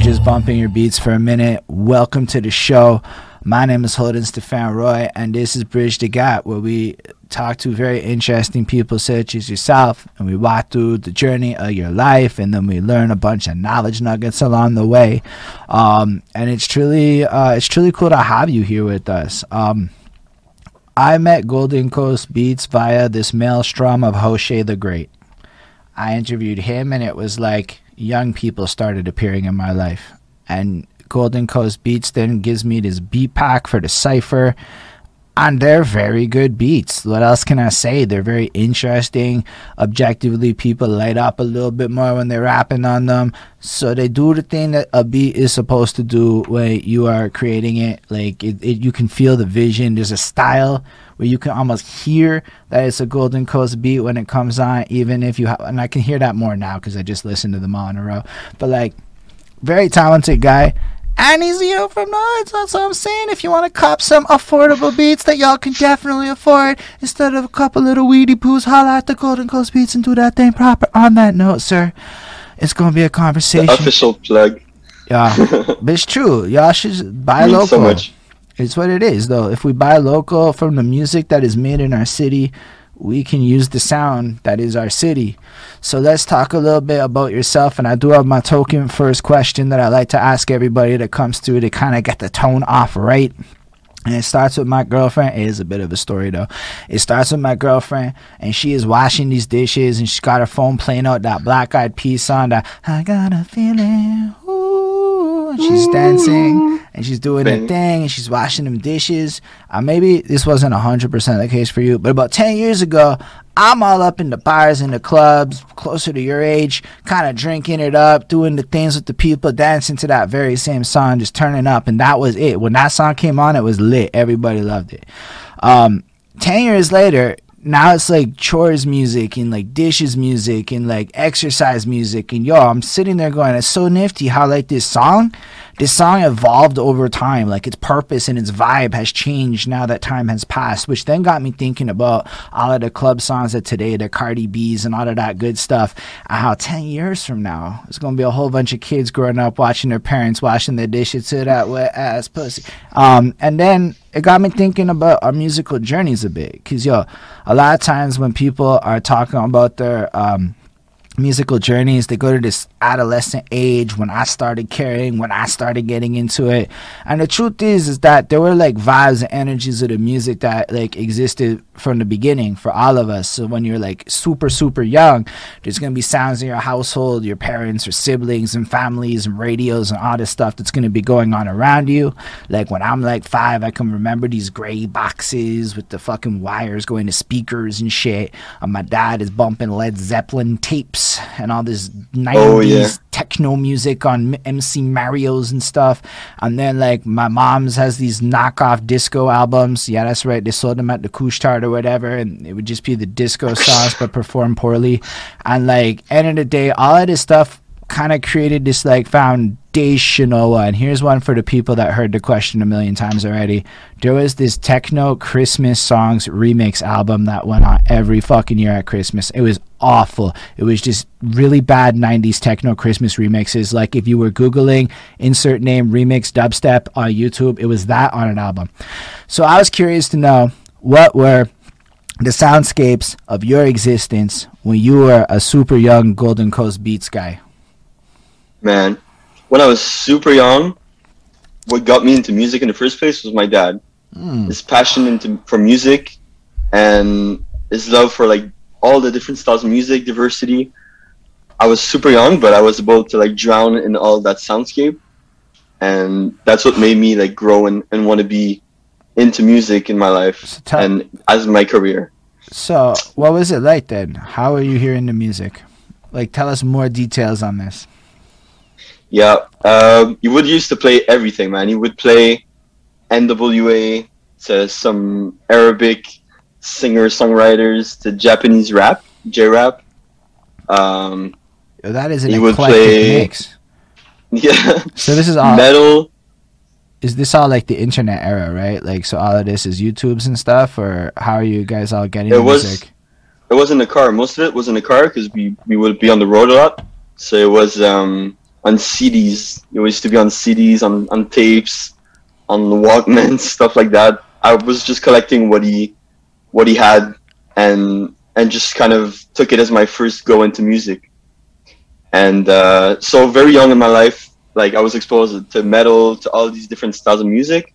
just bumping your beats for a minute, welcome to the show. My name is Holden Stefan Roy, and this is Bridge the Gap, where we talk to very interesting people such as yourself, and we walk through the journey of your life, and then we learn a bunch of knowledge nuggets along the way. Um, and it's truly, uh, it's truly cool to have you here with us. Um, I met Golden Coast Beats via this maelstrom of Hoshe the Great. I interviewed him, and it was like young people started appearing in my life. And Golden Coast Beats then gives me this beat pack for the cipher. And they're very good beats. What else can I say? They're very interesting. Objectively, people light up a little bit more when they're rapping on them. So they do the thing that a beat is supposed to do when you are creating it. Like it, it you can feel the vision. There's a style where you can almost hear that it's a Golden Coast beat when it comes on, even if you have. And I can hear that more now because I just listened to them all in a row. But like, very talented guy and he's you know from Nights. That's what I'm saying. If you want to cop some affordable beats that y'all can definitely afford, instead of a couple little weedy poos, holla at the Golden Coast Beats and do that thing proper. On that note, sir, it's gonna be a conversation. The official plug. Yeah, but it's true. Y'all should buy local. so much. It's what it is, though. If we buy local from the music that is made in our city, we can use the sound that is our city. So let's talk a little bit about yourself. And I do have my token first question that I like to ask everybody that comes through to kind of get the tone off right. And it starts with my girlfriend. It is a bit of a story though. It starts with my girlfriend, and she is washing these dishes, and she's got her phone playing out that Black Eyed Peas song. That I got a feeling. Ooh, and she's dancing and she's doing her thing, and she's washing them dishes. Uh, maybe this wasn't hundred percent the case for you, but about ten years ago, I'm all up in the bars and the clubs, closer to your age, kind of drinking it up, doing the things with the people, dancing to that very same song, just turning up, and that was it. When that song came on, it was lit. Everybody loved it. Um, ten years later, now it's like chores music and like dishes music and like exercise music and yo i'm sitting there going it's so nifty how like this song this song evolved over time. Like its purpose and its vibe has changed now that time has passed which then got me thinking about all of the club songs of today the cardi b's and all of that good stuff. How 10 years from now it's going to be a whole bunch of kids growing up watching their parents washing their dishes to that wet ass pussy. Um, and then it got me thinking about our musical journeys a bit. Because yo a lot of times when people are talking about their um, musical journeys they go to this adolescent age when i started caring when i started getting into it. And the truth is is that there were like vibes and energies of the music that like existed from the beginning for all of us. So when you're like super super young there's gonna be sounds in your household your parents or siblings and families and radios and all this stuff that's gonna be going on around you. Like when i'm like five i can remember these gray boxes with the fucking wires going to speakers and shit. And my dad is bumping led zeppelin tapes and all this 90s Oh, yeah. Techno music on MC Mario's and stuff. And then like my mom's has these knockoff disco albums. Yeah, that's right. They sold them at the Couche-Tard or whatever, and it would just be the disco songs but performed poorly. And like end of the day, all of this stuff kind of created this like foundational one. Here's one for the people that heard the question a million times already. There was this techno Christmas songs remix album that went on every fucking year at Christmas. It was awful. It was just really bad 90s techno Christmas remixes. Like if you were Googling insert name remix dubstep on YouTube, it was that on an album. So I was curious to know what were the soundscapes of your existence when you were a super young Golden Coast Beats guy. Man, when I was super young, what got me into music in the first place was my dad. Hmm. His passion into for music and his love for like all the different styles of music, diversity. I was super young, but I was able to like drown in all that soundscape, and that's what made me like grow and, and want to be into music in my life So tell- and as my career. So, what was it like then? How are you hearing the music? Like, tell us more details on this. Yeah, um, you would used to play everything, man. You would play NWA to some Arabic singer songwriters to Japanese rap, J rap. Um, That is an You would play- mix. yeah, So this is all. metal. is this all like the internet era, right? Like, so all of this is YouTube's and stuff, or how are you guys all getting It was- music? It was in the car. Most of it was in the car because we we would be on the road a lot. So it was um, on CDs. It used to be on CDs, on on tapes, on Walkman, stuff like that. I was just collecting what he what he had and and just kind of took it as my first go into music. And uh, so very young in my life, like I was exposed to metal, to all these different styles of music.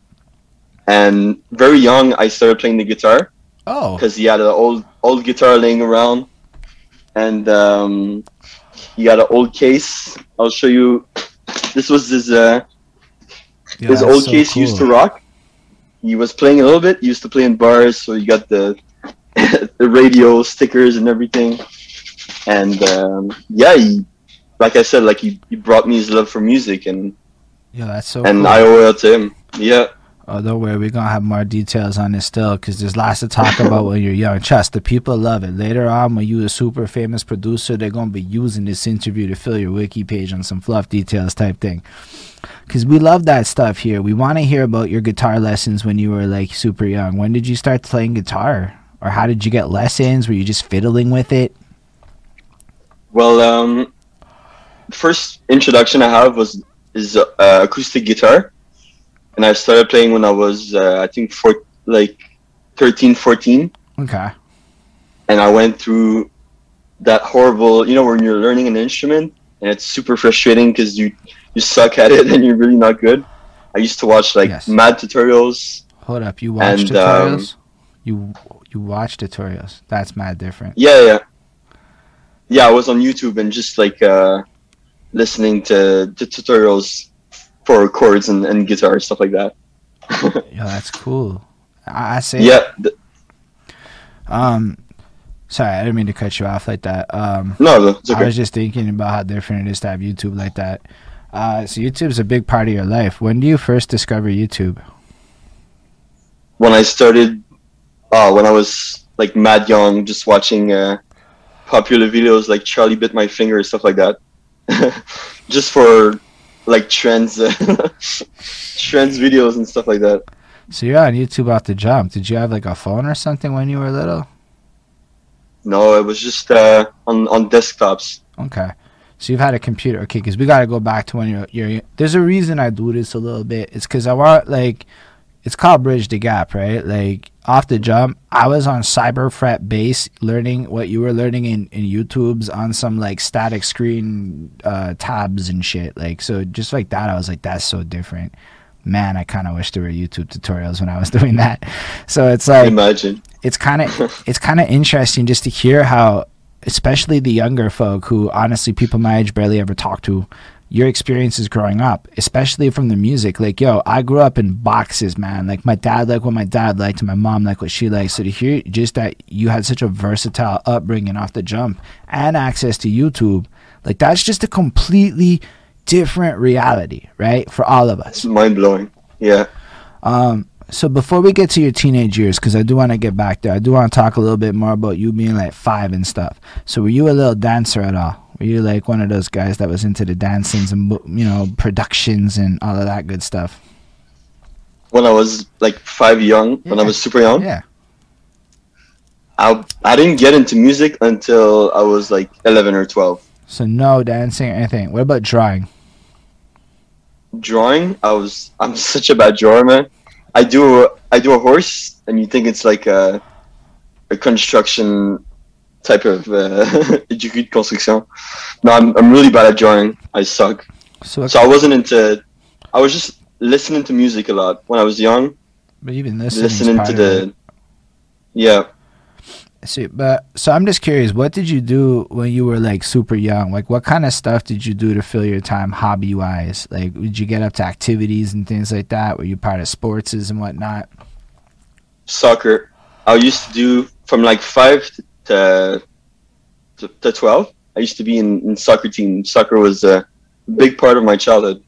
And very young, I started playing the guitar Oh, because he had an old old guitar laying around, and um, he had an old case. I'll show you. This was his uh, yeah, his old so case he used to rock. He was playing a little bit. He used to play in bars, so you got the the radio stickers and everything. And um, yeah, he, like I said, like he, he brought me his love for music, and Yeah, that's so and cool. I owe it to him. Yeah, Oh, don't worry, we're gonna have more details on this still, because there's lots to talk about when you're young. Trust the people love it. Later on, when you're a super famous producer, they're gonna be using this interview to fill your wiki page on some fluff details type thing. Because we love that stuff here. We want to hear about your guitar lessons when you were like super young. When did you start playing guitar, or how did you get lessons? Were you just fiddling with it? Well, um, first introduction I have was is uh, acoustic guitar, and I started playing when I was uh, I think four, like 13, 14, Okay. and I went through that horrible, you know, when you're learning an instrument and it's super frustrating because you you suck at it and you're really not good. I used to watch like Yes. mad tutorials. Hold up, you watch And, um, tutorials? you you watch tutorials? That's mad different. Yeah, yeah, yeah. I was on YouTube and just like uh, listening to, to tutorials for chords and, and guitar stuff like that. Yo, that's cool. I, I say yeah, th- Um, sorry, I didn't mean to cut you off like that. Um, no, it's I was just thinking about how different it is to have YouTube like that. Uh, so YouTube's a big part of your life. When do you first discover YouTube? when I started, uh, when I was like mad young, just watching uh, popular videos like Charlie bit my finger and stuff like that, just for like trends, trends videos and stuff like that. So you're on YouTube off the jump. Did you have like a phone or something when you were little? No, it was just uh, on on desktops. Okay. So you've had a computer, okay? Because we got to go back to when you're, you're. There's a reason I do this a little bit. It's because I want like, it's called bridge the gap, right? Like off the jump, I was on Cyberfret base learning what you were learning in in YouTube's on some like static screen uh, tabs and shit. Like so, just like that, I was like, that's so different. Man, I kind of wish there were YouTube tutorials when I was doing that. So it's like Imagine. it's kind of it's kind of interesting just to hear how especially the younger folk who honestly people my age barely ever talk to your experiences growing up especially from the music like yo i grew up in boxes man like my dad liked what my dad liked and my mom liked what she liked so to hear just that you had such a versatile upbringing off the jump and access to youtube like that's just a completely different reality right for all of us It's mind blowing. Yeah. um, so before we get to your teenage years, because I do want to get back there, I do want to talk a little bit more about you being like five and stuff. So were you a little dancer at all? Were you like one of those guys that was into the dancings and you know productions and all of that good stuff? When I was like five young, when I was super young, Yeah. I I didn't get into music until I was like eleven or twelve. So no dancing or anything. What about drawing? drawing i was i'm such a bad drawer man i do I do a horse and you think it's like a a construction type of uh, execute construction no I'm, I'm really bad at drawing i suck So, i wasn't into i was just listening to music a lot when i was young but even listening, listening to the yeah See, but so I'm just curious. What did you do when you were like super young? Like, what kind of stuff did you do to fill your time, hobby wise? Like, did you get up to activities and things like that? Were you part of sports and whatnot? soccer i used to do from like five to to, to 12 i used to be in, in soccer team. Soccer was a big part of my childhood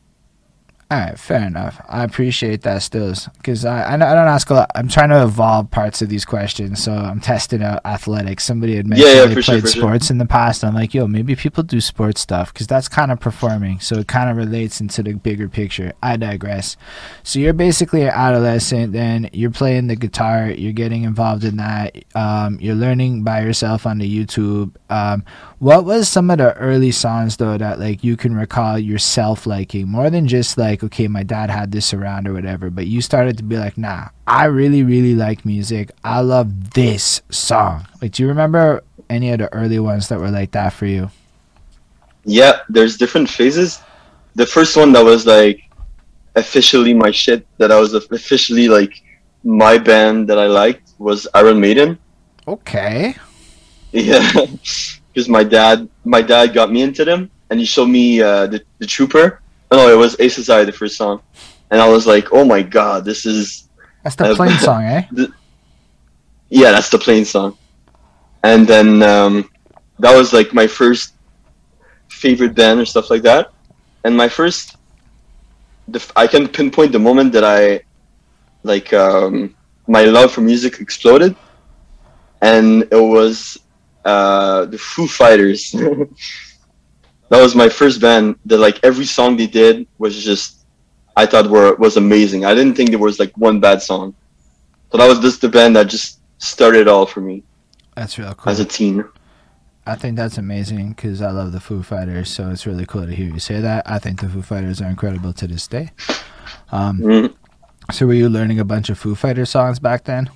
All right, fair enough. I appreciate that, stills, because I, I I don't ask a lot. I'm trying to evolve parts of these questions, so I'm testing out athletics. Somebody had mentioned Yeah, yeah, they sure, played sure. sports in the past. I'm like, yo, maybe people do sports stuff because that's kind of performing, so it kind of relates into the bigger picture. I digress. So you're basically an adolescent, then you're playing the guitar, you're getting involved in that, um, you're learning by yourself on the YouTube. Um, what was some of the early songs though that like you can recall yourself liking? More than just like okay my dad had this around or whatever but you started to be like nah I really really like music. I love this song. Like do you remember any of the early ones that were like that for you? Yeah, there's different phases. The first one that was like officially my shit, that I was officially like my band that I liked was Iron Maiden. okay. Yeah, because my dad, my dad got me into them, and he showed me uh, the the Trooper. Oh, no, it was Aces High, the first song, and I was like, oh my god, this is that's the Uh, song eh yeah, that's the plane song. And then um, that was like my first favorite band or stuff like that. And my first, the, I can pinpoint the moment that I, like, um, my love for music exploded, and it was uh, the Foo Fighters. that was my first band. That like every song they did was just, I thought were was amazing. I didn't think there was like one bad song. So that was just the band that just started it all for me that's real cool as a teen. I think that's amazing because I love the Foo Fighters so it's really cool to hear you say that I think the Foo Fighters are incredible to this day um, Mm, so were you learning a bunch of Foo Fighters songs back then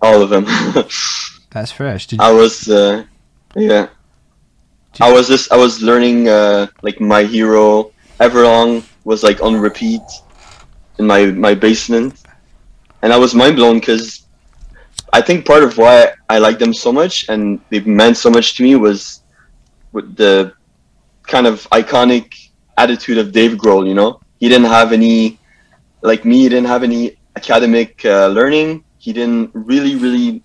all of them. that's fresh did I was, uh, yeah. I was just, I was learning, uh, like My Hero, Everlong was like on repeat in my, my basement. And I was mind blown because I think part of why I like them so much and they meant so much to me was with the kind of iconic attitude of Dave Grohl, you know? He didn't have any, like me, he didn't have any academic uh, learning. He didn't really, really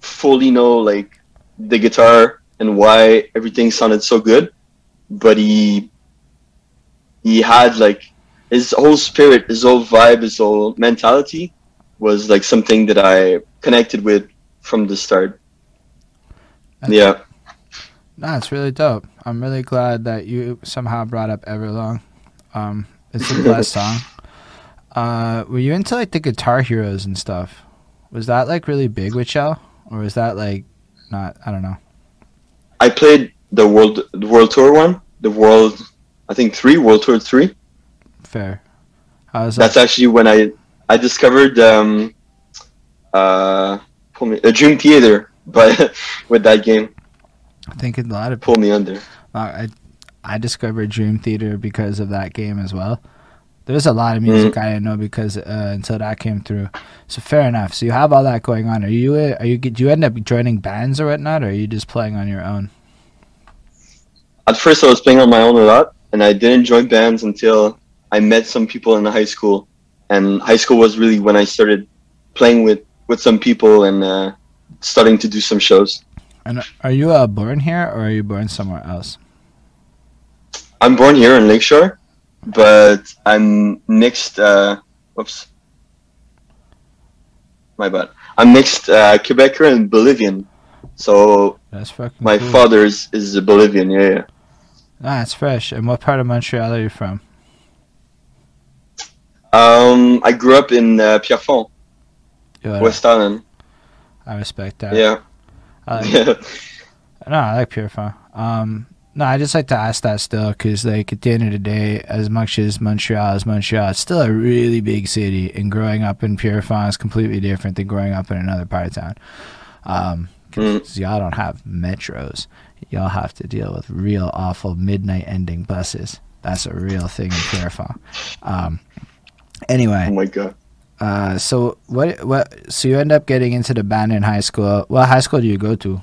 fully know like the guitar and why everything sounded so good, but he he had like his whole spirit, his whole vibe, his whole mentality was like something that I connected with from the start. That's- Yeah, No, it's really dope. I'm really glad that you somehow brought up Everlong. Um, it's a blessed song. Uh, were you into like the Guitar Heroes and stuff? Was that like really big with y'all, or is that like not? I don't know. I played the world the world tour one, the world I think three world tour three. Fair. I was like, That's actually when I I discovered um uh pull me a Dream Theater, but with that game I think a lot of pull me under. Uh, I I discovered Dream Theater because of that game as well. There's a lot of music I didn't know because uh, until that came through. So fair enough. So you have all that going on. Are you uh, are you do you end up joining bands or whatnot, or are you just playing on your own? At first, I was playing on my own a lot, and I didn't join bands until I met some people in high school. And high school was really when I started playing with with some people and uh, starting to do some shows. And are you uh, born here or are you born somewhere else? I'm born here in Lakeshore, but I'm mixed. Uh, whoops, my bad. I'm mixed uh, Quebecer and Bolivian. So That's fucking my cool. father is, is a Bolivian. Yeah, yeah. Ah, it's fresh. And what part of Montreal are you from? Um, I grew up in uh, Pierrefonds, Yo, West Island. I respect that. Yeah. I like, Yeah. no, I like Pierrefonds. Um, no, I just like to ask that still because, like, at the end of the day, as much as Montreal is Montreal, it's still a really big city, and growing up in Pierrefonds is completely different than growing up in another part of town. Um, because y'all don't have metros, y'all have to deal with real awful midnight ending buses. That's a real thing in Pierrefonds. Um, anyway, Oh my god. uh, so what? What? So you end up getting into the band in high school. What high school do you go to?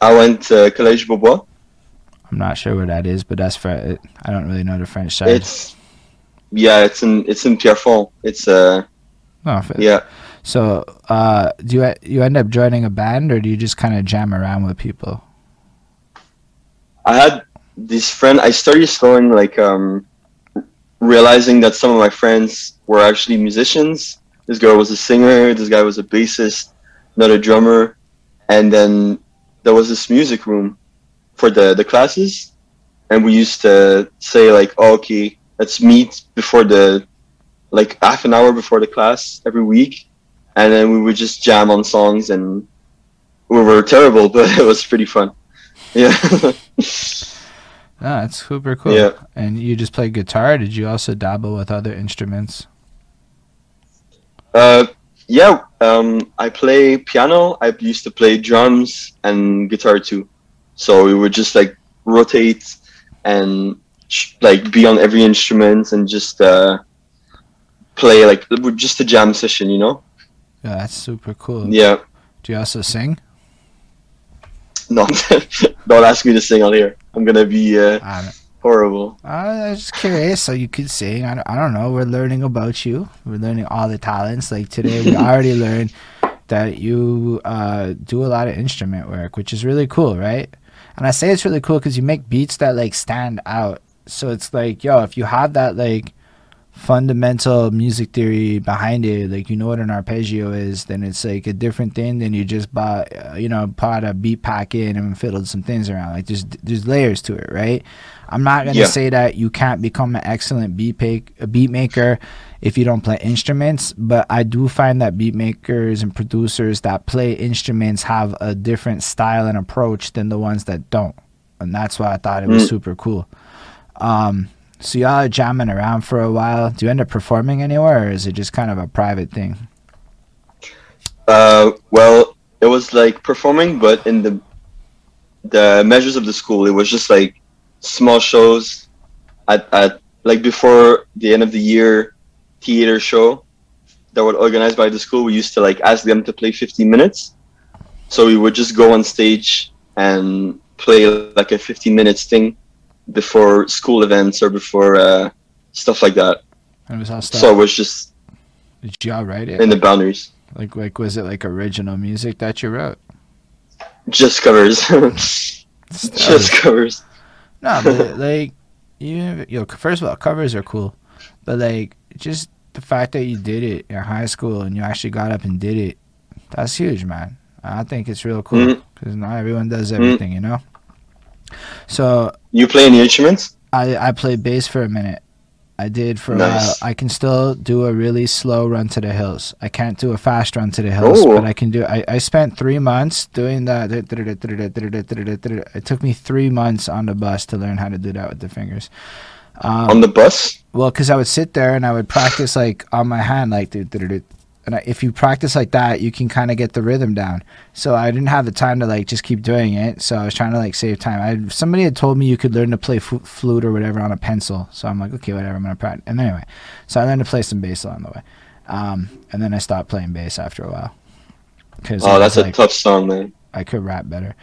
I went to Collège Beaubois. I'm not sure where that is, but that's for I don't really know the French side. It's yeah, it's in it's in Pierrefonds. It's uh if yeah. So, uh, do you you end up joining a band, or do you just kind of jam around with people? I had this friend. I started throwing like um realizing that some of my friends were actually musicians. This girl was a singer. This guy was a bassist, not a drummer, and then there was this music room for the the classes, and we used to say like, oh, okay, let's meet before the like half an hour before the class every week, and then we would just jam on songs, and we were terrible, but it was pretty fun. Yeah. Ah, that's super cool. Yeah. And you just play guitar? Did you also dabble with other instruments? Uh, yeah, um, I play piano. I used to play drums and guitar too. So we would just like rotate and like be on every instrument and just uh, play like just a jam session, you know? Yeah, that's super cool. Yeah. Do you also sing? No, don't ask me to sing on here. I'm gonna be uh, I don't, horrible. I was just curious. So you could sing. I don't, I don't know. We're learning about you. We're learning all the talents. Like today, we already learned that you uh, do a lot of instrument work, which is really cool, right? And I say it's really cool because you make beats that like stand out. So it's like, yo, if you have that like fundamental music theory behind it, like you know what an arpeggio is, then it's like a different thing than you just bought, uh, you know, bought a beat pack in and fiddled some things around. Like there's there's layers to it, right? I'm not gonna Yeah. say that you can't become an excellent beat a beat maker if you don't play instruments, but I do find that beat makers and producers that play instruments have a different style and approach than the ones that don't, and that's why I thought it was Mm. super cool. Um, so y'all are jamming around for a while. Do you end up performing anywhere, or is it just kind of a private thing? Uh, well, it was like performing, but in the the measures of the school, it was just like small shows at, at like before the end of the year theater show that were organized by the school. We used to like ask them to play 15 minutes, so we would just go on stage and play like a 15 minutes thing before school events or before uh, stuff like that. It was all stuff. So it was just Did y'all write it? in the boundaries, Like, like was it like original music that you wrote? just covers, just covers. No, but like you, you know, first of all, covers are cool, but like just the fact that you did it in high school and you actually got up and did it, that's huge, man. I think it's real cool Mhm. because not everyone does everything, you know. So You play any instruments? I I played bass for a minute. I did for a while. I can still do a really slow run to the hills. I can't do a fast run to the hills, Oh. but I can do. I, I spent three months doing that. It took me three months on the bus to learn how to do that with the fingers. Um, On the bus? well, because I would sit there and I would practice like on my hand, like do- do- do- and I, if you practice like that, you can kind of get the rhythm down. So I didn't have the time to like just keep doing it. So I was trying to like save time. I somebody had told me you could learn to play fu- flute or whatever on a pencil. So I'm like, okay, whatever. I'm gonna practice. And anyway, so I learned to play some bass along the way. Um, and then I stopped playing bass after a while. Cause Oh, that's was a like, tough song, man. I could rap better.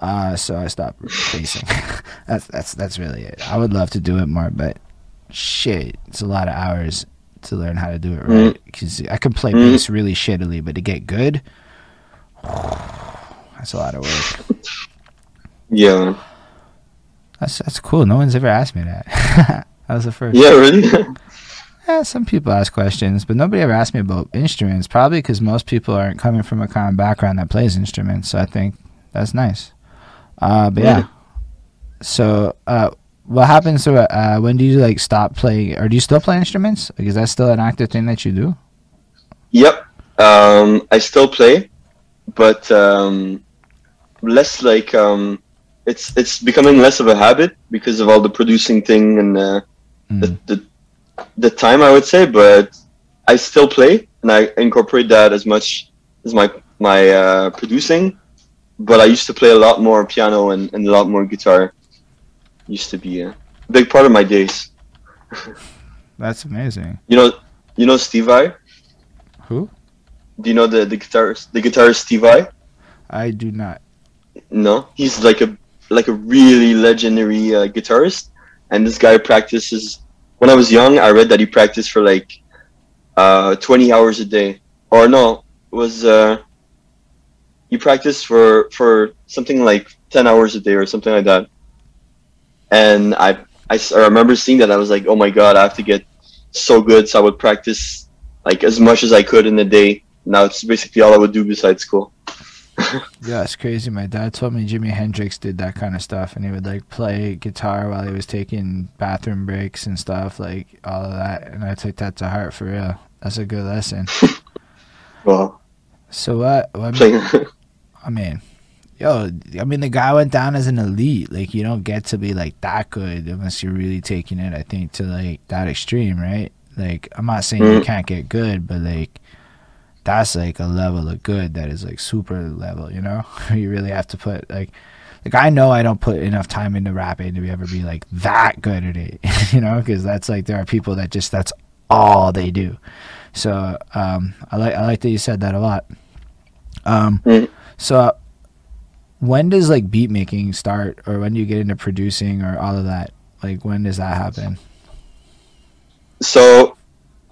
Uh, so I stopped bassing. that's that's that's really it. I would love to do it more, but shit, it's a lot of hours to learn how to do it right. Because I can play Mm. bass really shittily, but to get good, that's a lot of work. Yeah. That's that's cool. No one's ever asked me that. that was the first. Yeah, really? Yeah, some people ask questions, but nobody ever asked me about instruments. Probably because most people aren't coming from a common background that plays instruments. So I think that's nice. Uh, but yeah. Yeah. So, uh, what happens to? Uh, when do you like stop playing, or do you still play instruments? Like, is that still an active thing that you do? yep. Um, I still play, but um, less like um, it's it's becoming less of a habit because of all the producing thing and uh, Mm. the, the the time I would say. But I still play and I incorporate that as much as my my uh, producing. But I used to play a lot more piano and, and a lot more guitar. Used to be a big part of my days. That's amazing. You know, you know Steve Vai. Who? Do you know the the guitarist the guitarist Steve Vai? I do not. No, he's like a like a really legendary uh, guitarist, and this guy practices. When I was young, I read that he practiced for like uh, twenty hours a day, or no, it was uh, he practice for for something like ten hours a day or something like that. And I I remember seeing that. I was like, oh my god, I have to get so good. So I would practice like as much as I could in the day. Now it's basically all I would do besides school. Yeah, it's crazy. My dad told me Jimi Hendrix did that kind of stuff, and he would like play guitar while he was taking bathroom breaks and stuff, like all of that. And I took that to heart for real. That's a good lesson. Well, So what? what. I mean, yo, I mean, the guy went down as an elite. Like, you don't get to be like that good unless you're really taking it. I think to like that extreme, right? Like, I'm not saying you Mhm. can't get good, but like, that's like a level of good that is like super level. You know, you really have to put like. Like I know I don't put enough time into rapping to ever be like that good at it, you know, because that's like there are people that just that's all they do. So um, I like I like that you said that a lot. Um, Mm. So when does like beat making start, or when do you get into producing, or all of that? Like when does that happen? so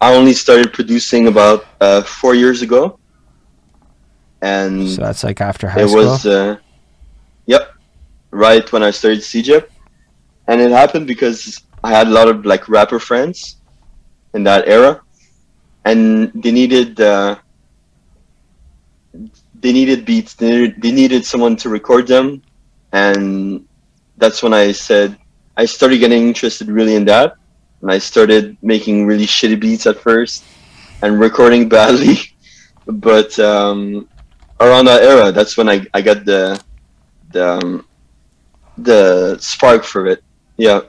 I only started producing about uh, four years ago, and So that's like after high it school. was uh, yep right when i started CEGEP and it happened because i had a lot of like rapper friends in that era and they needed uh, they needed beats they needed, they needed someone to record them and that's when i said i started getting interested really in that and i started making really shitty beats at first and recording badly but um, around that era, that's when I, I got the the um, the spark for it. Yeah.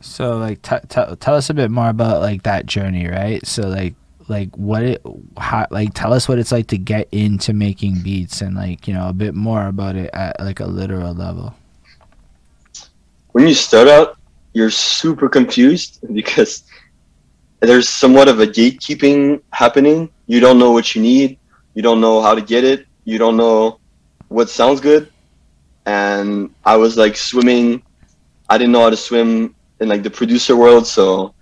So like t- t- tell us a bit more about like that journey, right? So like like what it how like tell us what it's like to get into making beats and like you know a bit more about it at like a literal level. When you start out, you're super confused because there's somewhat of a gatekeeping happening. You don't know what you need. You don't know how to get it. You don't know what sounds good. And I was like swimming. I didn't know how to swim in like the producer world, so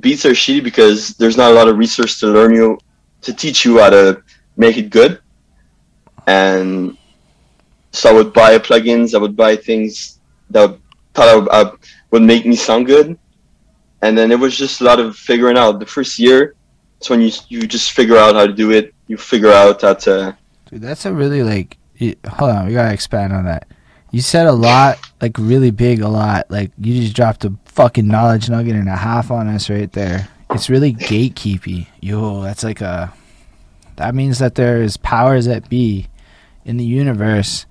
beats are shitty because there's not a lot of research to learn you to teach you how to make it good. And so I would buy plugins. I would buy things that thought I would, I would make me sound good. And then it was just a lot of figuring out. The first year, it's when you you just figure out how to do it. You figure out how to. Dude, that's a really like. Hold on, we gotta expand on that. You said a lot, like really big, a lot. Like you just dropped a fucking knowledge nugget and a half on us right there. It's really gatekeepy. Yo, that's like a. That means that there is powers that be, in the universe,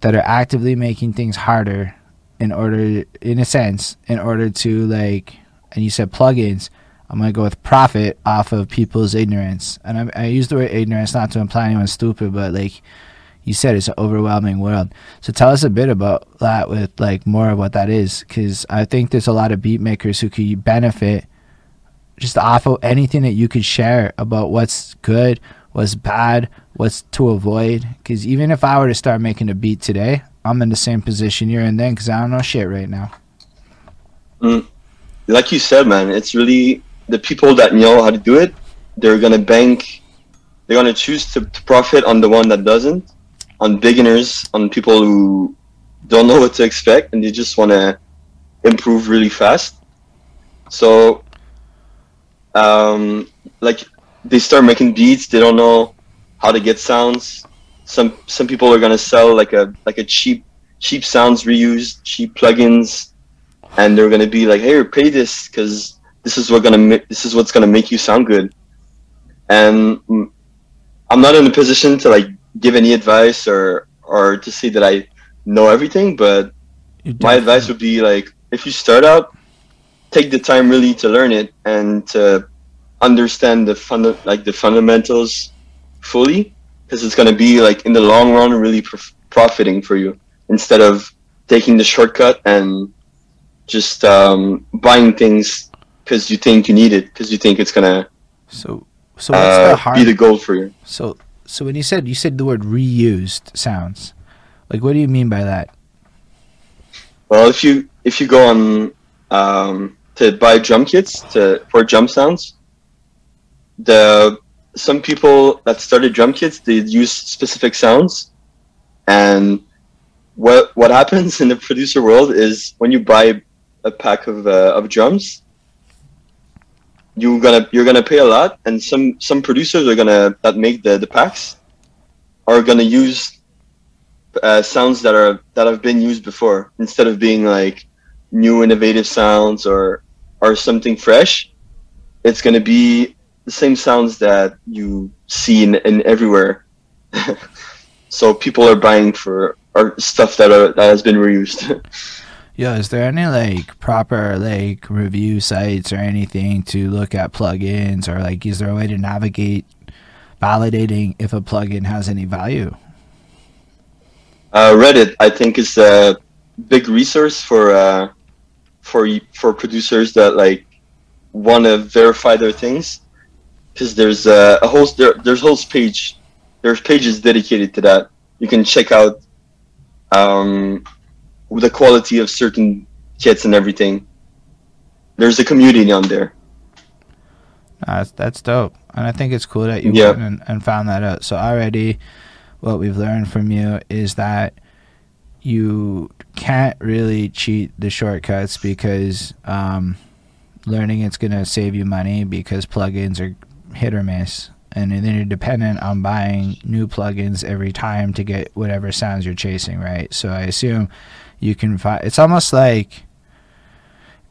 that are actively making things harder, in order, in a sense, in order to like. And you said plugins. I'm gonna go with profit off of people's ignorance, and I, I use the word ignorance not to imply anyone's stupid, but like you said, it's an overwhelming world. So tell us a bit about that, with like more of what that is, because I think there's a lot of beat makers who could benefit just off of anything that you could share about what's good, what's bad, what's to avoid. Because even if I were to start making a beat today, I'm in the same position you're in then, because I don't know shit right now. Mm. like you said, man, it's really the people that know how to do it. They're gonna bank. They're choose to, to profit on the one that doesn't, on beginners, on people who don't know what to expect and they just want to improve really fast. So, um, like they start making beats. They don't know how to get sounds. Some some people are gonna sell like a like a cheap cheap sounds reused, cheap plugins and they're gonna be like, "Hey, pay this because this is what gonna ma- this is what's gonna make you sound good." And mm, I'm not in a position to like give any advice or or to say that I know everything, but my advice would be like, if you start out, take the time really to learn it and to understand the funda- like the fundamentals fully, because it's gonna be like in the long run really prof- profiting for you instead of taking the shortcut and just um, buying things because you think you need it because you think it's gonna So, so what's uh, the hard? be the goal for you. so, so when you said you said the word reused sounds, like what do you mean by that? Well, if you if you go on um, to buy drum kits to for drum sounds, the some people that started drum kits they use specific sounds, and what what happens in the producer world is when you buy a pack of uh, of drums, you're gonna you're gonna pay a lot, and some some producers are gonna that make the the packs are gonna use uh, sounds that are that have been used before instead of being like new innovative sounds or or something fresh. It's gonna be the same sounds that you see in, in everywhere. so people are buying for or stuff that are that has been reused. Yeah, is there any like proper like review sites or anything to look at plugins or like is there a way to navigate validating if a plugin has any value? Uh, Reddit, I think, is a big resource for uh, for for producers that like want to verify their things because there's uh, a whole there, there's a whole page there's pages dedicated to that. You can check out um, the quality of certain kits and everything. There's a community on there. that's that's dope, and I think it's cool that you Yeah. went and, and found that out. So already, what we've learned from you is that you can't really cheat the shortcuts because um, learning it's going to save you money because plugins are hit or miss. And then you're dependent on buying new plugins every time to get whatever sounds you're chasing, right? So I assume you can find. It's almost like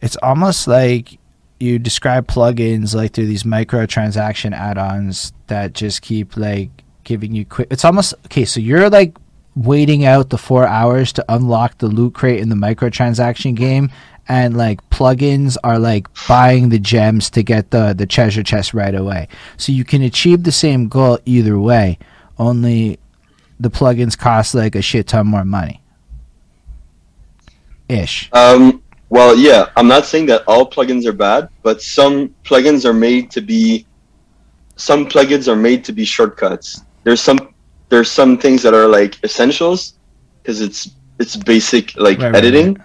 it's almost like you describe plugins like through these microtransaction add-ons that just keep like giving you quick. It's almost okay. So you're like waiting out the four hours to unlock the loot crate in the microtransaction game, and like plugins are like buying the gems to get the the treasure chest right away. So you can achieve the same goal either way. Only the plugins cost like a shit ton more money. Ish. Um, well, yeah, I'm not saying that all plugins are bad, but some plugins are made to be some plugins are made to be shortcuts. There's some there's some things that are like essentials because it's it's basic like Right, right, editing,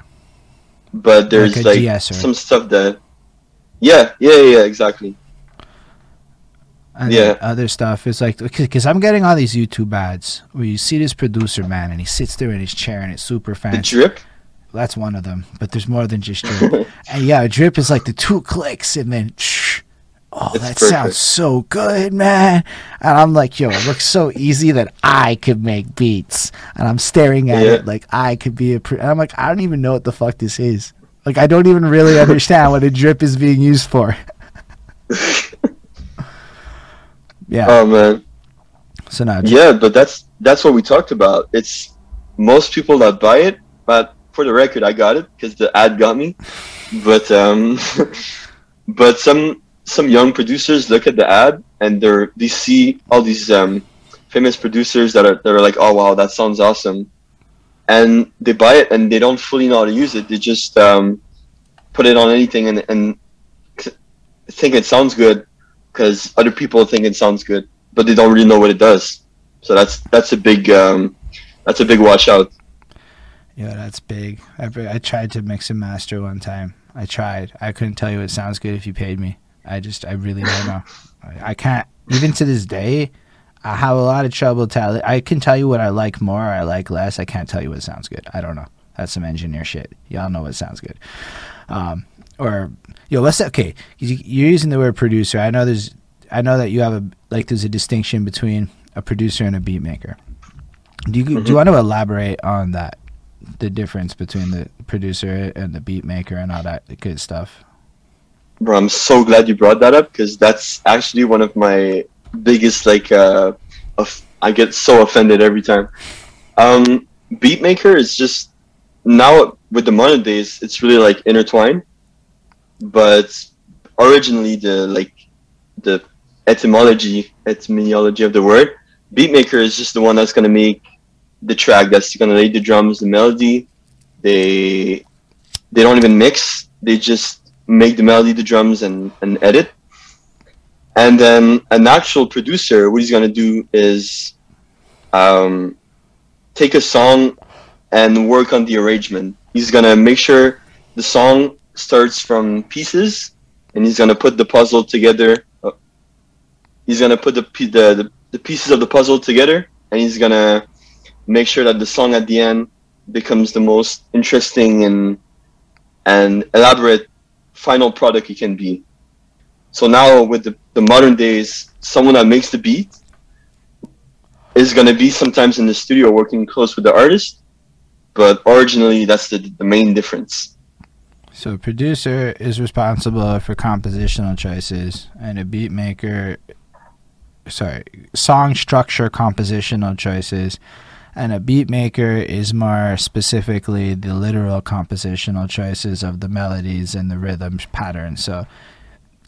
but there's Like like, some stuff that yeah, yeah, yeah, exactly. And Yeah. other stuff is like because I'm getting all these YouTube ads where you see this producer man and he sits there in his chair and it's super fancy. The drip. That's one of them, but there's more than just drip. and yeah, drip is like the two clicks and then. Shh, oh, It's that perfect. sounds so good, man! And I'm like, yo, it looks so easy that I could make beats, and I'm staring at Yeah. it like I could be a. Pro- and I'm like, I don't even know what the fuck this is. Like, I don't even really understand what a drip is being used for. yeah. Oh man. so now, Yeah, but that's that's what we talked about. It's most people that buy it, but for the record, I got it because the ad got me. But um, but some some young producers look at the ad and they're they see all these um, famous producers that are that are like, oh wow, that sounds awesome, and they buy it and they don't fully know how to use it. They just um, put it on anything and and think it sounds good because other people think it sounds good, but they don't really know what it does. So that's that's a big um, that's a big watch out. Yeah, that's big. I, I tried to mix and master one time. I tried. I couldn't tell you it sounds good if you paid me. I just, I really don't know. I, I can't. Even to this day, I have a lot of trouble telling. I can tell you what I like more, or I like less. I can't tell you what sounds good. I don't know. That's some engineer shit. Y'all know what sounds good. Um, or yo, let's okay. you- You're using the word producer. I know there's. I know that you have a like. There's a distinction between a producer and a beat maker. Do you do you want to elaborate on that? The difference between the producer and the beat maker and all that good stuff. Bro, I'm so glad you brought that up because that's actually one of my biggest like uh, of, I get so offended every time. Um, Beatmaker is just now with the modern days, it's really like intertwined. But originally, the like the etymology etymology of the word, Beatmaker is just the one that's gonna make the track that's gonna lay the drums, the melody. They they don't even mix. They just make the melody, the drums, and, and edit. And then an actual producer, what he's gonna do is um, take a song and work on the arrangement. He's gonna make sure the song starts from pieces, and he's gonna put the puzzle together. uh, He's gonna put the, the the the pieces of the puzzle together, and he's gonna make sure that the song at the end becomes the most interesting and and elaborate final product it can be. So now with the, the modern days, someone that makes the beat is going to be sometimes in the studio working close with the artist, but originally that's the, the main difference. So a producer is responsible for compositional choices, and a beat maker, sorry, song structure compositional choices, and a beat maker is more specifically the literal compositional choices of the melodies and the rhythm pattern. So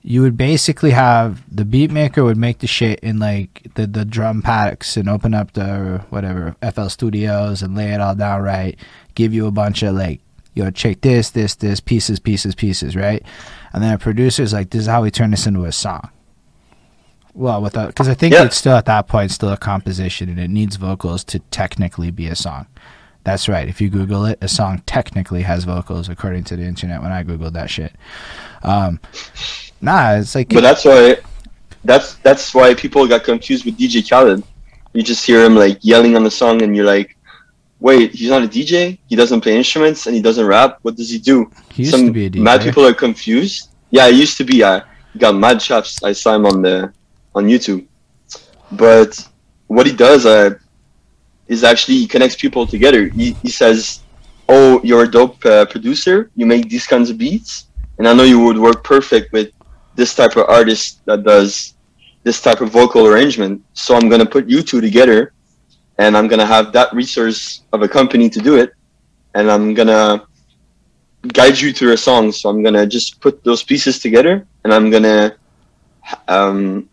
you would basically have the beat maker would make the shit in like the, the drum packs and open up the whatever FL Studios and lay it all down right, give you a bunch of like, yo, check this, this, this, pieces, pieces, pieces, right? And then a producer's like, this is how we turn this into a song. Well, without because I think Yeah. it's still at that point still a composition and it needs vocals to technically be a song. That's right. If you Google it, a song technically has vocals according to the internet. When I googled that shit, um, nah, it's like But that's why that's that's why people got confused with DJ Khaled. You just hear him like yelling on the song, and you're like, "Wait, he's not a DJ. He doesn't play instruments, and he doesn't rap. What does he do?" he used Some to be a DJ. mad people are confused. Yeah, it used to be. I got mad chops. I saw him on the on YouTube. But what he does uh, is actually he connects people together. He, he says, "Oh, you're a dope uh, producer. You make these kinds of beats, and I know you would work perfect with this type of artist that does this type of vocal arrangement. So I'm gonna put you two together, and I'm gonna have that resource of a company to do it, and I'm gonna guide you through a song. So I'm gonna just put those pieces together, and I'm gonna um,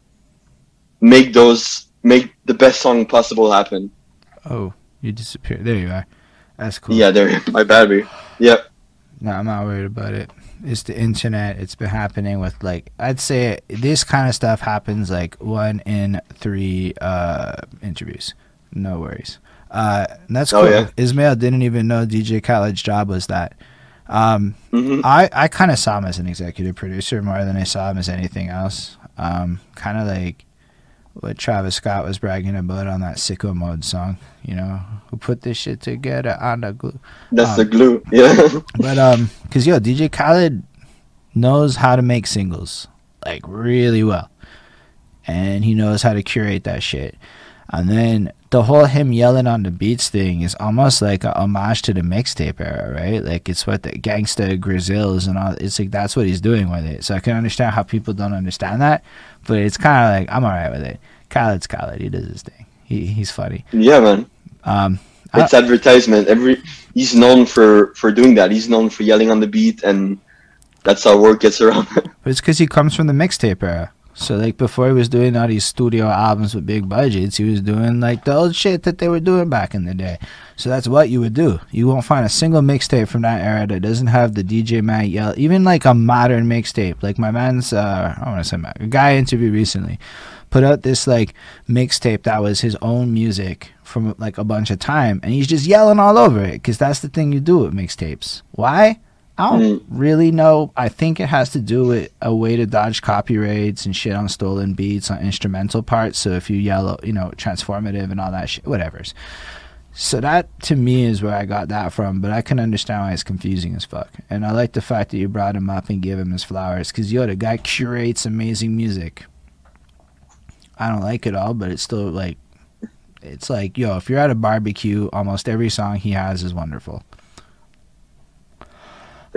make those make the best song possible happen. Oh, you disappeared. There you are. That's cool. Yeah, there, my battery. Yep. No, I'm not worried about it. It's the internet. It's been happening with like I'd say this kind of stuff happens like one in three uh, interviews. No worries. Uh, and that's Oh, cool. yeah. Ismail didn't even know DJ Khaled's job was that. Um, hmm I, I kind of saw him as an executive producer more than I saw him as anything else. Um, kind of like what Travis Scott was bragging about on that sicko mode song. You know, who put this shit together on the glue. that's Um, the glue. Yeah, But um, cause yo, DJ Khaled knows how to make singles like really well, and he knows how to curate that shit. And then the whole him yelling on the beats thing is almost like a homage to the mixtape era, right? Like it's what the gangsta Grillz and all. It's like that's what he's doing with it. So I can understand how people don't understand that, but it's kind of like I'm alright with it. Khaled's Khaled. He does his thing. He he's funny. yeah, man. Um, I- It's advertisement. Every he's known for for doing that. He's known for yelling on the beat, and that's how word gets around. But it's because he comes from the mixtape era. So like before he was doing all these studio albums with big budgets, he was doing like the old shit that they were doing back in the day. So that's what you would do. You won't find a single mixtape from that era that doesn't have the DJ man yell. Even like a modern mixtape, like my man's, uh, I want to say, man, a guy I interviewed recently put out this like mixtape that was his own music from like a bunch of time, and he's just yelling all over it because that's the thing you do with mixtapes. Why? I don't mm. really know. I think it has to do with a way to dodge copyrights and shit on stolen beats on instrumental parts. So if you yell, you know, transformative and all that shit, whatever's. So that to me is where I got that from, but I can understand why it's confusing as fuck. And I like the fact that you brought him up and gave him his flowers, because yo, the guy curates amazing music. I don't like it all, but it's still like, it's like yo, if you're at a barbecue, almost every song he has is wonderful.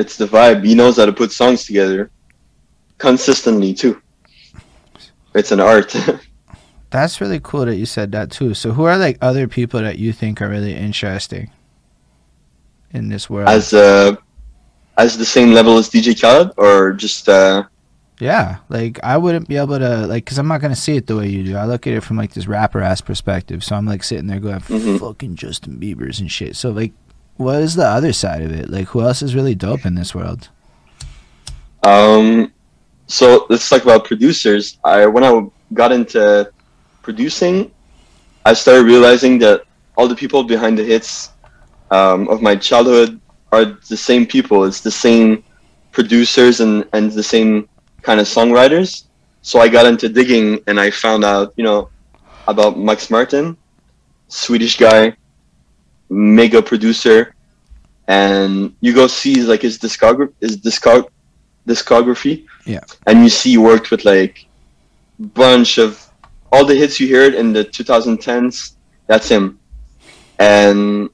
It's the vibe. He knows how to put songs together consistently too. It's an art. That's really cool that you said that too. So who are like other people that you think are really interesting in this world? as uh, as the same level as DJ Khaled, or just uh, yeah, like I wouldn't be able to like cuz I'm not going to see it the way you do. I look at it from like this rapper ass perspective. So I'm like sitting there going Mhm. fucking Justin Bieber's and shit. So like what is the other side of it? Like who else is really dope in this world? Um, so let's talk about producers. I when I got into producing, I started realizing that all the people behind the hits um, of my childhood are the same people. It's the same producers and and the same kind of songwriters. So I got into digging and I found out, you know, about Max Martin, Swedish guy, mega producer. And you go see like his discography, his discog- discography. Yeah. And you see he worked with like bunch of all the hits you heard in the 2010s. That's him, and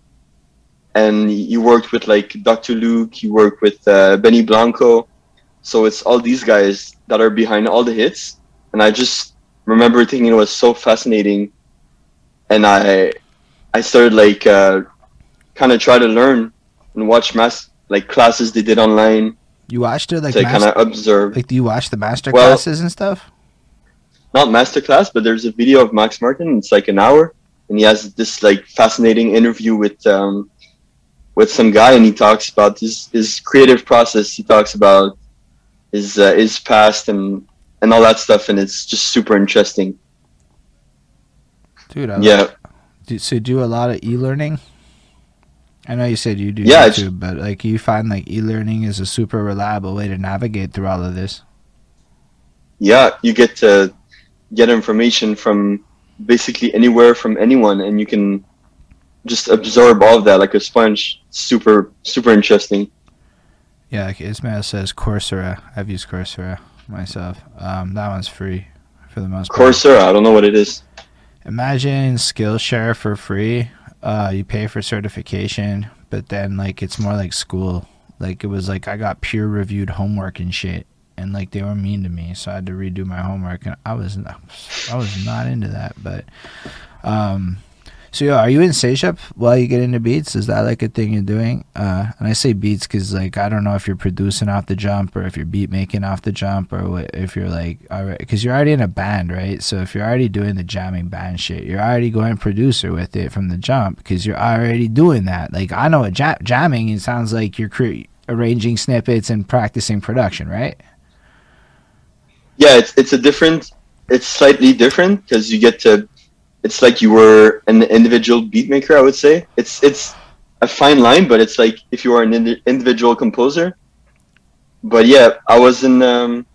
and you worked with like Dr. Luke. You worked with uh, Benny Blanco. So it's all these guys that are behind all the hits, and I just remember thinking it was so fascinating, and I I started like uh, kind of try to learn and watch mass like classes they did online You watched it like to kind of observe. like do you watch the master Well- classes and stuff? Not master class, but there's a video of Max Martin. It's like an hour, and he has this like fascinating interview with um, with some guy, and he talks about his his creative process. He talks about his uh, his past and and all that stuff, and it's just super interesting. Dude, I Yeah. Like, do, so do a lot of e-learning? I know you said you do Yeah, but like you find like e-learning is a super reliable way to navigate through all of this. yeah, you get to get information from basically anywhere from anyone, and you can just absorb all of that like a sponge. Super, super interesting. Yeah, like Ismail says Coursera. I've used Coursera myself. Um, that one's free for the most part. Coursera, I don't know what it is. Imagine Skillshare for free. Uh, you pay for certification, but then like it's more like school. Like it was like I got peer reviewed homework and shit, and like they were mean to me, so I had to redo my homework, and I was not, I was not into that. But, um, so are you in CEGEP while you get into beats? Is that like a thing you're doing? Uh, and I say beats because like I don't know if you're producing off the jump or if you're beat making off the jump or what, if you're like alright because you're already in a band, right? So if you're already doing the jamming band shit, you're already going producer with it from the jump because you're already doing that. Like I know ja- jamming, it sounds like you're cre- arranging snippets and practicing production, right? yeah it's it's a different it's slightly different because you get to it's like you were an individual beatmaker. i would say it's it's a fine line but it's like if you are an indi- individual composer but yeah i was in um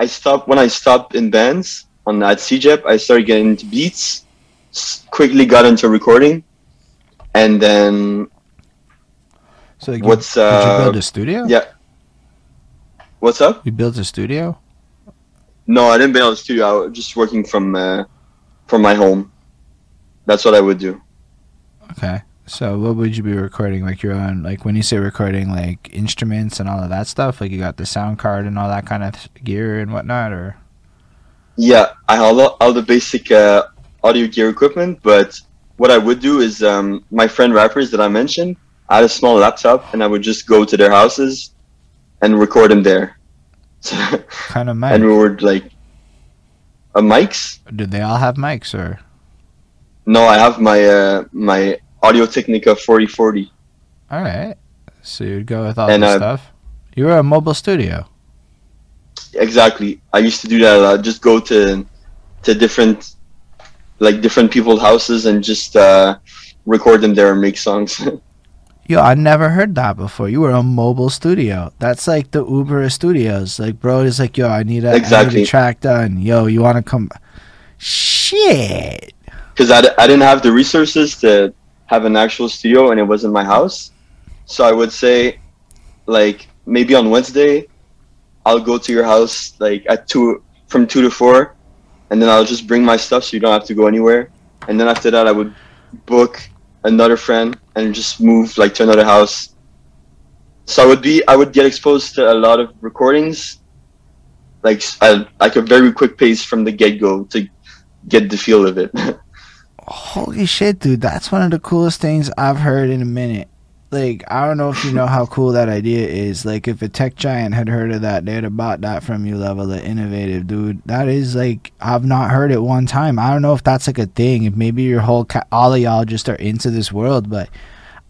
i stopped when i stopped in bands on at CEGEP i started getting into beats quickly got into recording and then So like, What's, you, did you uh, build a studio? yeah what's up You built a studio? No, I didn't build a studio. I was just working from uh, from my home. That's what I would do. Okay. So what would you be recording? Like your own, like when you say recording, like instruments and all of that stuff. Like you got the sound card and all that kind of gear and whatnot, or Yeah, I have all, all the basic uh, audio gear equipment, but what I would do is um, my friend rappers that I mentioned, I had a small laptop, and I would just go to their houses and record them there. kind of mad. and we would like a mics. Did they all have mics or? No, I have my uh, my Audio Technica 4040. All right. So you'd go with all And, the uh, stuff. You were a mobile studio. Exactly. I used to do that a lot. Just go to to different like different people's houses and just uh, record them there and make songs. Yo, I never heard that before. You were a mobile studio. That's like the Uber of studios. Like, bro is like, yo, I need a, I need a track done. Yo, you want to come? Shit. Because I, d- I didn't have the resources to have an actual studio and it wasn't my house. So I would say, like, maybe on Wednesday, I'll go to your house like at two from two to four, and then I'll just bring my stuff so you don't have to go anywhere. And then after that, I would book another friend and just move like to another house. So I would be I would get exposed to a lot of recordings, like like a very quick pace from the get go to get the feel of it. Holy shit, dude. That's one of the coolest things I've heard in a minute. Like, I don't know if you know how cool that idea is. Like, if a tech giant had heard of that, they'd have bought that from you level of innovative, dude. That is like, I've not heard it one time. I don't know if that's like a thing. If maybe your whole, ca- all of y'all just are into this world, but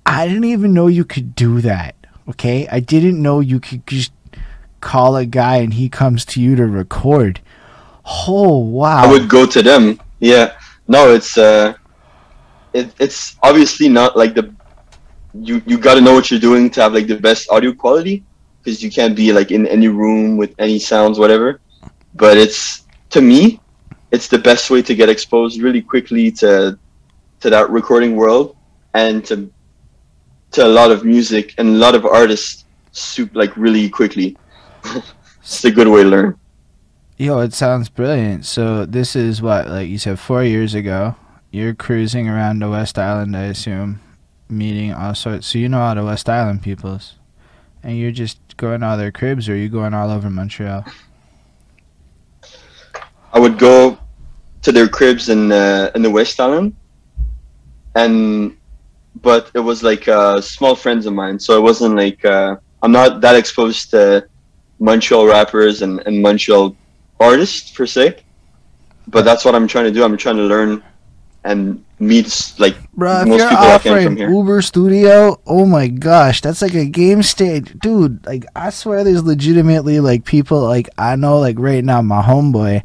I didn't even know you could do that. Okay? I didn't know you could just call a guy and he comes to you to record. Oh, wow. I would go to them. Yeah. No, it's uh, it, it's obviously not like the you you got to know what you're doing to have like the best audio quality because you can't be like in any room with any sounds whatever. But it's to me, it's the best way to get exposed really quickly to to that recording world and to to a lot of music and a lot of artists soup like really quickly. it's a good way to learn. Yo, it sounds brilliant. So this is what, like you said, four years ago. You're cruising around the West Island, I assume, meeting all sorts. So you know all the West Island peoples, and you're just going all their cribs, or you going all over Montreal? I would go to their cribs in uh, in the West Island, and but it was like uh, small friends of mine, so it wasn't like uh, I'm not that exposed to Montreal rappers and, and Montreal artists per se. But that's what I'm trying to do. I'm trying to learn and meet like Bro, if most you're people offering from here. Uber Studio, oh my gosh, that's like a game stage, dude. Like I swear, there's legitimately like people like I know like right now, my homeboy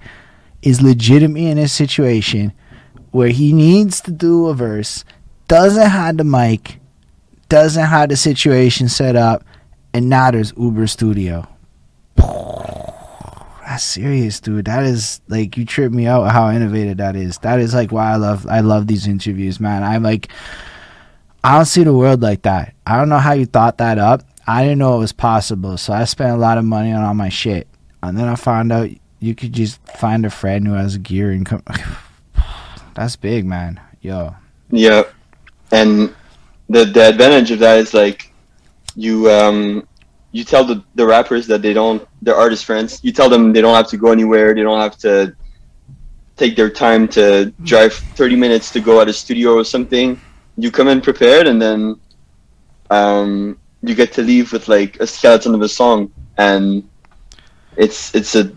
is legitimately in a situation where he needs to do a verse, doesn't have the mic, doesn't have the situation set up, and now there's Uber Studio. That's serious, dude. That is like you trip me out how innovative that is. That is like why I love I love these interviews, man. I'm like I don't see the world like that. I don't know how you thought that up. I didn't know it was possible, so I spent a lot of money on all my shit, and then I found out you could just find a friend who has gear and come. That's big, man. Yo, Yeah, and the the advantage of that is like you um you tell the the rappers that they don't their artist friends you tell them they don't have to go anywhere they don't have to take their time to drive 30 minutes to go at a studio or something you come in prepared and then um you get to leave with like a skeleton of a song and it's it's a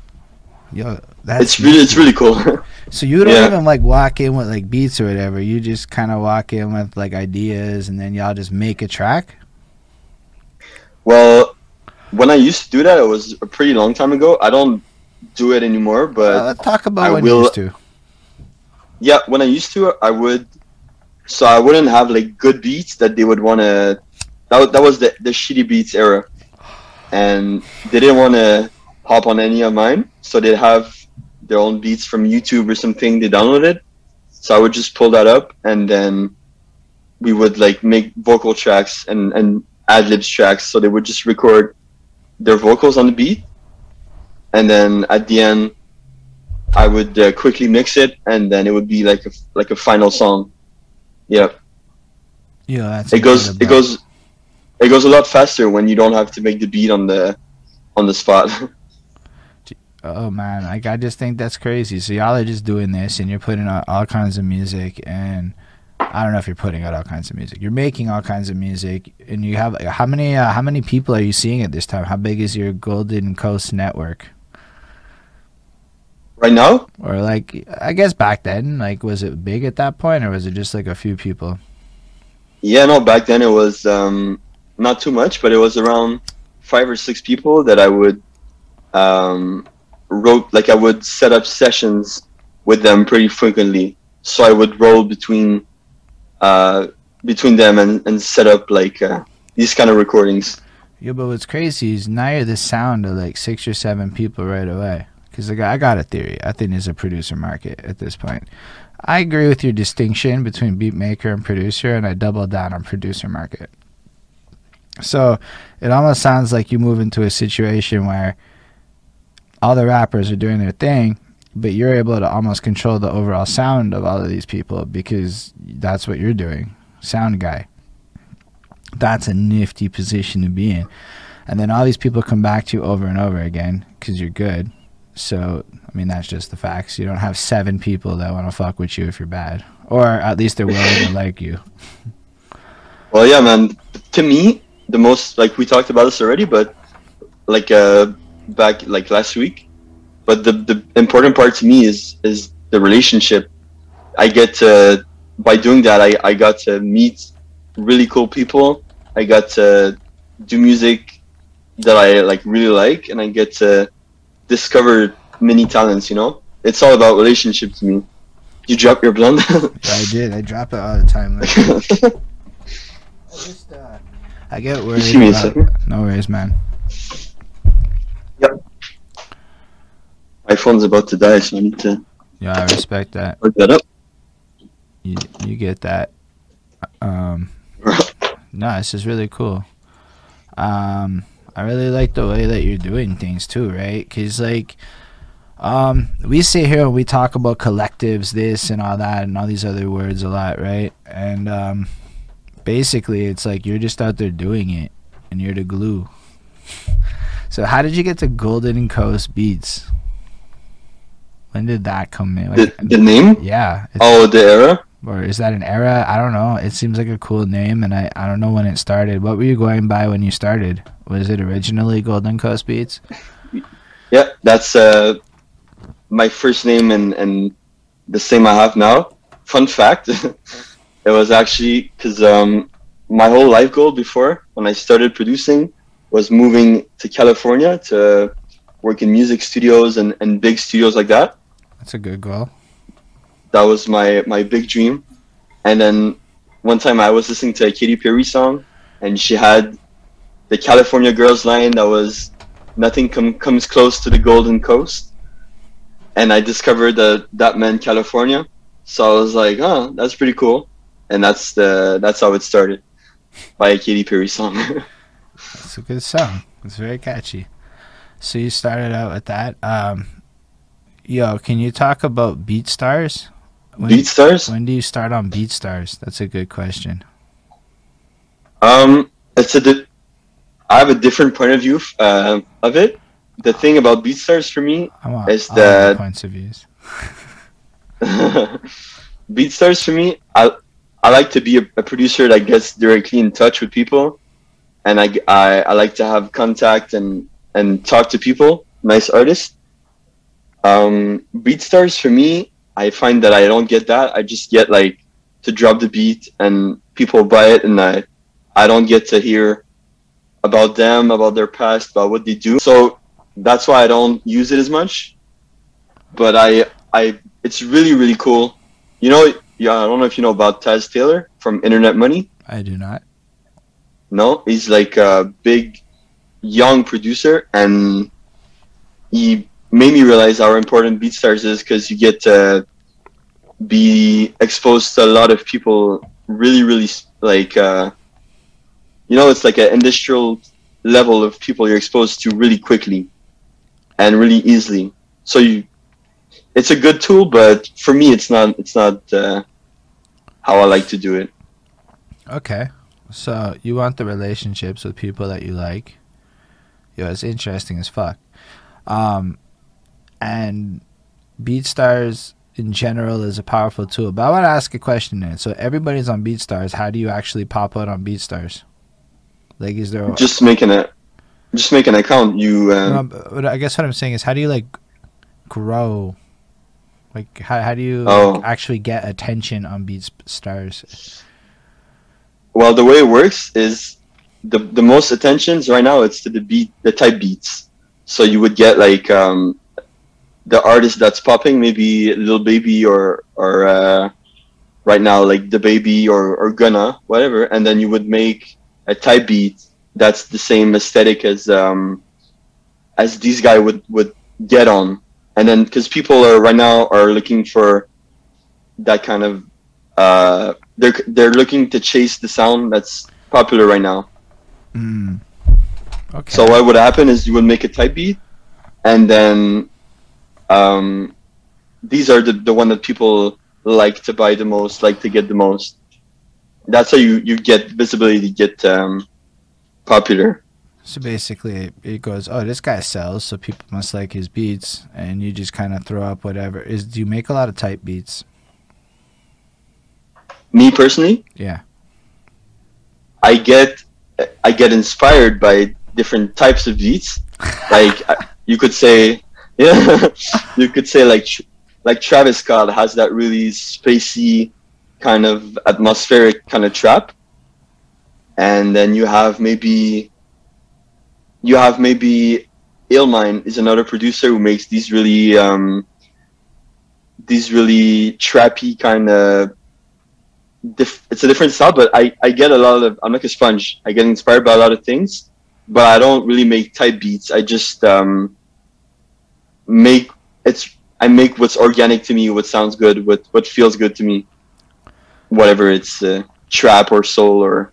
yo, that's it's really it's really cool So you don't Yeah. even like walk in with like beats or whatever. You just kind of walk in with like ideas, and then y'all just make a track. Well, when I used to do that, it was a pretty long time ago. I don't do it anymore, but Uh, talk about I when will- you used to. yeah, when I used to, I would. So I wouldn't have like good beats that they would want to. That was, that was the the shitty beats era, and they didn't want to hop on any of mine. So they'd have their own beats from YouTube or something. They downloaded. So I would just pull that up, and then we would like make vocal tracks and and ad libs tracks. So they would just record their vocals on the beat, and then at the end I would uh, quickly mix it, and then it would be like a like a final song. Yeah, Yeah, that's it goes it goes it goes a lot faster when you don't have to make the beat on the on the spot. Oh man, like I just think that's crazy. So y'all are just doing this, and you're putting out all kinds of music, and I don't know if you're putting out all kinds of music. You're making all kinds of music, and you have how many uh, how many people are you seeing at this time? How big is your Golden Coast network? right now, Or like I guess back then, like was it big at that point, or was it just like a few people? yeah, no, back then it was um, not too much, but it was around five or six people that I would um, wrote like I would set up sessions with them pretty frequently. So I would roll between uh, between them and, and set up like uh, these kind of recordings. Yeah, but what's crazy is now you're the sound of like six or seven people right away. Because like, I got a theory. I think there's a producer market at this point. I agree with your distinction between beat maker and producer, and I double down on producer market. So it almost sounds like you move into a situation where all the rappers are doing their thing, but you're able to almost control the overall sound of all of these people because that's what you're doing. Sound guy. That's a nifty position to be in. And then all these people come back to you over and over again because you're good. So, I mean, that's just the facts. You don't have seven people that want to fuck with you if you're bad. Or at least they're willing to like you. Well, yeah, man. To me, the most like we talked about this already, but like uh, back like last week. But the the important part to me is is the relationship. I get to by doing that, I I got to meet really cool people. I got to do music that I like really like, and I get to discover many talents. You know, it's all about relationship to me. You drop your blunt. I did. I drop it all the time. Like, I just, uh, I get worried. Excuse me a about- No worries, man. My phone's about to die, so I need to Yeah, I respect that. plug that up. You, you get that. Um, no, this is really cool. Um, I really like the way that you're doing things too, right? Because like, um, we sit here and we talk about collectives, this and all that, and all these other words a lot, right? And um, basically, it's like you're just out there doing it, and you're the glue. so, how did you get to Golden Coast Beats? When did that come in? The, the name? yeah. Oh, the era. or is that an era? I don't know. It seems like a cool name, and I, I don't know when it started. What were you going by when you started? Was it originally Golden Coast Beats? Yeah, that's uh, my first name and, and the same I have now. Fun fact, it was actually because um, my whole life goal before, when I started producing, was moving to California to work in music studios and, and big studios like that. That's a good goal. That was my, my big dream. And then one time I was listening to a Katy Perry song, and she had the California Girls line that was nothing com- comes close to the Golden Coast. And I discovered that that meant California. So I was like, oh, that's pretty cool. And that's the that's how it started by a Katy Perry song. It's a good song. It's very catchy. So you started out with that. Um, yo, can you talk about BeatStars? When, BeatStars? When do you start on BeatStars? That's a good question. Um, it's a di- I have a different point of view uh, of it. The thing about BeatStars for me I want It's all the the- points of views. BeatStars for me, I I like to be a, a producer that gets directly in touch with people, and I, I, I like to have contact and and talk to people, nice artists. Um, BeatStars for me, I find that I don't get that. I just get like to drop the beat and people buy it, and I I don't get to hear about them, about their past, about what they do. So that's why I don't use it as much. But I I it's really really cool. You know, yeah, I don't know if you know about Taz Taylor from Internet Money. I do not. No, he's like a big young producer, and he made me realize how important BeatStars is because you get to be exposed to a lot of people. Really, really like uh, you know, it's like an industrial level of people you're exposed to really quickly and really easily. So you, it's a good tool, but for me, it's not. It's not uh, how I like to do it. Okay. So you want the relationships with people that you like. Yo, it's interesting as fuck. Um and BeatStars in general is a powerful tool. But I want to ask a question then. So everybody's on BeatStars. How do you actually pop out on BeatStars? Like is there Just making a, just make an account. You. Um, No, but I guess what I'm saying is how do you like grow like how, how do you Oh. like, actually get attention on BeatStars? Well, the way it works is the the most attentions right now it's to the beat, the type beats. So you would get like um, the artist that's popping, maybe Lil Baby or or uh, right now like DaBaby or or Gunna, whatever, and then you would make a type beat that's the same aesthetic as um, as these guy would would get on, and then because people are right now are looking for that kind of uh, they're they're looking to chase the sound that's popular right now. Mm. Okay. So what would happen is you would make a type beat, and then um, these are the the one that people like to buy the most, like to get the most. That's how you you get visibility, get um, popular. So basically, it, it goes, oh, this guy sells, so people must like his beats, and you just kind of throw up whatever. Is do you make a lot of type beats? Me personally, Yeah. I get I get inspired by different types of beats. Like you could say, yeah, you could say like like Travis Scott has that really spacey kind of atmospheric kind of trap, and then you have maybe you have maybe Illmind is another producer who makes these really um, these really trappy kind of it's a different style, but I, I get a lot of I'm like a sponge. I get inspired by a lot of things, but I don't really make type beats. I just um, make it's I make what's organic to me, what sounds good, what what feels good to me, whatever it's uh, trap or soul or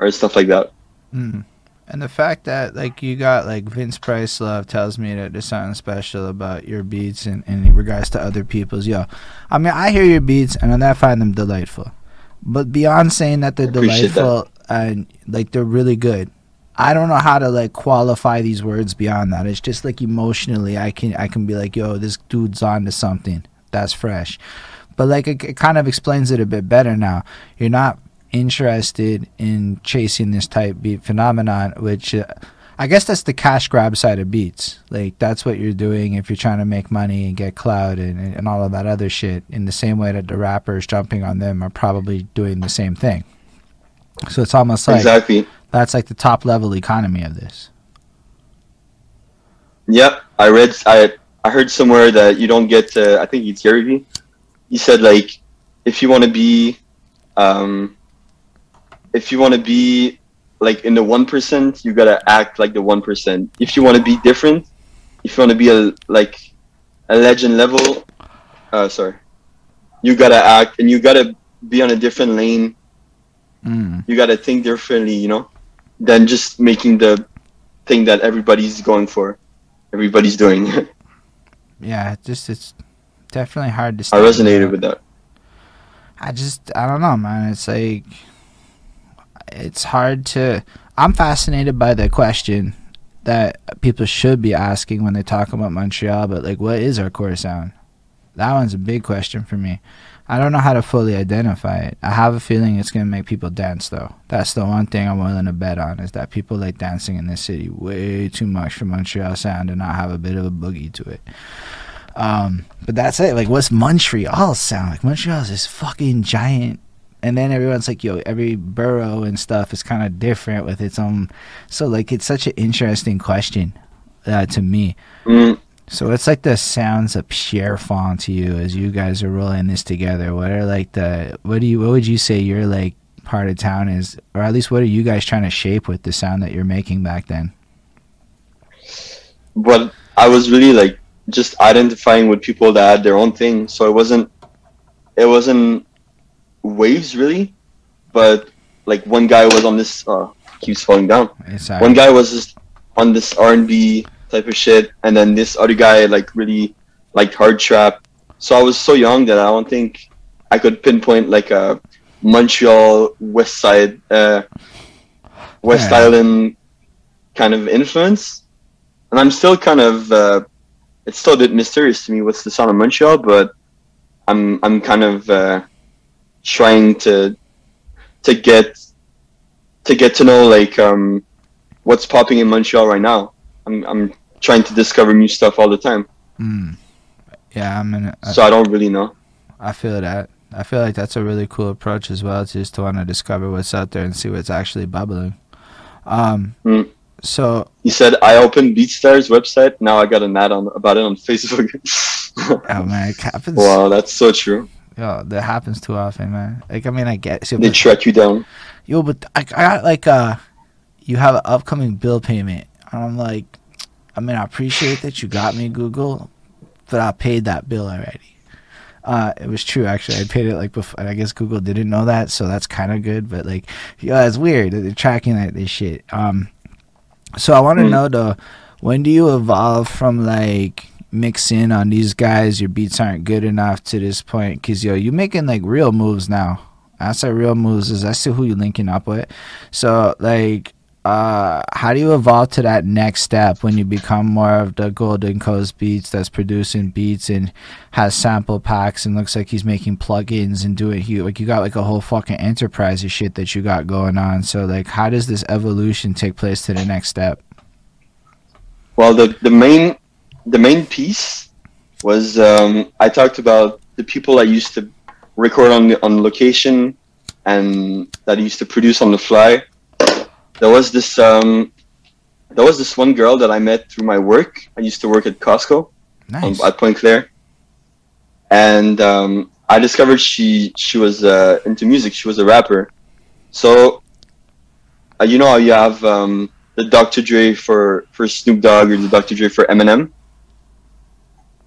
or stuff like that. Mm. And the fact that like you got like Vince Price love tells me that there's something special about your beats and in regards to other people's. Yo, I mean I hear your beats and I find them delightful, but beyond saying that they're delightful that. and like they're really good, I don't know how to like qualify these words beyond that. It's just like emotionally, I can I can be like, yo, this dude's on to something. That's fresh. But like it, it kind of explains it a bit better now. You're not interested in chasing this type beat phenomenon, which uh, I guess that's the cash grab side of beats. Like that's what you're doing if you're trying to make money and get clout and, and all of that other shit. In the same way that the rappers jumping on them are probably doing the same thing. So it's almost like exactly that's like the top level economy of this. Yep, I read I I heard somewhere that you don't get to, I think it's Gary Vee. He said like if you want to be um if you want to be like in the one percent, you gotta act like the one percent. If you want to be different, if you want to be a like a legend level, uh, sorry, you gotta act and you gotta be on a different lane. Mm. You gotta think differently, you know, than just making the thing that everybody's going for, everybody's doing. yeah, just it's definitely hard to. I resonated with that. I just I don't know, man. It's like it's hard to. I'm fascinated by the question that people should be asking when they talk about Montreal, but like, what is our core sound? That one's a big question for me. I don't know how to fully identify it. I have a feeling it's gonna make people dance though. That's the one thing I'm willing to bet on is that people like dancing in this city way too much for Montreal sound and not have a bit of a boogie to it. Um, but that's it. Like, what's Montreal sound like? Montreal's this fucking giant and then everyone's like, yo, every borough and stuff is kind of different with its own. So like, it's such an interesting question uh, to me. Mm. So it's like the sounds of Pierrefonds to you as you guys are rolling this together. What are like the what do you what would you say your like part of town is, or at least what are you guys trying to shape with the sound that you're making back then? Well, I was really like just identifying with people that had their own thing. So it wasn't it wasn't waves really, but like one guy was on this uh keeps falling down. One guy was just on this R and B type of shit, and then this other guy like really liked hard trap. So I was so young that I don't think I could pinpoint like a Montreal West Side uh, West yeah. Island kind of influence, and I'm still kind of uh, it's still a bit mysterious to me what's the sound of Montreal, but I'm I'm kind of uh, trying to to get to get to know like um, what's popping in Montreal right now. I'm I'm trying to discover new stuff all the time. Mm. Yeah, I'm in. so I don't really know. I feel that. I feel like that's a really cool approach as well, just to want to discover what's out there and see what's actually bubbling. Um, mm. So he said, "I opened BeatStars website. Now I got an ad on about it on Facebook." oh man, it happens. Wow, that's so true. Yo, that happens too often, man. Like, I mean, I get. They but, track you down. Yo, but I, I got like uh, you have an upcoming bill payment, and I'm like, I mean, I appreciate that you got me Google, but I paid that bill already. Uh, it was true actually. I paid it like before. I guess Google didn't know that, so that's kind of good. But like, yeah, it's weird that they're tracking that this shit. Um, so I want to mm. know though, when do you evolve from like mixing on these guys, your beats aren't good enough to this point. Cause yo, you making like real moves now. I say real moves is I see who you linking up with. So like, uh, how do you evolve to that next step when you become more of the Golden Coast Beats that's producing beats and has sample packs and looks like he's making plugins and doing he like you got like a whole fucking enterprise of shit that you got going on. So like, how does this evolution take place to the next step? Well, the the main the main piece was um, I talked about the people I used to record on on location and that I used to produce on the fly. There was this um, there was this one girl that I met through my work. I used to work at Costco nice. at Pointe-Claire, and um, I discovered she she was uh, into music. She was a rapper. So uh, you know how you have um, the Dr. Dre for for Snoop Dogg or the Dr. Dre for Eminem.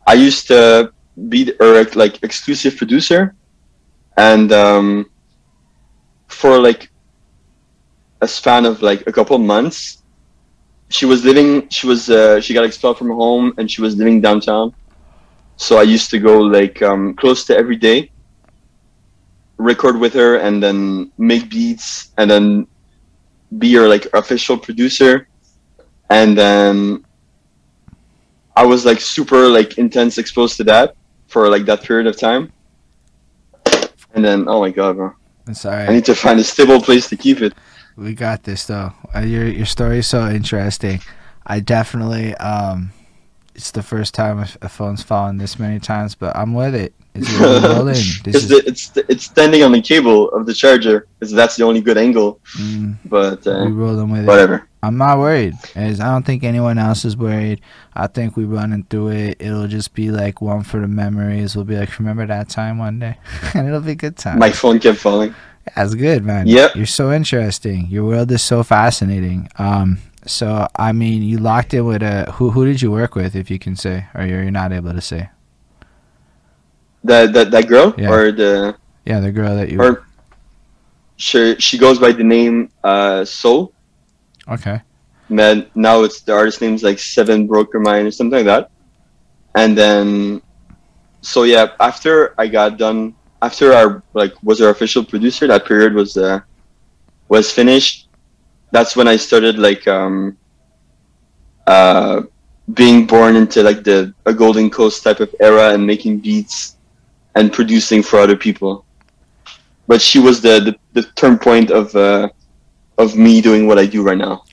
I used to be a like exclusive producer, and um, for like a span of like a couple months. She was living. She was. Uh, she got expelled from home, and she was living downtown. So I used to go like um, close to every day, record with her, and then make beats, and then be her like official producer, and then I was like super like intense exposed to that for like that period of time. And then oh my god, bro. I'm sorry. I need to find a stable place to keep it. We got this though. Uh, your your story is so interesting. I definitely um, it's the first time a, phone's fallen this many times, but I'm with it. It's really rolling. Is, it's it's standing on the cable of the charger, because that's the only good angle. mm, But we uh, rolling with it. whatever. I'm not worried. As I don't think anyone else is worried. I think we're running through it. It'll just be like one for the memories. We'll be like, remember that time one day, and it'll be a good time. My phone kept falling. That's good, man. Yep. You're so interesting. Your world is so fascinating. Um, so I mean, you locked in with a who? Who did you work with, if you can say, or you're, you're not able to say? That that that girl Yeah. or the Yeah, the girl that you. or she she goes by the name uh Soul. okay. Man, now it's the artist name's like Seven Broker Mine or something like that. And then, so yeah, after I got done, after our like was our official producer, that period was uh was finished. That's when I started like um uh being born into like the a Golden Coast type of era and making beats and producing for other people. But she was the the, the turn point of uh of me doing what I do right now.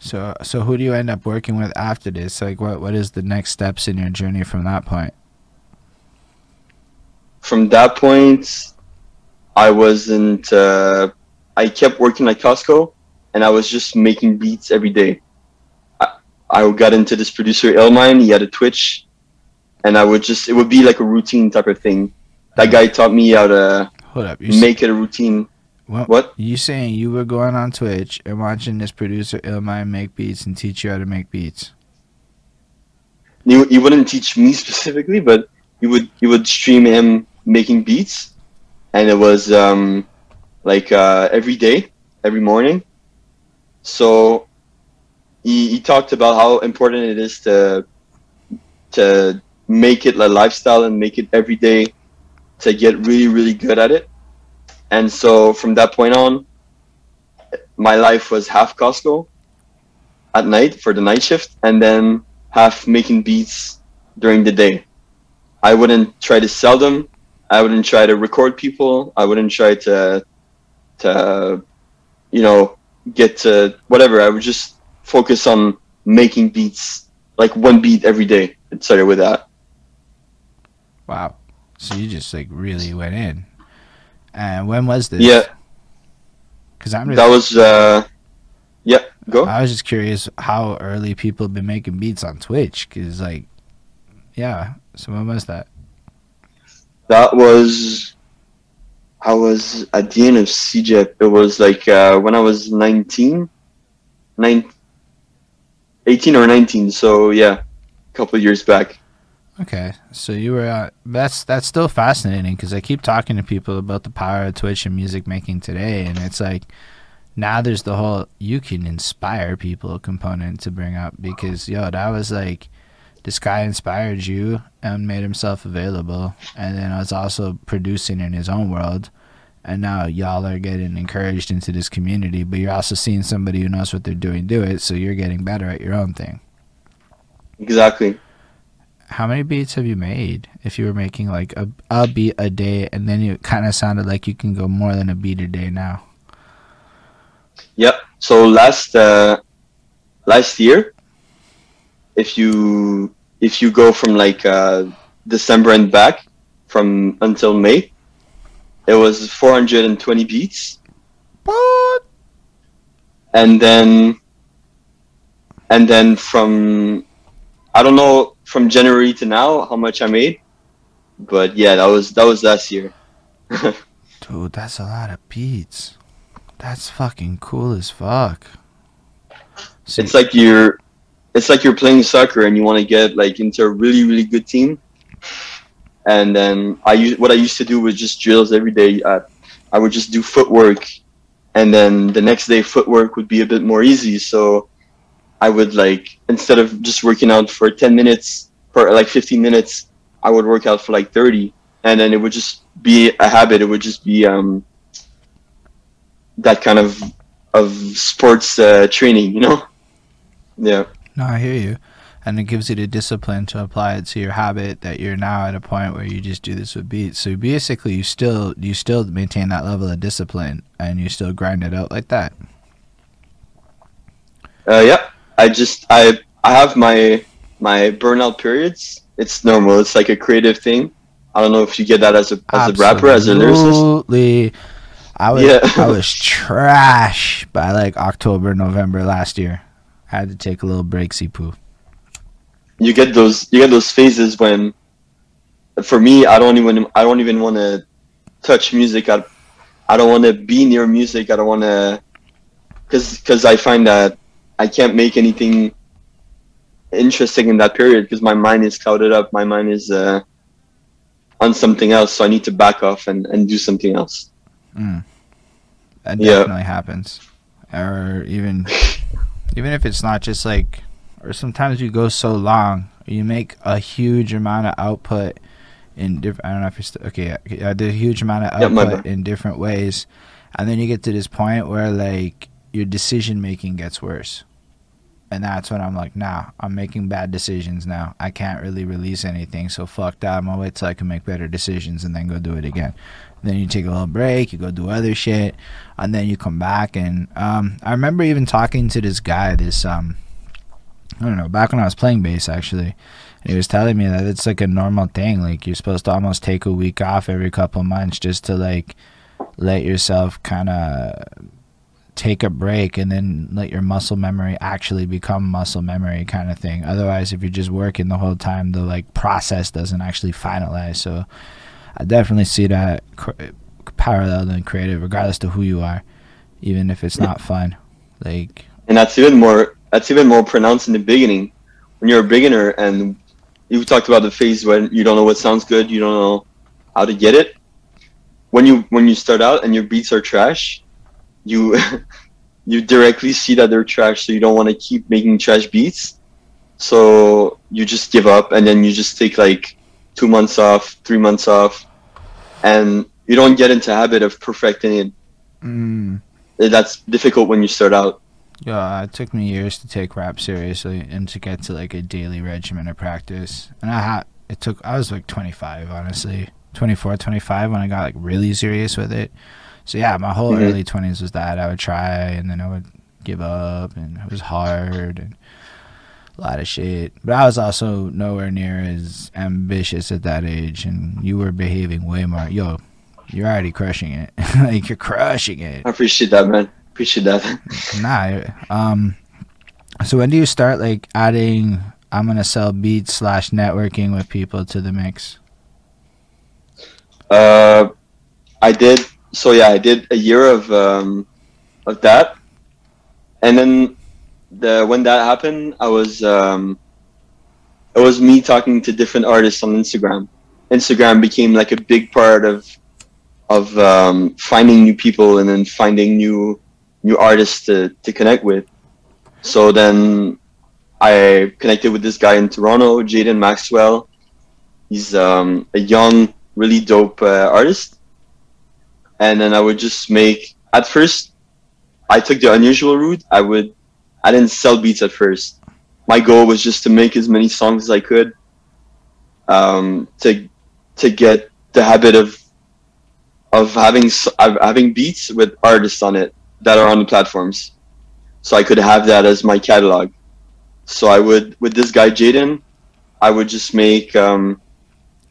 So so who do you end up working with after this? Like, what what is the next steps in your journey from that point? From that point, I wasn't. Uh, I kept working at Costco, and I was just making beats every day. I, I got into this producer Illmind. He had a Twitch, and I would just. It would be like a routine type of thing. That guy taught me how to Hold up. Make it a routine. what? What? You saying you were going on Twitch and watching this producer Illmind make beats and teach you how to make beats? He, he wouldn't teach me specifically, but he would he would stream him making beats, and it was um, like uh, every day, every morning. So he, he talked about how important it is to to make it a lifestyle and make it every day to get really really good at it. And so from that point on, my life was half Costco at night for the night shift, and then half making beats during the day. I wouldn't try to sell them. I wouldn't try to record people. I wouldn't try to, to, you know, get to whatever. I would just focus on making beats, like one beat every day. It started with that. Wow. So you just like really went in. And when was this? Yeah, Because I'm just, that was. Uh, yeah, go. I was just curious how early people have been making beats on Twitch. Because like, yeah. So when was that? That was. I was at the end of CEGEP. It was like uh, when I was 19, nine, 18 or 19. So yeah, a couple years back. Okay, so you were uh, that's that's still fascinating because I keep talking to people about the power of Twitch and music making today, and it's like now there's the whole you can inspire people component to bring up because yo that was like this guy inspired you and made himself available, and then I was also producing in his own world, and now y'all are getting encouraged into this community, but you're also seeing somebody who knows what they're doing do it, so you're getting better at your own thing. Exactly. how many beats have you made if you were making like a, a beat a day and then it kind of sounded like you can go more than a beat a day now Yep. So last uh, last year, if you if you go from like uh, December and back from until May, it was 420 beats, what? And then and then from I don't know from January to now how much I made, but yeah, that was that was last year. dude that's a lot of beats. That's fucking cool as fuck. So it's like you're it's like you're playing soccer and you want to get like into a really really good team and then i what i used to do was just drills every day uh, i would just do footwork and then the next day footwork would be a bit more easy. So I would like instead of just working out for 10 minutes for like 15 minutes, I would work out for like 30, and then it would just be a habit. It would just be um, that kind of of sports uh, training, you know? Yeah. No, I hear you. And it gives you the discipline to apply it to your habit that you're now at a point where you just do this with beats. So basically you still you still maintain that level of discipline and you still grind it out like that. Uh, yeah. I just I I have my my burnout periods. It's normal. It's like a creative thing. I don't know if you get that as a as Absolutely. a rapper, as a lyricist. Absolutely. I was Yeah. I was trash by like October, November last year. Had to take a little break, Sipu. you get those you get those phases when for me i don't even i don't even want to touch music i, I don't want to be near music i don't want to because because i find that i can't make anything interesting in that period because my mind is clouded up my mind is uh, on something else so i need to back off and, and do something else That Yeah. definitely happens. Or even even if it's not just like or sometimes you go so long, you make a huge amount of output in different I don't know if you're st- okay, yeah, the huge amount of output in different ways. And then you get to this point where like your decision making gets worse. And that's when I'm like, nah, I'm making bad decisions now. I can't really release anything, so fuck that. I'm gonna wait till I can make better decisions and then go do it again. Then you take a little break, you go do other shit, and then you come back. And um, I remember even talking to this guy, this um, I don't know, back when I was playing bass actually, and he was telling me that it's like a normal thing. Like you're supposed to almost take a week off every couple months just to like let yourself kind of take a break and then let your muscle memory actually become muscle memory kind of thing. Otherwise, if you're just working the whole time, the like process doesn't actually finalize. So I definitely see that parallel and creative, regardless to who you are, even if it's not fun. Like and that's even more that's even more pronounced in the beginning. When you're a beginner and you've talked about the phase when you don't know what sounds good you don't know how to get it. When you when you start out and your beats are trash you you directly see that they're trash so you don't want to keep making trash beats. So you just give up and then you just take like two months off three months off and you don't get into habit of perfecting it mm, that's difficult when you start out Yeah, it took me years to take rap seriously and to get to like a daily regimen of practice. And I had it took I was like 25, honestly. 24, 25 when I got like really serious with it. So yeah, my whole Mhm. early 20s was that I would try and then I would give up and it was hard and a lot of shit. But I was also nowhere near as ambitious at that age and you were behaving way more. Yo, you're already crushing it. like you're crushing it. i appreciate that man appreciate that Nah. Um. So when do you start like adding? I'm gonna sell beats slash networking with people to the mix. Uh, I did. So yeah, I did a year of um, of that, and then the when that happened, I was um, it was me talking to different artists on Instagram. Instagram became like a big part of of um, finding new people and then finding new new artists to, to connect with. So then I connected with this guy in Toronto, Jaden Maxwell. He's um, a young, really dope uh, artist. And then I would just make. At first, I took the unusual route. I would. I didn't sell beats at first. My goal was just to make as many songs as I could. Um, to to get the habit of of having of having beats with artists on it that are on the platforms, so I could have that as my catalog. So I would with this guy Jaden, I would just make um,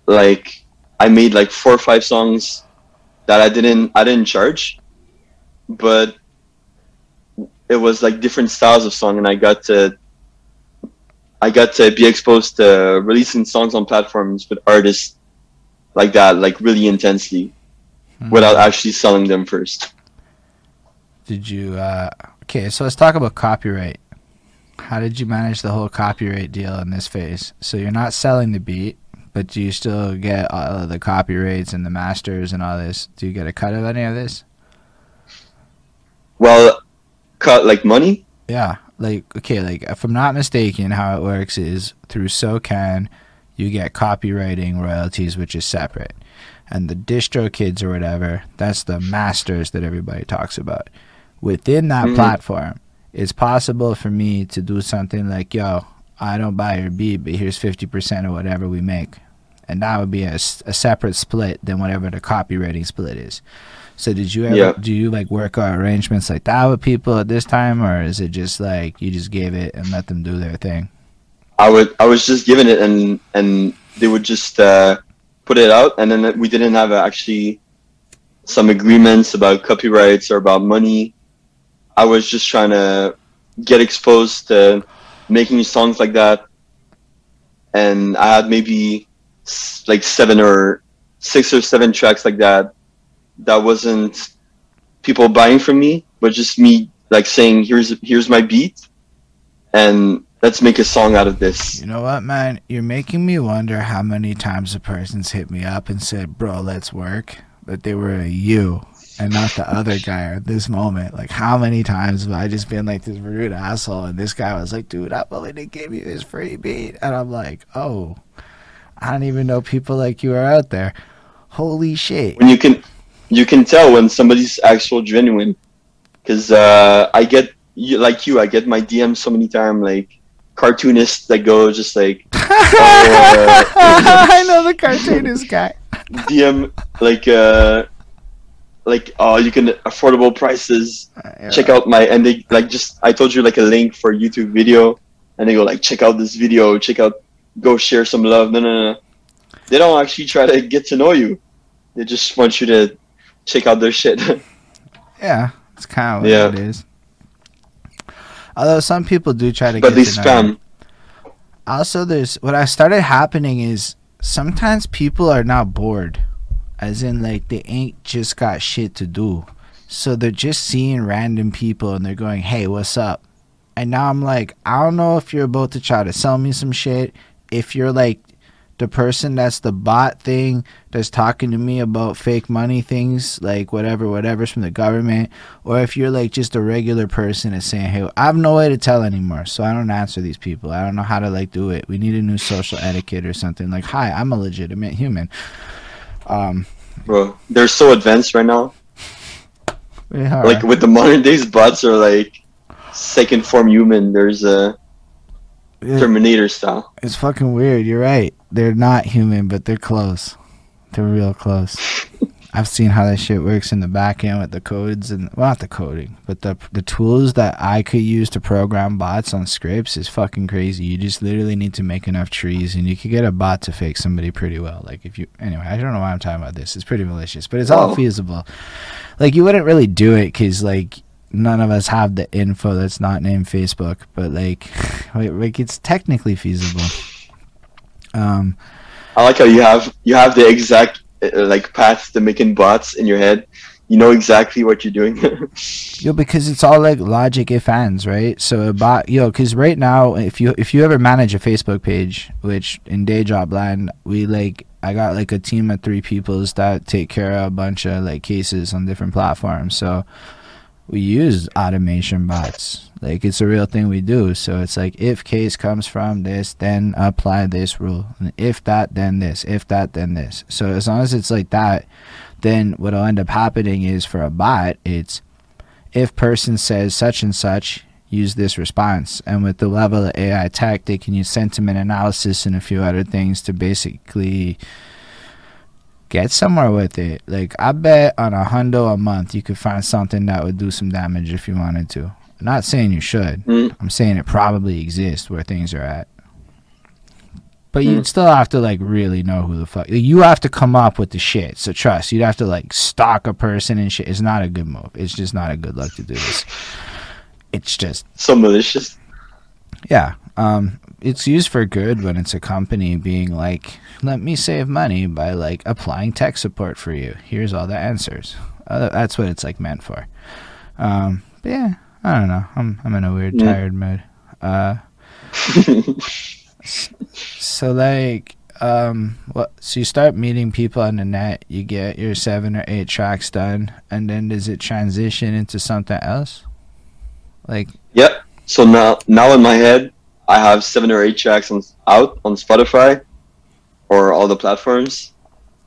like I made like four or five songs that I didn't I didn't charge, but it was like different styles of song, and I got to I got to be exposed to releasing songs on platforms with artists like that, like really intensely, without actually selling them first. Did you? uh Okay, so let's talk about copyright. How did you manage the whole copyright deal in this phase? So you're not selling the beat, but do you still get all of the copyrights and the masters and all this? Do you get a cut of any of this? Well, cut like money. Yeah, like okay, like if I'm not mistaken, how it works is through SOCAN, you get copywriting royalties, which is separate, and the DistroKids or whatever, that's the masters that everybody talks about. Within that Mhm. platform, it's possible for me to do something like, yo, I don't buy your beat, but here's fifty percent of whatever we make, and that would be a, a separate split than whatever the copywriting split is. So did you ever Yeah. do you like work out arrangements like that with people at this time, or is it just like you just gave it and let them do their thing? I would I was just given it and and they would just uh, put it out and then we didn't have actually some agreements about copyrights or about money. I was just trying to get exposed to making songs like that, and I had maybe like seven or six or seven tracks like that. That wasn't people buying from me, but just me like saying, "Here's here's my beat," and let's make a song out of this. You know what, man? You're making me wonder how many times a person's hit me up and said, "Bro, let's work," but they were a you and not the other guy at this moment. Like, how many times have I just been like this rude asshole, and this guy was like, "Dude, I'm willing to give you this free beat," and I'm like, "Oh, I don't even know people like you are out there." Holy shit! when you can you can tell when somebody's actual genuine because uh, i get like you i get my dms so many times like cartoonists that go just like uh, I know the cartoonist guy. dm like uh like oh you can affordable prices check out my and they like just i told you like a link for a youtube video and they go like check out this video check out go share some love. No no no. They don't actually try to get to know you. They just want you to check out their shit Yeah, it's kind of what Yeah. it is. Although some people do try to but get they to know spam Also, there's what I started happening is sometimes people are not bored, as in like they ain't just got shit to do, so they're just seeing random people and they're going, "Hey, what's up?" And now I'm like, I don't know if you're about to try to sell me some shit. If you're like the person that's the bot thing that's talking to me about fake money things, like whatever, whatever's from the government, or if you're like just a regular person that's saying, "Hey, I have no way to tell anymore, so I don't answer these people. I don't know how to like do it. We need a new social etiquette or something." Like, "Hi, I'm a legitimate human." Um, bro they're so advanced right now are. like with the modern days bots are like second form human there's a terminator style it's fucking weird. You're right. They're not human, but they're close. They're real close. I've seen how that shit works in the back end with the codes and well, not the coding, but the the tools that I could use to program bots on scripts is fucking crazy. You just literally need to make enough trees, and you could get a bot to fake somebody pretty well. Like if you anyway, I don't know why I'm talking about this. It's pretty malicious, but it's all feasible. Like you wouldn't really do it because like none of us have the info that's not named Facebook, but like like, like it's technically feasible. Um. i like how you have you have the exact uh, like path to making bots in your head you know exactly what you're doing Yo, because it's all like logic if ands, right? So a bot, yo, because right now, if you if you ever manage a Facebook page, which in day job land, we like, I got like a team of three peoples that take care of a bunch of like cases on different platforms. So we use automation bots. Like it's a real thing we do. So it's like if case comes from this, then apply this rule. And if that, then this. If that, then this. So as long as it's like that, then what'll end up happening is for a bot, it's if person says such and such, use this response. And with the level of AI tech, they can use sentiment analysis and a few other things to basically get somewhere with it. Like I bet on a hundo a month you could find something that would do some damage if you wanted to. I'm not saying you should. Mm. I'm saying it probably exists where things are at. But you'd still have to like really know who the fuck you have to come up with the shit. So trust, you'd have to like stalk a person and shit. It's not a good move. It's just not a good look to do this. It's just so malicious yeah. Um it's used for good when it's a company being like, let me save money by like applying tech support for you. Here's all the answers. Uh, that's what it's like meant for. Um, but yeah, I don't know. I'm I'm in a weird Yeah. tired mood. Uh, so like um, what? So you start meeting people on the net. You get your seven or eight tracks done, and then does it transition into something else? Like, Yep. So now, now in my head, I have seven or eight tracks on, out on Spotify or all the platforms,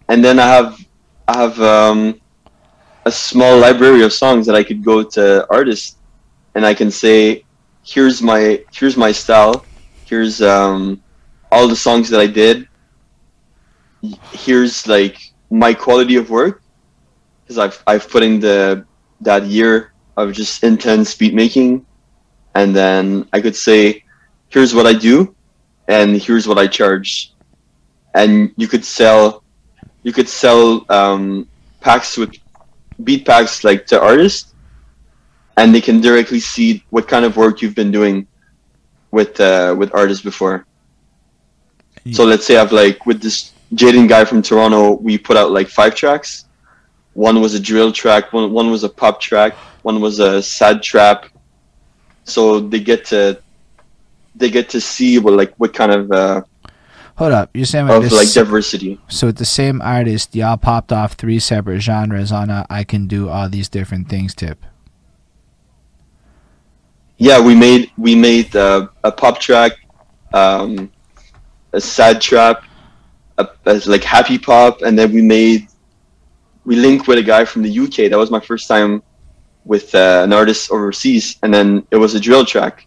and then I have I have um, a small library of songs that I could go to artists, and I can say, here's my here's my style, here's um, all the songs that I did. Here's like my quality of work, because I've I've put in the that year of just intense beat making. And then I could say, here's what I do, and here's what I charge, and you could sell, you could sell um, packs with beat packs like to artists, and they can directly see what kind of work you've been doing with uh, with artists before. So let's say I've like with this Jaden guy from Toronto, we put out like five tracks. One was a drill track, one one was a pop track, one was a sad trap, so they get to they get to see what like what kind of uh, hold up, you're saying of this, like diversity. so with the same artist, y'all popped off three separate genres on a "I can do all these different things" tip. Yeah, we made we made uh, a pop track, um, a sad trap, a, a, like happy pop, and then we made we linked with a guy from the UK. That was my first time with uh, an artist overseas, and then it was a drill track.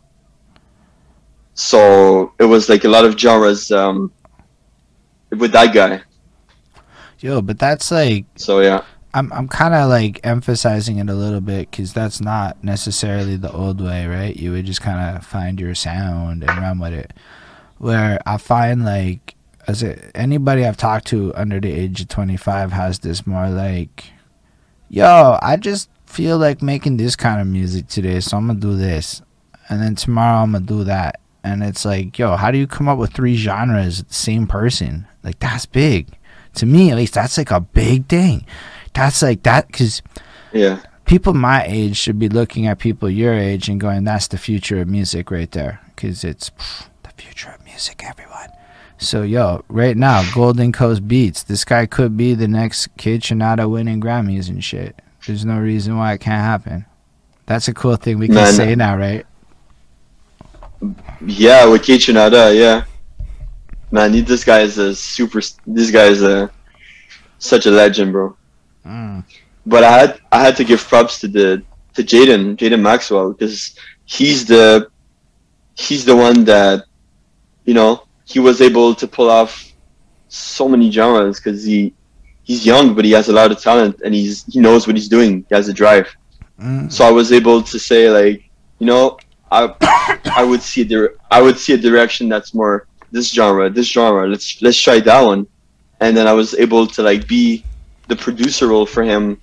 So it was like a lot of genres um, with that guy. Yo, but that's like So yeah. I'm I'm kind of like emphasizing it a little bit because that's not necessarily the old way, right? You would just kind of find your sound and run with it. Where I find like as it, anybody I've talked to under the age of 25 has this more like, yo, I just feel like making this kind of music today, so I'm gonna do this, and then tomorrow I'm gonna do that, and it's like, yo, how do you come up with three genres the same person? Like that's big. To me, at least, that's like a big thing that's like that because Yeah. people my age should be looking at people your age and going, "That's the future of music right there," because it's pff, the future of music, everyone. So yo, right now, Golden Coast Beats. This guy could be the next Kaytranada winning Grammys and shit. There's no reason why it can't happen. That's a cool thing we can Man. say now, right? Yeah, with Kaytranada, yeah. Man, this guy is a super. This guy is a such a legend, bro. Mm. But I had I had to give props to the to Jaden Jaden Maxwell because he's the he's the one that you know he was able to pull off so many genres because he he's young but he has a lot of talent and he's he knows what he's doing. He has a drive. Mm. So I was able to say like, you know, I I would see dir- I would see a direction that's more this genre, this genre. Let's let's try that one, and then I was able to like be the producer role for him.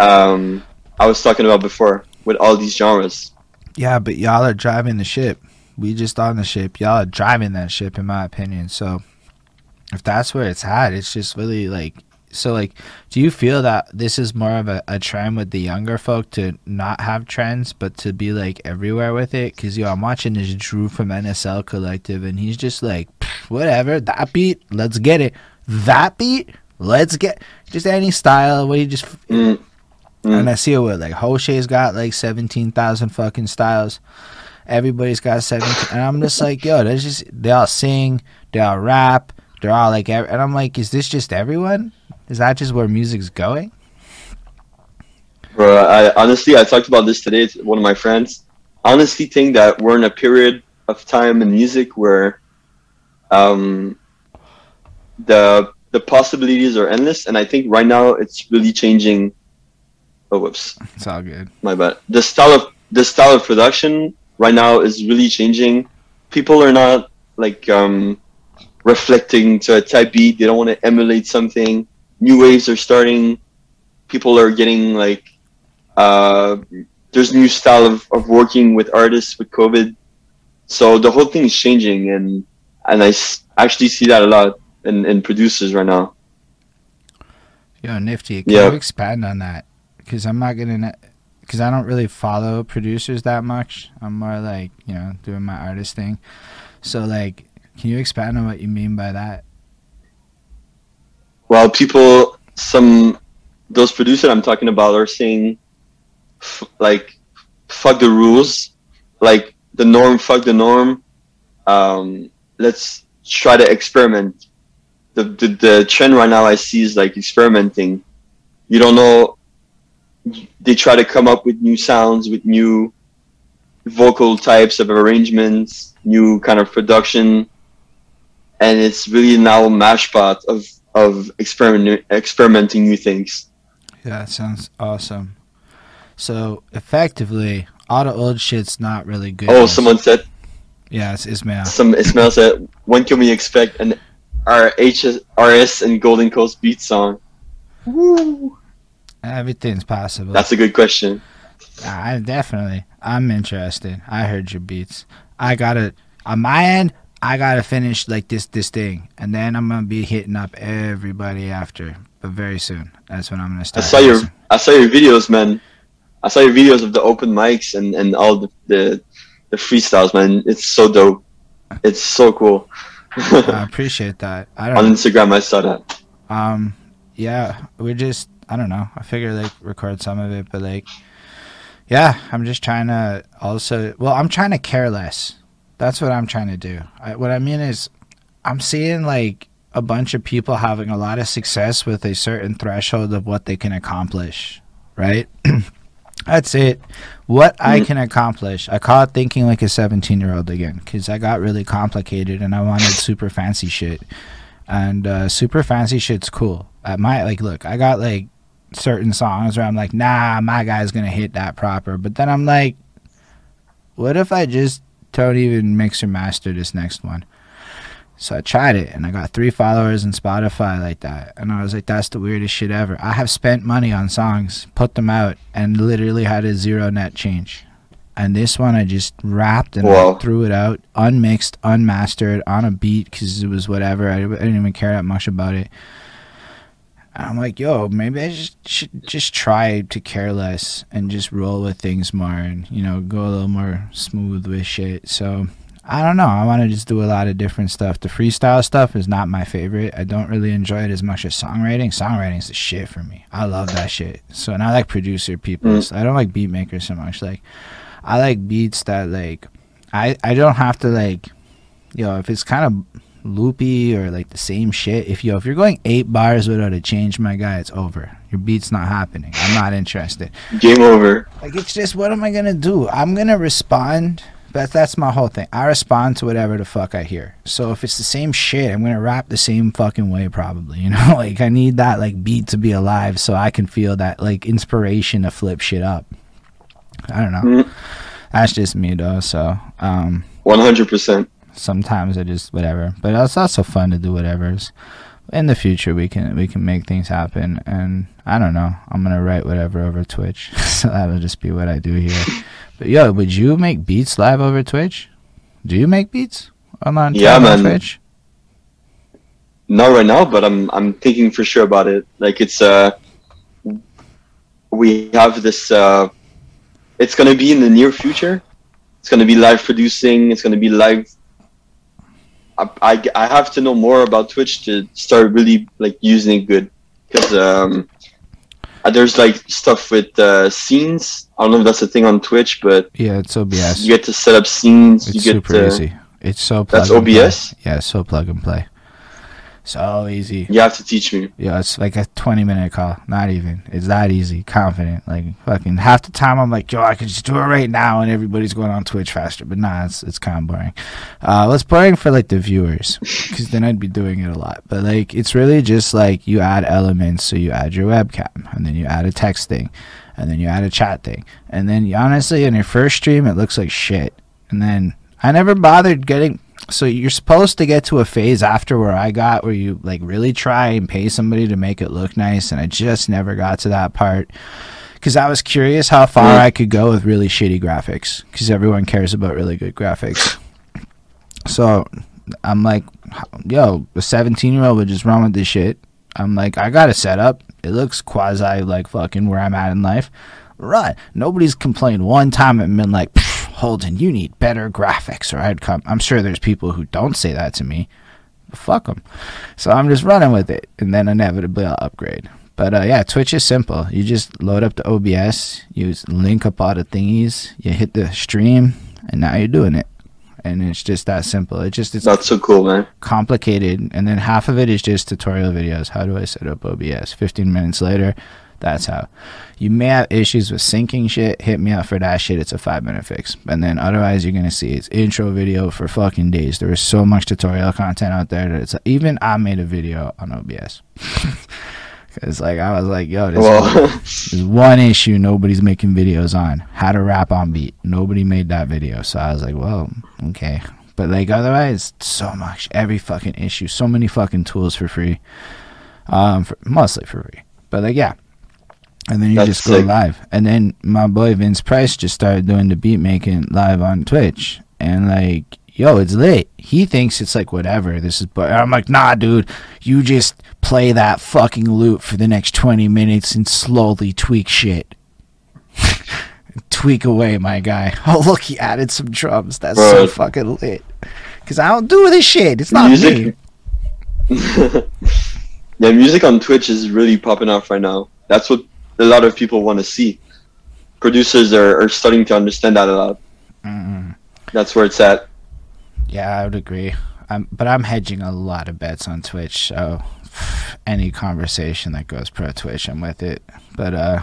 Um, I was talking about before with all these genres. Yeah, but y'all are driving the ship. We just on the ship. Y'all are driving that ship, in my opinion. So, if that's where it's at, it's just really like. So, like, do you feel that this is more of a, a trend with the younger folk to not have trends, but to be like everywhere with it? Because, yo, I'm watching this Drew from NSL Collective, and he's just like, whatever, that beat, let's get it. That beat, let's get. Just any style, what he just. Mm. Mm. And I see it with like Hoshe's got like seventeen thousand fucking styles. Everybody's got seventeen, and I'm just like, yo, they just they all sing, they all rap, they're all like, and I'm like, is this just everyone? Is that just where music's going? Bro, I honestly I talked about this today to one of my friends. Honestly think that we're in a period of time in music where um, the the possibilities are endless, and I think right now it's really changing. Oh, whoops, It's all good. my bad. The style of the style of production right now is really changing. People are not like um, reflecting to a type beat. They don't want to emulate something. New waves are starting. People are getting like uh, there's new style of, of working with artists with COVID. So the whole thing is changing, and and I s- actually see that a lot in, in producers right now. Yo, Nifty, can Yeah. you expand on that? Because I'm not gonna, because I don't really follow producers that much. I'm more like you know doing my artist thing. So like, can you expand on what you mean by that? Well, people, some those producers I'm talking about are saying, f- like, fuck the rules, like the norm, fuck the norm. Um, let's try to experiment. The, the the trend right now I see is like experimenting. You don't know. They try to come up with new sounds, with new vocal types of arrangements, new kind of production, and it's really now a mashpot of of experiment experimenting new things. Yeah, that sounds awesome. So effectively, all the old shit's not really good. Oh, someone said Yeah, it's Ismail. some Ismail said, when can we expect an RHS and Golden Coast beat song? Woo. Everything's possible. That's a good question. I definitely. I'm interested. I heard your beats. I gotta on my end. I gotta finish like this this thing, and then I'm gonna be hitting up everybody after. But very soon. That's when I'm gonna start. I saw your listening. I saw your videos, man. I saw your videos of the open mics and, and all the, the the freestyles, man. It's so dope. It's so cool. I appreciate that. I On don't. Instagram, I saw that. Um. Yeah, we're just. I don't know. I figure like record some of it, but like, yeah, I'm just trying to also. Well, I'm trying to care less. That's what I'm trying to do. I, what I mean is, I'm seeing like a bunch of people having a lot of success with a certain threshold of what they can accomplish, right? That's it. What I Mhm. can accomplish. I call it thinking like a 17 year old again because I got really complicated and I wanted super fancy shit. And uh, super fancy shit's cool. At my like, look, I got like certain songs where I'm like, nah, my guy's gonna hit that proper. But then I'm like, what if I just don't even mix or master this next one? So I tried it and I got three followers in Spotify like that. And I was like, that's the weirdest shit ever. I have spent money on songs, put them out, and literally had a zero net change. And this one I just rapped and Wow. threw it out, unmixed, unmastered, on a beat because it was whatever. I, I didn't even care that much about it. And I'm like, yo, maybe I just should just try to care less and just roll with things more and, you know, go a little more smooth with shit. So I don't know. I want to just do a lot of different stuff. The freestyle stuff is not my favorite. I don't really enjoy it as much as songwriting. Songwriting's the shit for me. I love that shit. So and I like producer people. Mm. So I don't like beat makers so much. Like I like beats that like I I don't have to like you know if it's kind of loopy or like the same shit. If you if you're going eight bars without a change, my guy, it's over. Your beat's not happening. I'm not interested. Game over. Like it's just what am I gonna do? I'm gonna respond. But that's my whole thing. I respond to whatever the fuck I hear. So if it's the same shit, I'm gonna rap the same fucking way probably. You know, like I need that like beat to be alive so I can feel that like inspiration to flip shit up. I don't know. Mhm. That's just me though. So um, One hundred percent. sometimes I just whatever. But it's also fun to do whatever's. In the future, we can we can make things happen, and I don't know. I'm gonna write whatever over Twitch, so that'll just be what I do here. Yo, would you make beats live over Twitch? Do you make beats on on, Yeah, man. Twitch? Not right now, but I'm I'm thinking for sure about it. Like it's uh, we have this. Uh, it's gonna be in the near future. It's gonna be live producing. It's gonna be live. I, I, I have to know more about Twitch to start really like using it good because um, uh, there's like stuff with uh, scenes. I don't know if that's a thing on Twitch, but Yeah, it's OBS. you get to set up scenes. it's you get super to, easy. It's so plug That's and play. OBS? Yeah, so plug and play. So easy. You have to teach me. Yeah, it's like a 20 minute call. Not even. It's that easy. Confident. Like fucking half the time I'm like, yo, I could just do it right now and everybody's going on Twitch faster. But nah, it's it's kind of boring. Uh, well, it's boring for like the viewers because then I'd be doing it a lot. But like, it's really just like you add elements. So you add your webcam and then you add a text thing and then you add a chat thing. And then honestly, in your first stream, it looks like shit. And then I never bothered getting. So you're supposed to get to a phase after where I got, where you like really try and pay somebody to make it look nice, and I just never got to that part because I was curious how far. I could go with really shitty graphics because everyone cares about really good graphics. So I'm like, yo, a 17 year old would just run with this shit. I'm like, I got a setup. It looks quasi like fucking where I'm at in life. Right. Nobody's complained one time and been like, "Pff, Holden, you need better graphics, or I'd come. I'm sure there's people who don't say that to me. Fuck them. So I'm just running with it, and then inevitably I'll upgrade. But uh, yeah, Twitch is simple. You just load up the OBS, you link up all the thingies, you hit the stream, and now you're doing it. And it's just that simple. It just it's not so cool, man. complicated, and then half of it is just tutorial videos. How do I set up OBS? 15 minutes later, that's how. You may have issues with syncing shit. Hit me up for that shit. It's a five minute fix. And then otherwise, you're gonna see it's intro video for fucking days. There is so much tutorial content out there that it's even I made a video on OBS. Cause like I was like, yo, this Well, there's one issue nobody's making videos on. How to rap on beat. Nobody made that video. So I was like, well, okay. But like otherwise, so much. Every fucking issue. So many fucking tools for free. Um, for, mostly for free. But like, yeah. And then you That's just go sick. live. And then my boy Vince Price just started doing the beat making live on Twitch. And like, yo, it's lit. He thinks it's like whatever. This is, but I'm like, nah, dude. You just play that fucking loop for the next 20 minutes and slowly tweak shit. tweak away, my guy. Oh, look, he added some drums. That's so fucking lit. Because I don't do this shit. It's not me. music. yeah, music on Twitch is really popping off right now. That's what a lot of people want to see. Producers are, are starting to understand that a lot. Mm-mm. That's where it's at. Yeah, I would agree. I'm, but I'm hedging a lot of bets on Twitch, so any conversation that goes pro Twitch, I'm with it. But uh,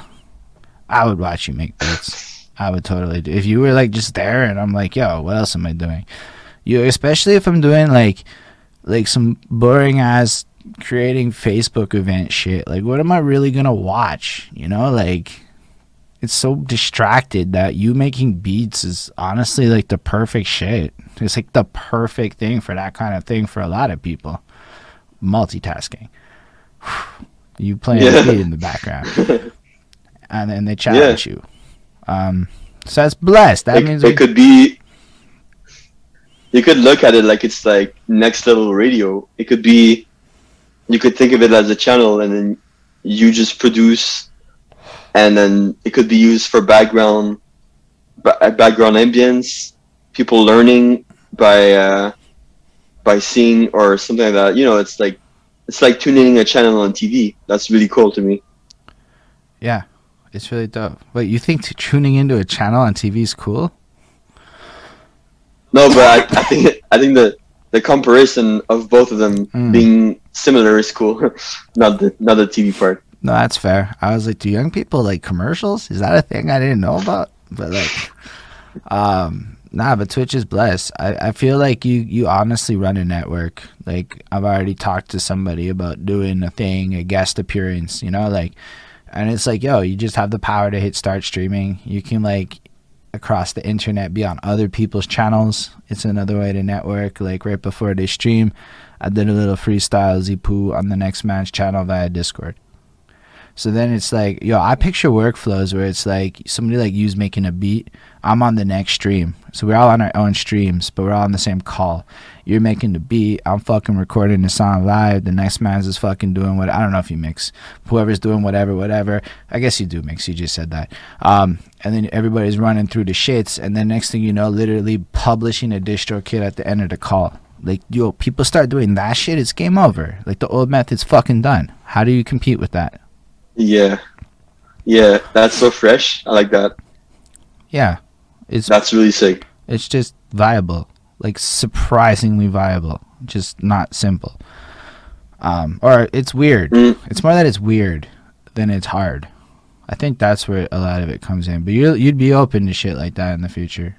I would watch you make bets. I would totally do. If you were like just there, and I'm like, yo, what else am I doing? You, especially if I'm doing like, like some boring ass creating Facebook event shit. Like, what am I really gonna watch? You know, like. It's so distracted that you making beats is honestly like the perfect shit. It's like the perfect thing for that kind of thing for a lot of people. Multitasking. You playing Yeah. a beat in the background, and then they challenge Yeah. you. Um, so that's blessed. That it, means it could be. You could look at it like it's like next level radio. It could be. You could think of it as a channel, and then you just produce, and then it could be used for background, background ambience. People learning by uh, by seeing or something like that. You know, it's like it's like tuning in a channel on TV. That's really cool to me. yeah, it's really dope. Wait, you think t- tuning into a channel on TV is cool? No, but I, I think I think the the comparison of both of them Mm. being similar is cool. not the not the TV part. No, that's fair. I was like, do young people like commercials? Is that a thing I didn't know about? But like, um, nah. But Twitch is blessed. I, I feel like you you honestly run a network. Like I've already talked to somebody about doing a thing, a guest appearance. You know, like, and it's like, yo, you just have the power to hit start streaming. You can like across the internet be on other people's channels. It's another way to network. Like right before they stream, I did a little freestyle Zipu on the next man's channel via Discord. So then it's like, yo, I picture workflows where it's like somebody like you's making a beat. I'm on the next stream. So we're all on our own streams, but we're all on the same call. You're making the beat. I'm fucking recording the song live. The next man's is fucking doing what I don't know if you mix. Whoever's doing whatever, whatever. I guess you do mix. You just said that. Um, and then everybody's running through the shits. And then next thing you know, literally publishing a DistroKid at the end of the call. Like, yo, people start doing that shit. It's game over. Like the old method's fucking done. How do you compete with that? Yeah, yeah, that's so fresh. I like that. Yeah, it's That's really sick. it's just viable, like surprisingly viable, just not simple. Um, or it's weird. Mm. It's more that it's weird than it's hard. I think that's where a lot of it comes in. But you you'd be open to shit like that in the future.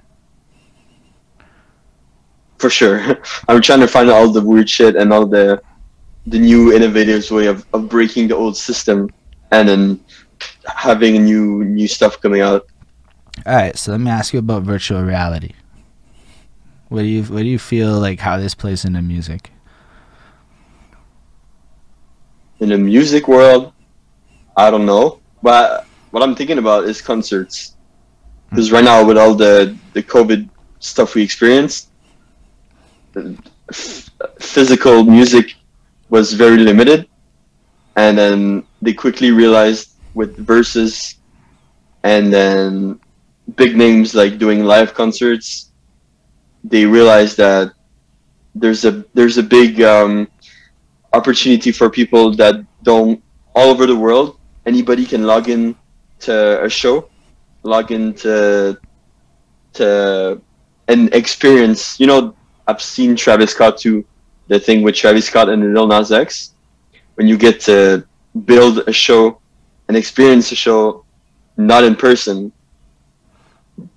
For sure. I'm trying to find all the weird shit and all the the new innovative way of, of breaking the old system and then having new new stuff coming out. All right, so let me ask you about virtual reality. What do you what do you feel like how this plays into music? In the music world, I don't know. But what I'm thinking about is concerts. Hmm. Because right now with all the, the COVID stuff we experienced, physical music was very limited. And then they quickly realized with Verzuz and then big names like doing live concerts, they realized that there's a there's a big um, opportunity for people that don't all over the world. Anybody can log in to a show, log in to to and experience. You know, I've seen Travis Scott too. The thing with Travis Scott and Lil Nas X, when you get to build a show and experience a show, not in person.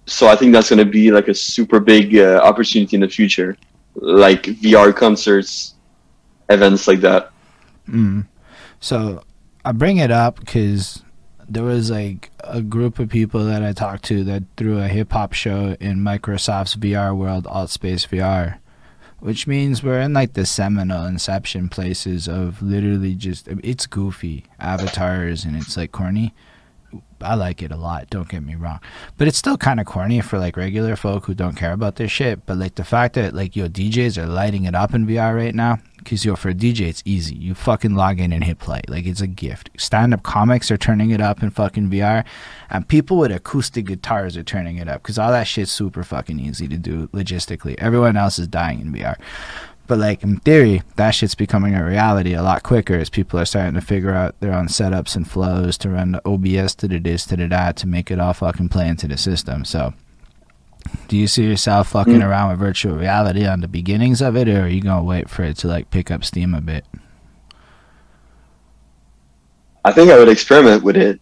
So I think that's going to be like a super big uh, opportunity in the future, like VR concerts, events like that. Mm. So I bring it up because there was like a group of people that I talked to that threw a hip hop show in Microsoft's VR world, Altspace VR, which means we're in like the seminal inception places of literally just it's goofy avatars and it's like corny. I like it a lot, don't get me wrong. But it's still kind of corny for like regular folk who don't care about this shit. But like the fact that like your DJs are lighting it up in VR right now, because yo for a DJ it's easy. You fucking log in and hit play, like it's a gift. Stand up comics are turning it up in fucking VR, and people with acoustic guitars are turning it up because all that shit's super fucking easy to do logistically. Everyone else is dying in VR. But like in theory, that shit's becoming a reality a lot quicker as people are starting to figure out their own setups and flows to run the OBS to the this to the that to make it all fucking play into the system. So do you see yourself fucking Mm. around with virtual reality on the beginnings of it or are you gonna wait for it to like pick up steam a bit? I think I would experiment with it.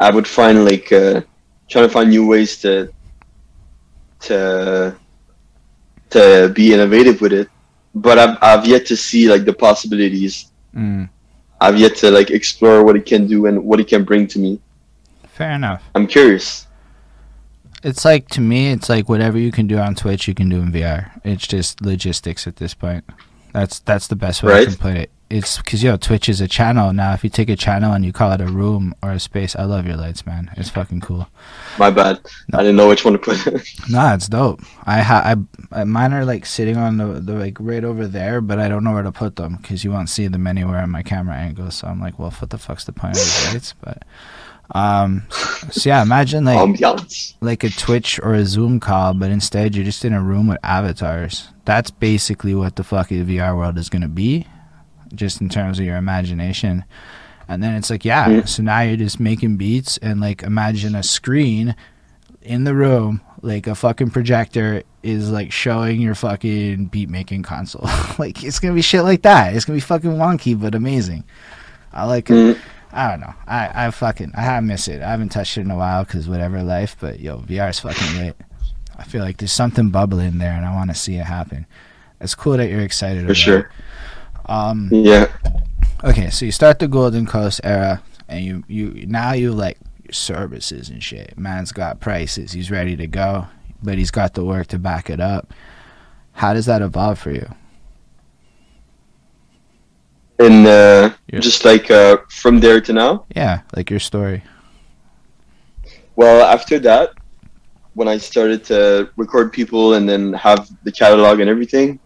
I would find like uh, trying to find new ways to to to be innovative with it. But I've I've yet to see like the possibilities. Mm, I've yet to like explore what it can do and what it can bring to me. fair enough. I'm curious. It's like to me, it's like whatever you can do on Twitch, you can do in VR. It's just logistics at this point. That's that's the best way I Right. can put it. It's because yo, Twitch is a channel now. If you take a channel and you call it a room or a space, I love your lights, man. It's fucking cool. My bad. No. I didn't know which one to put. Nah, it's dope. I ha I, I mine are like sitting on the, the like right over there, but I don't know where to put them because you won't see them anywhere in my camera angle. So I'm like, well, what the fuck's the point of these lights? But um, so yeah, imagine like Ambiance. like a Twitch or a Zoom call, but instead you're just in a room with avatars. That's basically what the fucking VR world is gonna be, just in terms of your imagination. And then it's like, yeah, Mm. so now you're just making beats and like imagine a screen in the room, like a fucking projector is like showing your fucking beat making console. like it's gonna be shit like that. It's gonna be fucking wonky but amazing. I like it. Mm. I don't know. I, I fucking I have miss it. I haven't touched it in a while because whatever life. But yo, VR is fucking lit. I feel like there's something bubbling there, and I want to see it happen. It's cool that you're excited. For about sure. Um. Yeah. Okay, so you start the Golden Coast era, and you you now you like your services and shit. Man's got prices. He's ready to go, but he's got the work to back it up. How does that evolve for you? And uh, just like uh, from there to now. Yeah, like your story. Well, after that, when I started to record people and then have the catalog and everything,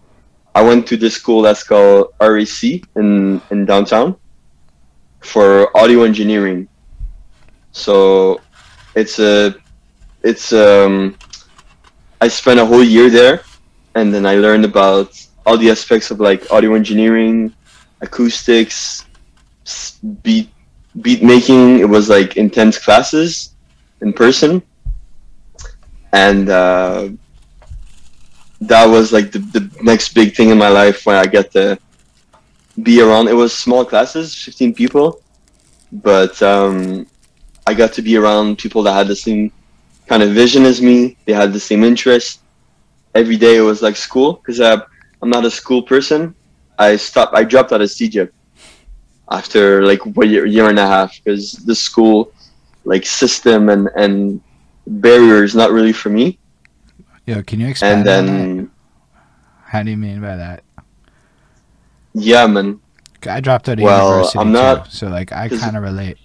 I went to this school that's called RAC in in downtown for audio engineering. So it's a it's um I spent a whole year there and then I learned about all the aspects of like audio engineering, acoustics, beat beat making. It was like intense classes in person, and uh, that was like the, the next big thing in my life when I get to be around. It was small classes, fifteen people, but um, I got to be around people that had the same kind of vision as me. They had the same interest. Every day it was like school because I'm not a school person. I stopped. I dropped out of CEGEP after like a year, year and a half because the school like system and and barriers not really for me. Yo, can you expand And then How do you mean by that? yeah, man. I dropped out of Well, university I'm not- too, so like I kind of relate.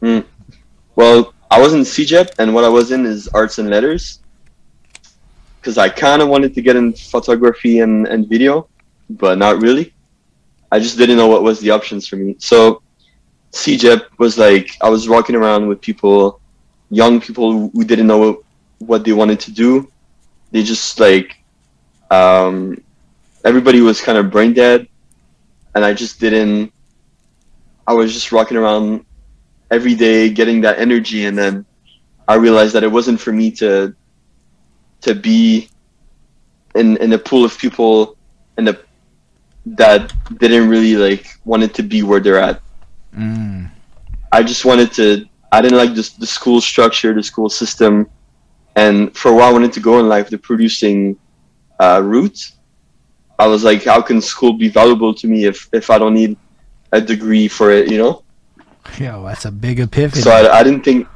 Hmm. Well, I was in CEGEP, and what I was in is arts and letters, because I kind of wanted to get in photography and, and video, but not really. I just didn't know what was the options for me. So CEGEP was like I was walking around with people, young people who didn't know what, what they wanted to do. They just like Um, everybody was kind of brain dead, and I just didn't. I was just rocking around every day, getting that energy, and then I realized that it wasn't for me to to be in in a pool of people and the that didn't really like wanted to be where they're at. Mm. I just wanted to. I didn't like just the school structure, the school system, and for a while I wanted to go in life the producing uh, route. I was like, how can school be valuable to me if if I don't need a degree for it? You know. Yo, that's a big epiphany. So I, I didn't think.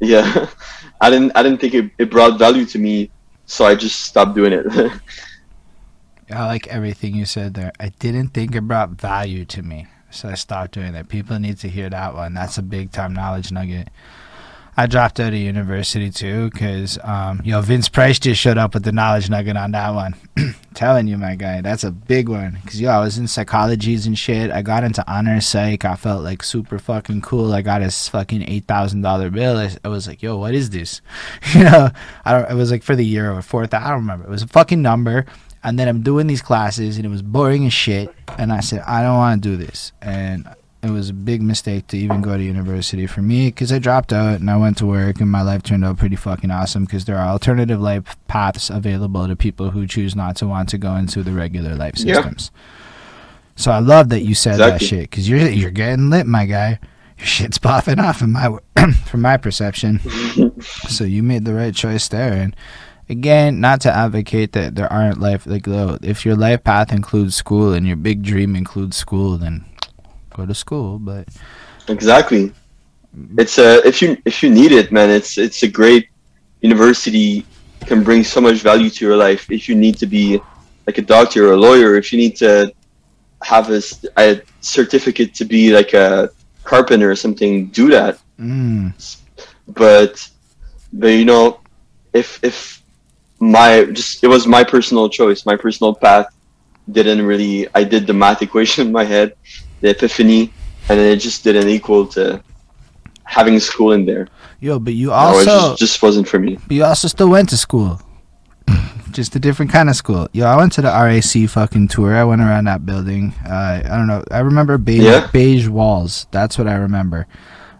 Yeah, I didn't. I didn't think it, it brought value to me, so I just stopped doing it. I like everything you said there. I didn't think it brought value to me, so I stopped doing it. People need to hear that one. That's a big time knowledge nugget. I dropped out of university too because, um, yo, Vince Price just showed up with the knowledge nugget on that one. Telling you, my guy, that's a big one. Because, yo, I was in psychologies and shit. I got into honor psych. I felt like super fucking cool. I got his fucking $8,000 bill. I, I, was like, yo, what is this? you know, I don't, it was like for the year or fourth. I don't remember. It was a fucking number and then I'm doing these classes and it was boring as shit and I said I don't want to do this and it was a big mistake to even go to university for me because I dropped out and I went to work and my life turned out pretty fucking awesome because there are alternative life paths available to people who choose not to want to go into the regular life systems. Yeah. So I love that you said exactly. that shit because you're you're getting lit, my guy. Your shit's popping off in my from my perception. so you made the right choice there and again, not to advocate that there aren't life like though if your life path includes school and your big dream includes school, then go to school. But exactly, it's a if you if you need it, man, it's it's a great university can bring so much value to your life. If you need to be like a doctor or a lawyer, if you need to have a, a certificate to be like a carpenter or something, do that. Mm. But but you know, if if my just it was my personal choice, my personal path. Didn't really. I did the math equation in my head, the epiphany, and it just didn't equal to having school in there. Yo, but you also no, just, just wasn't for me. But you also still went to school. just a different kind of school. Yo, I went to the RAC fucking tour. I went around that building. Uh, I don't know. I remember beige, yeah. beige walls. That's what I remember.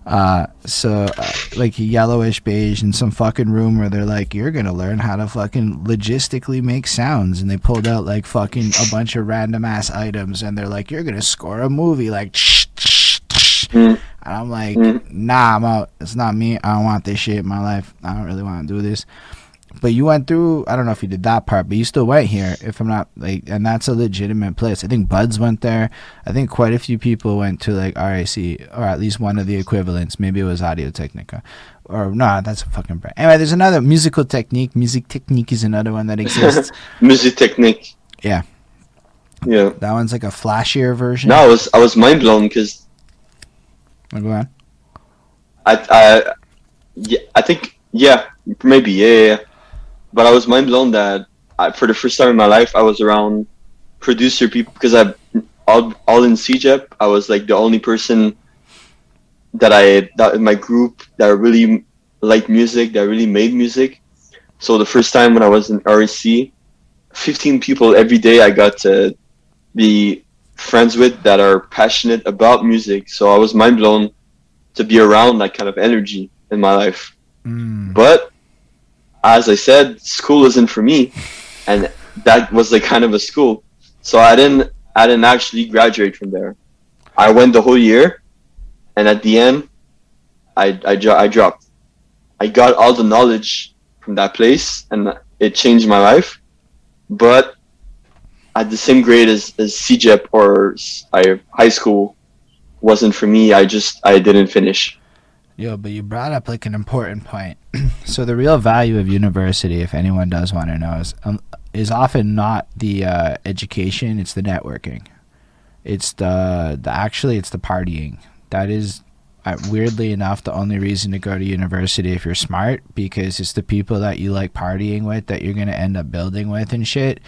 Uh, so uh, like yellowish beige in some fucking room where they're like, you're gonna learn how to fucking logistically make sounds, and they pulled out like fucking a bunch of random ass items, and they're like, you're gonna score a movie like. Shh shh sh and I'm like, nah, I'm out. It's not me. I don't want this shit in my life. I don't really want to do this. But you went through. I don't know if you did that part, but you still went here. If I'm not like, and that's a legitimate place. I think Buds went there. I think quite a few people went to like RAC or at least one of the equivalents. Maybe it was Audio Technica, or no, nah, that's a fucking brand. Anyway, there's another musical technique. Musitechnic is another one that exists. Musitechnic. Yeah. Yeah. That one's like a flashier version. No, I was I was mind blown because. Oh, go on. I I yeah I think yeah maybe yeah, yeah but I was mind blown that I, for the first time in my life I was around producer people because I all all in CEGEP I was like the only person that I that in my group that really liked music that really made music. So the first time when I was in RSC, 15 people every day I got to be friends with that are passionate about music. So I was mind blown to be around that kind of energy in my life. Mm. But as I said, school isn't for me, and that was like kind of a school. So I didn't I didn't actually graduate from there. I went the whole year, and at the end, I I, I dropped. I got all the knowledge from that place, and it changed my life. But at the same grade as, as CEGEP or high school wasn't for me. I just I didn't finish. Yo, but you brought up like an important point. so the real value of university, if anyone does want to know, is um, is often not the uh, education; it's the networking. It's the the actually it's the partying. That is uh, weirdly enough the only reason to go to university if you're smart because it's the people that you like partying with that you're gonna end up building with and shit.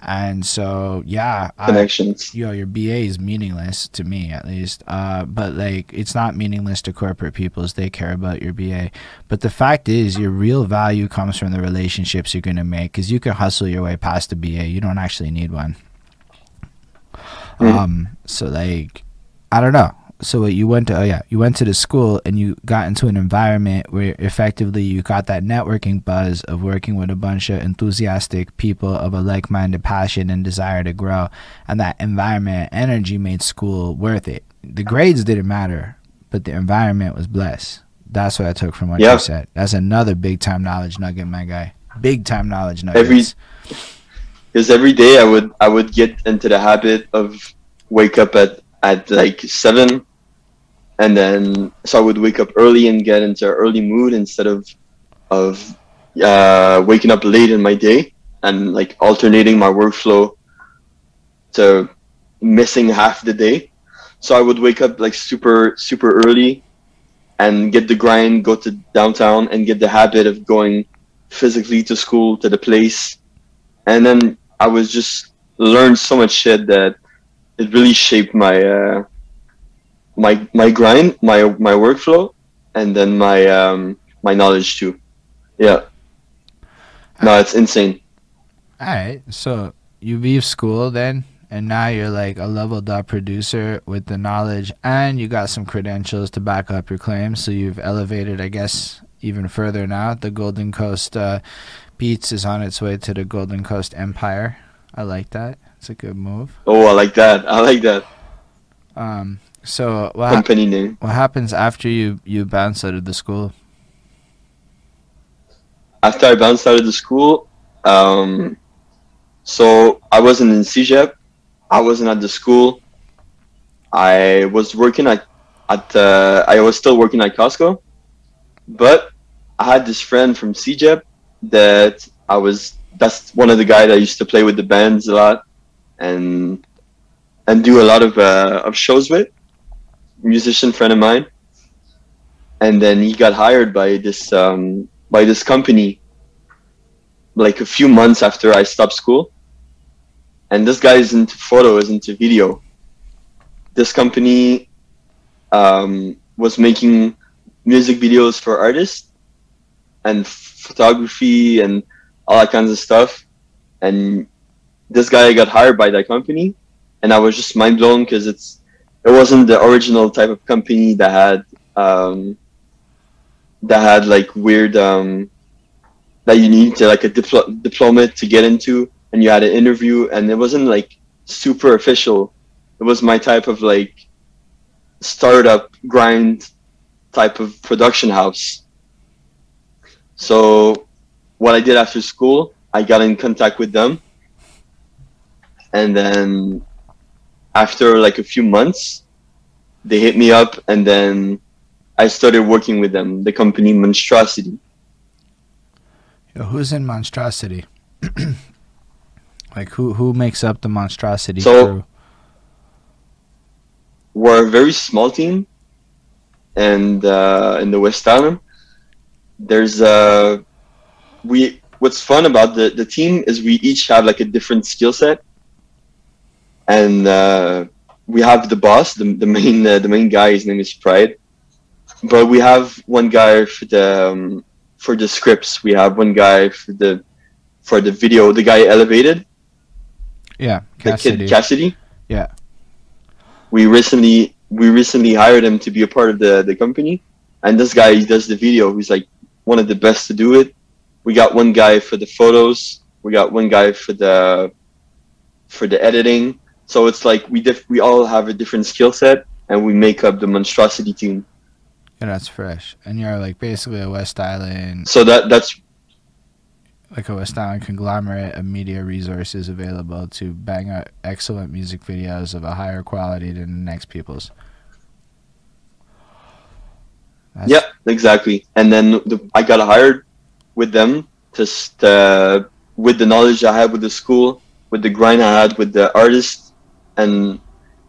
And so, yeah, I, connections. yo, your BA is meaningless to me at least. Uh, but like, it's not meaningless to corporate people as they care about your BA. But the fact is, your real value comes from the relationships you're gonna make because you can hustle your way past a BA. You don't actually need one. Mhm. Um, so like, I don't know. So you went to? Oh yeah, you went to the school and you got into an environment where effectively you got that networking buzz of working with a bunch of enthusiastic people of a like-minded passion and desire to grow, and that environment energy made school worth it. The grades didn't matter, but the environment was blessed. That's what I took from what you said. That's another big time knowledge nugget, my guy. Big time knowledge nuggets. Every- because every day I would I would get into the habit of wake up at at like seven, and then so I would wake up early and get into early mood instead of of uh, waking up late in my day and like alternating my workflow to missing half the day. So I would wake up like super super early and get the grind, go to downtown and get the habit of going physically to school to the place and then I was just learned so much shit that it really shaped my uh, my my grind, my my workflow, and then my um, my knowledge too. Yeah, no, it's insane. All right. So you leave school then, and now you're like a leveled up producer with the knowledge, and you got some credentials to back up your claims. So you've elevated, I guess, even further now. The Golden Coast uh, Beats is on its way to the Golden Coast Empire. I like that. It's a good move. Oh, I like that. I like that Um. So what company name. what happens after you you bounce out of the school? After I bounced out of the school, um, so I wasn't in CEGEP. I wasn't at the school. I was working at at uh, I was still working at Costco, but I had this friend from CEGEP that I was. That's one of the guys I used to play with the bands a lot, and and do a lot of uh, of shows with. Musician friend of mine, and then he got hired by this um, by this company. Like a few months after I stopped school, and this guy is into photo, is into video. This company um, was making music videos for artists and photography and all that kinds of stuff. And this guy got hired by that company, and I was just mind blown because it's it wasn't the original type of company that had um, that had like weird um, that you need to like a diplo- diploma to get into, and you had an interview, and it wasn't like super official. It was my type of like startup grind type of production house. So what I did after school, I got in contact with them. And then after like a few months, they hit me up and then I started working with them, the company Monstrosity. Yo, who's in Monstrosity? like who who makes up the Monstrosity So- crew? We're a very small team and uh, in the West Island. There's uh we what's fun about the, the team is we each have like a different skill set and uh, we have the boss the, the main uh, the main guy his name is pride but we have one guy for the um, for the scripts we have one guy for the for the video the guy elevated Yeah, the Cassidy. kid Cassidy. Yeah. We recently we recently hired him to be a part of the the company, and this guy he does the video. He's like one of the best to do it. We got one guy for the photos. We got one guy for the for the editing. So it's like we diff- we all have a different skill set, and we make up the monstrosity team. Yeah, that's fresh. And you're like basically a West Island, So that that's like a West Island conglomerate of media resources available to bang out excellent music videos of a higher quality than the next people's. That's, Yeah, exactly. And then the, I got hired with them just uh, with the knowledge I had with the school, with the grind I had with the artists, and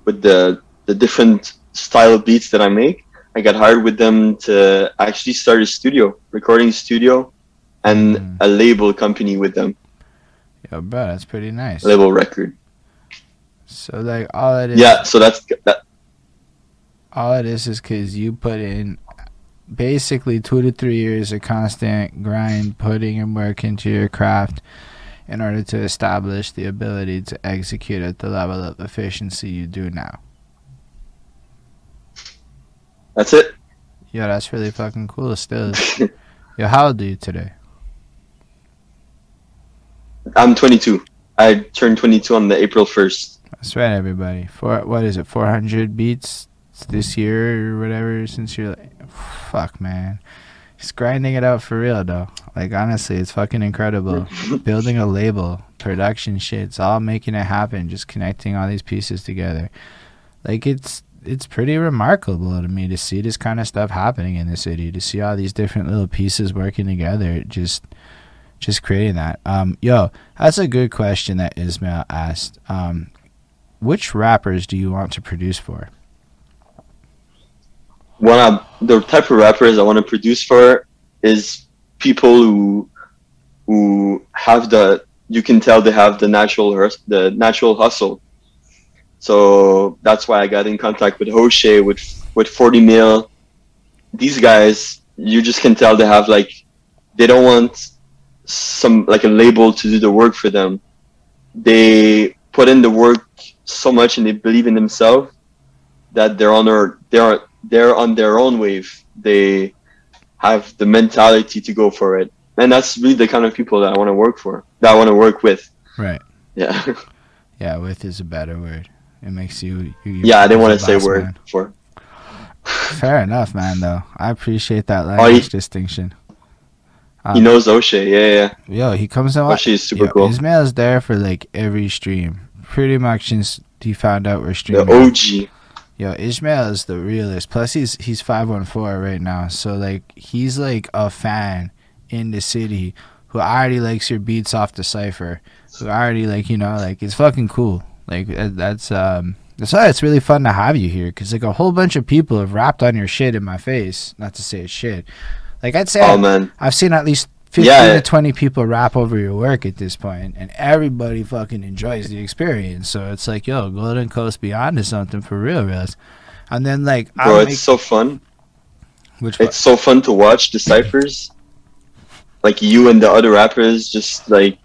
with the the different style of beats that I make. I got hired with them to actually start a studio, recording studio, and Mm. a label company with them. Yeah, bro, that's pretty nice. label record. So like all it is, Yeah, so that's that. all it is is because you put in basically two to three years of constant grind, putting and work into your craft in order to establish the ability to execute at the level of efficiency you do now. That's it. Yo, that's really fucking cool. Still, yo, how old are you today? I'm 22. I turned 22 on the April 1st. That's right, everybody. For what is it? Four hundred beats this year or whatever. Since you're like, fuck, man, he's grinding it out for real though. Like honestly, it's fucking incredible. Building a label, production shit, it's all making it happen. Just connecting all these pieces together. Like it's it's pretty remarkable to me to see this kind of stuff happening in the city. To see all these different little pieces working together. Just just creating that. Um, yo, that's a good question that Ismail asked. Um, which rappers do you want to produce for? One of the type of rappers I want to produce for is people who who have the you can tell they have the natural the natural hustle. So that's why I got in contact with Hoshe with with 40 mil. These guys, you just can tell they have like they don't want some like a label to do the work for them. They put in the work so much and they believe in themselves that they're on their they're they're on their own wave. They have the mentality to go for it, and that's really the kind of people that I want to work for. That I want to work with. Right. Yeah, Yeah, with is a better word. It makes you. you yeah. I didn't want to say word man. for. Fair enough, man. Though I appreciate that Oh, language he- distinction. He Um, knows O'Shea. Yeah, yeah. Yo, he comes out. O'Shea is super yo, cool. Ismail's there for like every stream, pretty much since he found out we're streaming. The. OG. Yo, Ishmael is the realist. Plus, he's he's five one four right now, so like he's like a fan in the city who already likes your beats off the cipher. Who already like you know like it's fucking cool. Like that's um that's why it's really fun to have you here because like a whole bunch of people have rapped on your shit in my face. Not to say it's shit. Like I'd say Oh man, I've seen at least 15 Yeah. to 20 people rap over your work at this point, and everybody fucking enjoys the experience. So it's like, yo, Golden Coast Beyond is something for real, reals. And then, like, bro, I'll it's make, so fun. which It's so fun to watch the ciphers. Like you and the other rappers, just like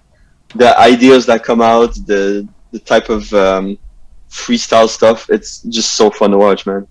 the ideas that come out, the the type of um, freestyle stuff. It's just so fun to watch, man.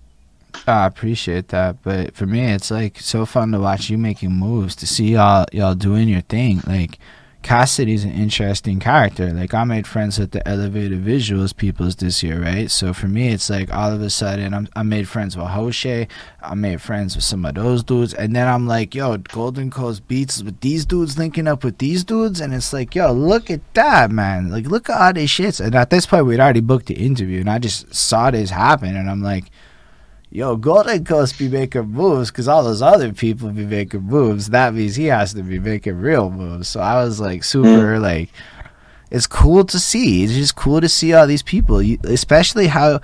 I appreciate that, but for me, it's like so fun to watch you making moves, to see y'all y'all doing your thing. Like Cassidy's an interesting character. Like I made friends with the elevated visuals peoples this year, right? So for me, it's like all of a sudden I'm I made friends with Hoshe, I made friends with some of those dudes, and then I'm like, yo, Golden Coast Beats with these dudes linking up with these dudes, and it's like, yo, look at that, man. Like look at all these shits. And at this point, we'd already booked the interview, and I just saw this happen, and I'm like yo, Golden Coast be making moves because all those other people be making moves. That means he has to be making real moves. So I was like super hmm. like, it's cool to see. It's just cool to see all these people, you, especially how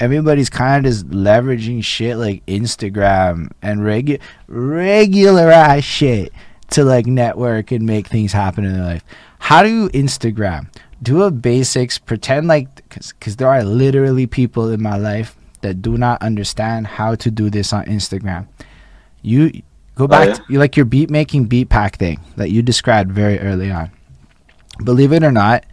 everybody's kind of just leveraging shit like Instagram and regu- regular ass shit to like network and make things happen in their life. How do you Instagram? Do a basics, pretend like, because there are literally people in my life that do not understand how to do this on Instagram. You go oh, back yeah? to you like your beat making beat pack thing that you described very early on. Believe it or not,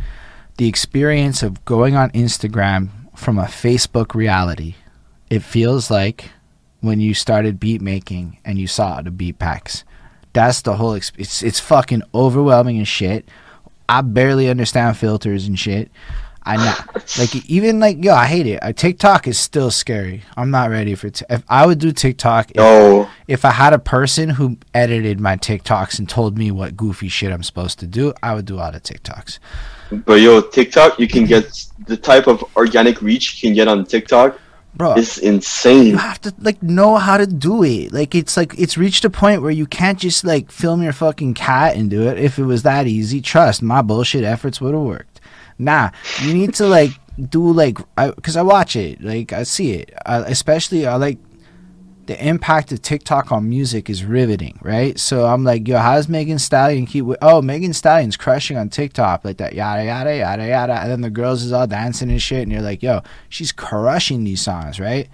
the experience of going on Instagram from a Facebook reality, it feels like when you started beat making and you saw the beat packs. That's the whole. Exp- it's it's fucking overwhelming and shit. I barely understand filters and shit. I know. like even like yo, I hate it. Uh, TikTok is still scary. I'm not ready for. T- if I would do TikTok, if, No, if I had a person who edited my TikToks and told me what goofy shit I'm supposed to do, I would do all the TikToks. but yo, TikTok, you can get the type of organic reach you can get on TikTok Bro, it's insane. you have to like know how to do it. Like it's like it's reached a point where you can't just like film your fucking cat and do it. If it was that easy, trust my bullshit efforts would have worked. Nah, you need to like do like I because I watch it, like I see it. I, especially I like the impact of TikTok on music is riveting, right? So I'm like, yo, how's Megan Stallion keep? Oh, Megan Stallion's crushing on TikTok, like that, yada yada yada yada, and then the girls is all dancing and shit, and you're like, yo, she's crushing these songs, right?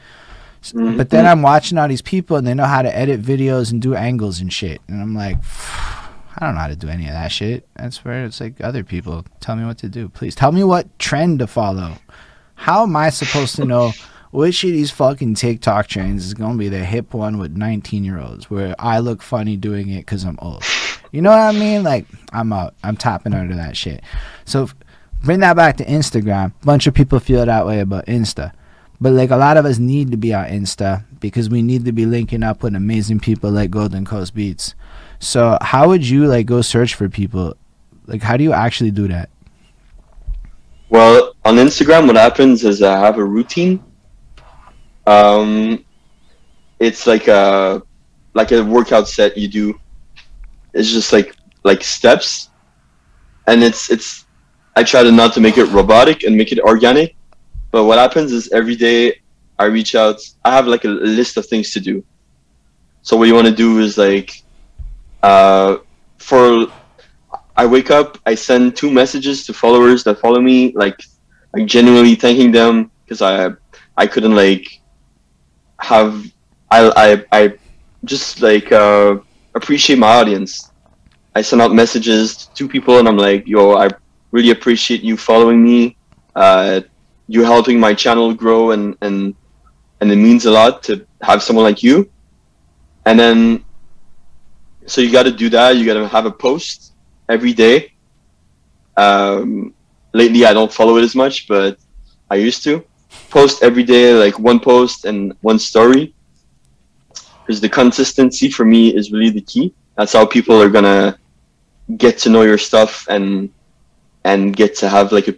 Mhm. But then I'm watching all these people, and they know how to edit videos and do angles and shit, and I'm like. I don't know how to do any of that shit. That's where it's like other people tell me what to do. Please tell me what trend to follow. How am I supposed to know which of these fucking TikTok trends is gonna be the hip one with 19 year olds where I look funny doing it because I'm old? You know what I mean? Like I'm out. I'm tapping under that shit. So bring that back to Instagram. bunch of people feel that way about Insta. But like a lot of us need to be on Insta because we need to be linking up with amazing people like Golden Coast Beats. So how would you like go search for people? Like how do you actually do that? Well, on Instagram, what happens is I have a routine. Um, it's like a like a workout set you do. It's just like like steps, and it's it's. I try to not to make it robotic and make it organic. But what happens is every day I reach out. I have like a, list of things to do. So what you want to do is like, uh, for I wake up, I send two messages to followers that follow me, like like genuinely thanking them because I I couldn't like have I I I just like uh, appreciate my audience. I send out messages to two people and I'm like, yo, I really appreciate you following me. Uh, you helping my channel grow and and and it means a lot to have someone like you. And then so you got to do that. You got to have a post every day. Um, lately, I don't follow it as much, but I used to post every day, like one post and one story. Because the consistency for me is really the key. That's how people are gonna get to know your stuff and and get to have like a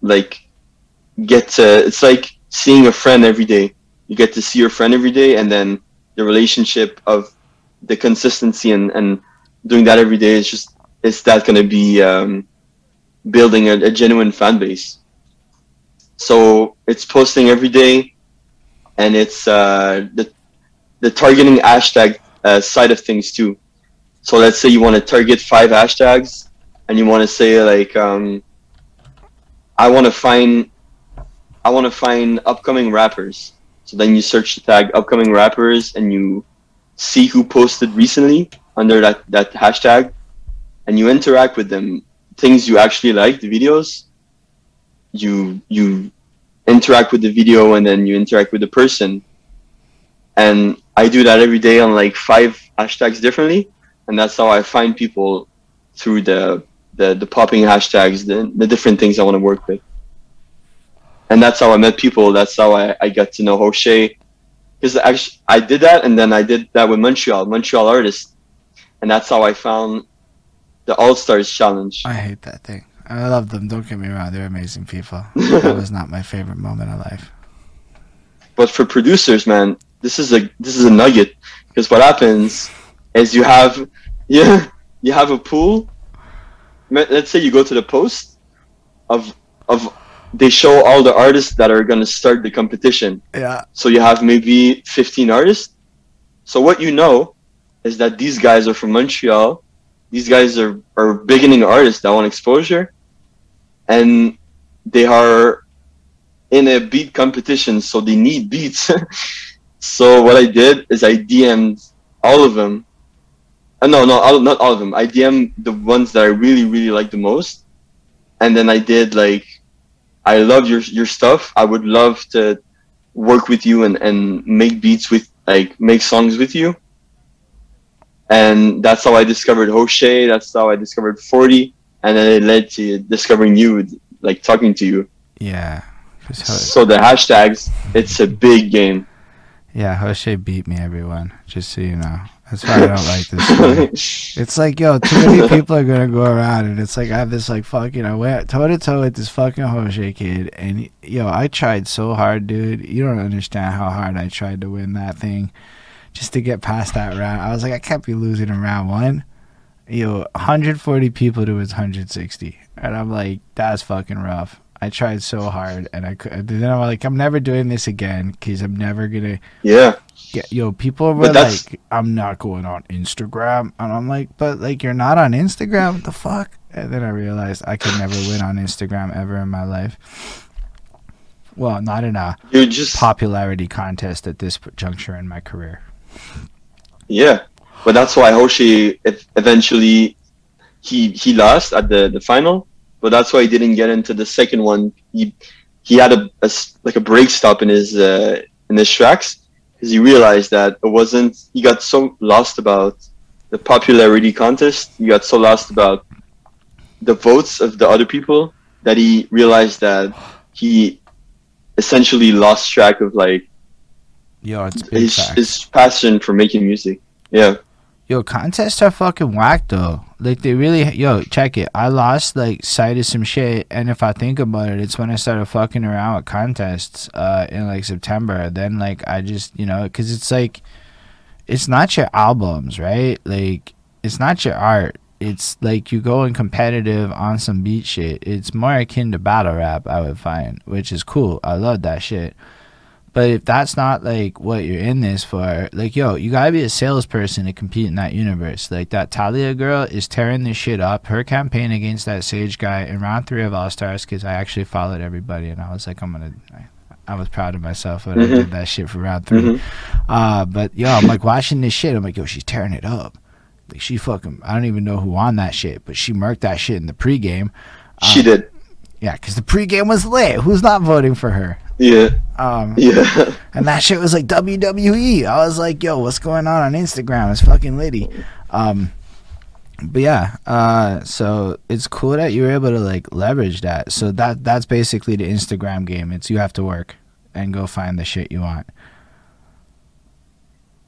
like get to. It's like seeing a friend every day. You get to see your friend every day, and then the relationship of the consistency and and doing that every day is just is that going to be um, building a, a genuine fan base. So it's posting every day, and it's uh, the the targeting hashtag uh, side of things too. So let's say you want to target five hashtags, and you want to say like, um, I want to find, I want to find upcoming rappers. So then you search the tag upcoming rappers, and you see who posted recently under that that hashtag, and you interact with them. Things you actually like, the videos. You you interact with the video, and then you interact with the person. And I do that every day on like five hashtags differently, and that's how I find people through the the, the popping hashtags, the, the different things I want to work with. And that's how I met people. That's how I, I got to know Hoshe. Because actually, I did that, and then I did that with Montreal, Montreal artists, and that's how I found the All Stars Challenge. I hate that thing. I love them. Don't get me wrong; they're amazing people. that was not my favorite moment of life. but for producers, man, this is a this is a nugget because what happens is you have yeah you have a pool. Let's say you go to the post of of they show all the artists that are gonna start the competition. Yeah, So you have maybe 15 artists. So what you know is that these guys are from Montreal. These guys are, are beginning artists that want exposure. And they are in a beat competition, so they need beats. so what I did is I DM'd all of them. Uh, no, no, all, not all of them. I DM'd the ones that I really, really like the most. And then I did like, I love your your stuff. I would love to work with you and, and make beats with like make songs with you. And that's how I discovered Hoshe. That's how I discovered Forty, and then it led to discovering you, like talking to you. Yeah. So the hashtags, it's a big game. yeah, Hoshe beat me, everyone. Just so you know. That's why I don't like this. It's like, yo, too many people are gonna go around, and it's like I have this like fucking I went toe to toe with this fucking Jose kid, and yo, I tried so hard, dude. You don't understand how hard I tried to win that thing, just to get past that round. I was like, I can't be losing in round one. Yo, 140 people to his 160, and I'm like, that's fucking rough. I tried so hard, and I could. Then I'm like, I'm never doing this again because I'm never gonna Yeah. Get. Yo, people were like, I'm not going on Instagram, and I'm like, but like, you're not on Instagram. What the fuck? And then I realized I could never win on Instagram ever in my life. Well, not in a You just popularity contest at this juncture in my career. Yeah, but that's why Hoshi ev- eventually he he lost at the the final. But that's why he didn't get into the second one. He he had a, a like a break stop in his uh, in his tracks because he realized that it wasn't. He got so lost about the popularity contest. He got so lost about the votes of the other people that he realized that he essentially lost track of like big his, his passion for making music. Yeah. Yo, contests are fucking whack though. Like they really, yo, check it. I lost like sight of some shit, and if I think about it, it's when I started fucking around with contests uh, in like September. Then like I just, you know, because it's like, it's not your albums, right? Like it's not your art. It's like you go going competitive on some beat shit. It's more akin to battle rap, I would find, which is cool. I love that shit. But if that's not like what you're in this for, like yo, you gotta be a salesperson to compete in that universe. Like that Talia girl is tearing this shit up. Her campaign against that Sage guy in round three of All Stars, because I actually followed everybody and I was like, I'm gonna. I, I was proud of myself when I Mhm. did that shit for round 3 Mhm. Uh, but yo, I'm like watching this shit. I'm like, yo, she's tearing it up. Like she fucking. I don't even know who won that shit, but she murked that shit in the pregame. She Uh, did. Yeah, because the pregame was lit. Who's not voting for her? Yeah. Um, Yeah. and that shit was like WWE. I was like, yo, what's going on on Instagram? It's fucking Liddy. Um, but yeah, uh, so it's cool that you were able to like leverage that. So that that's basically the Instagram game. It's you have to work and go find the shit you want.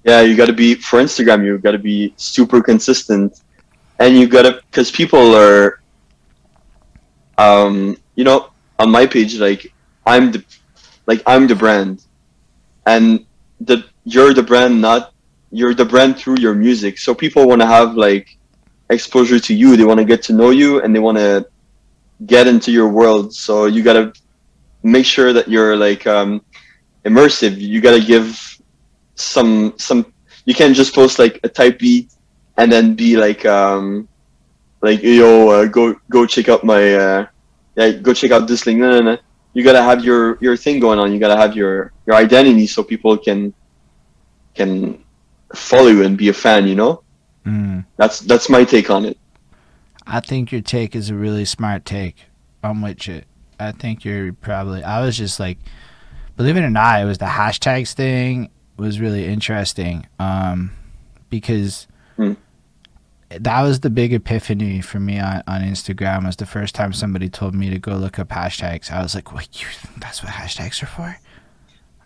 yeah, you got to be for Instagram. You got to be super consistent, and you got to because people are, um, you know, on my page, like I'm the, like I'm the brand, and the you're the brand, not you're the brand through your music. So people want to have like exposure to you. They want to get to know you, and they want to get into your world. So you got to make sure that you're like um, immersive. You got to give some some you can't just post like a type beat and then be like um like yo uh, go go check out my uh yeah go check out this link no no no you gotta have your your thing going on you gotta have your your identity so people can can follow you and be a fan you know Mm. that's that's my take on it I think your take is a really smart take. I'm with you. I think you're probably. I was just like, believe it or not, it was the hashtags thing was really interesting. Um, because Hmm. That was the big epiphany for me on, on Instagram. Was the first time somebody told me to go look up hashtags. I was like, wait, you, that's what hashtags are for?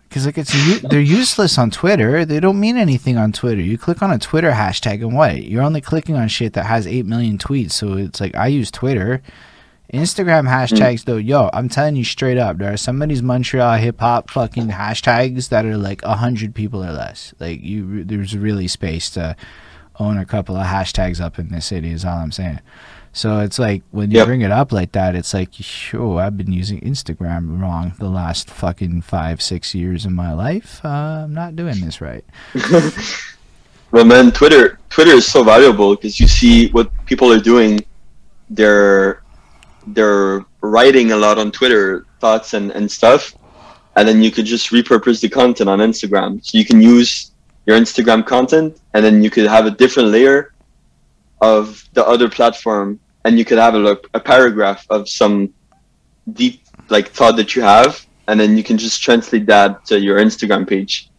Because like it's they're useless on Twitter. They don't mean anything on Twitter. You click on a Twitter hashtag and what? You're only clicking on shit that has eight million tweets. So it's like I use Twitter. Instagram hashtags though, yo, I'm telling you straight up, there are some of these Montreal hip hop fucking hashtags that are like a hundred people or less. Like you, there's really space to own a couple of hashtags up in this city. Is all I'm saying. So it's like when you Yep. bring it up like that, it's like, sure, I've been using Instagram wrong the last fucking five, six years of my life. Uh, I'm not doing this right. well man twitter twitter is so valuable because you see what people are doing they're they're writing a lot on twitter thoughts and, and stuff and then you could just repurpose the content on instagram so you can use your instagram content and then you could have a different layer of the other platform and you could have a look a paragraph of some deep like thought that you have and then you can just translate that to your instagram page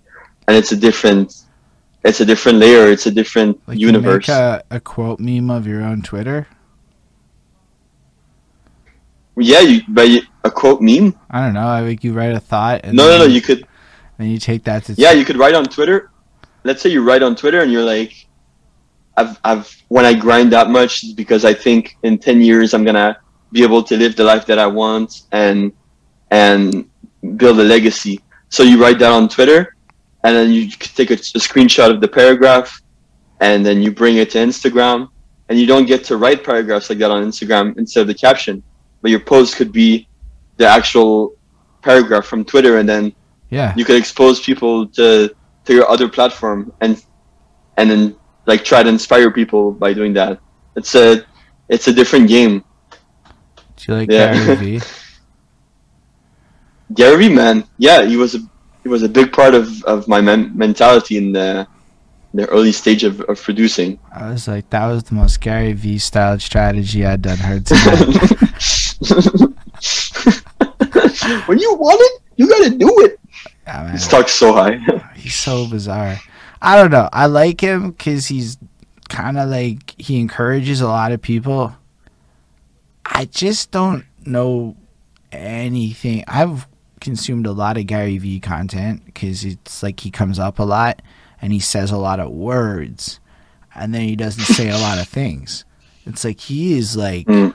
and it's a different it's a different layer it's a different Like you universe make a, a quote meme of your own Twitter. yeah you by a quote meme I don't know. I think you write a thought and no no no you could then you take that to yeah you could write on twitter let's say you write on twitter and you're like i've i've when i grind that much it's because i think in 10 years i'm gonna be able to live the life that i want and and build a legacy so you write that on twitter and then you take a, a screenshot of the paragraph and then you bring it to instagram and you don't get to write paragraphs like that on instagram instead of the caption but your post could be the actual paragraph from Twitter, and then Yeah. you could expose people to to your other platform, and and then like try to inspire people by doing that. It's a it's a different game. Do you like Yeah. Gary Vee? Gary Vee, man, yeah, he was a he was a big part of, of my men- mentality in the the early stage of, of producing. I was like, that was the most Gary Vee style strategy I'd done heard tonight. when you want it, you gotta do it. Yeah, man. He talks so high. He's so bizarre. I don't know. I like him because he's kind of like he encourages a lot of people. I just don't know anything. I've consumed a lot of Gary Vee content because it's like he comes up a lot and he says a lot of words and then he doesn't say a lot of things. It's like he is like Mm.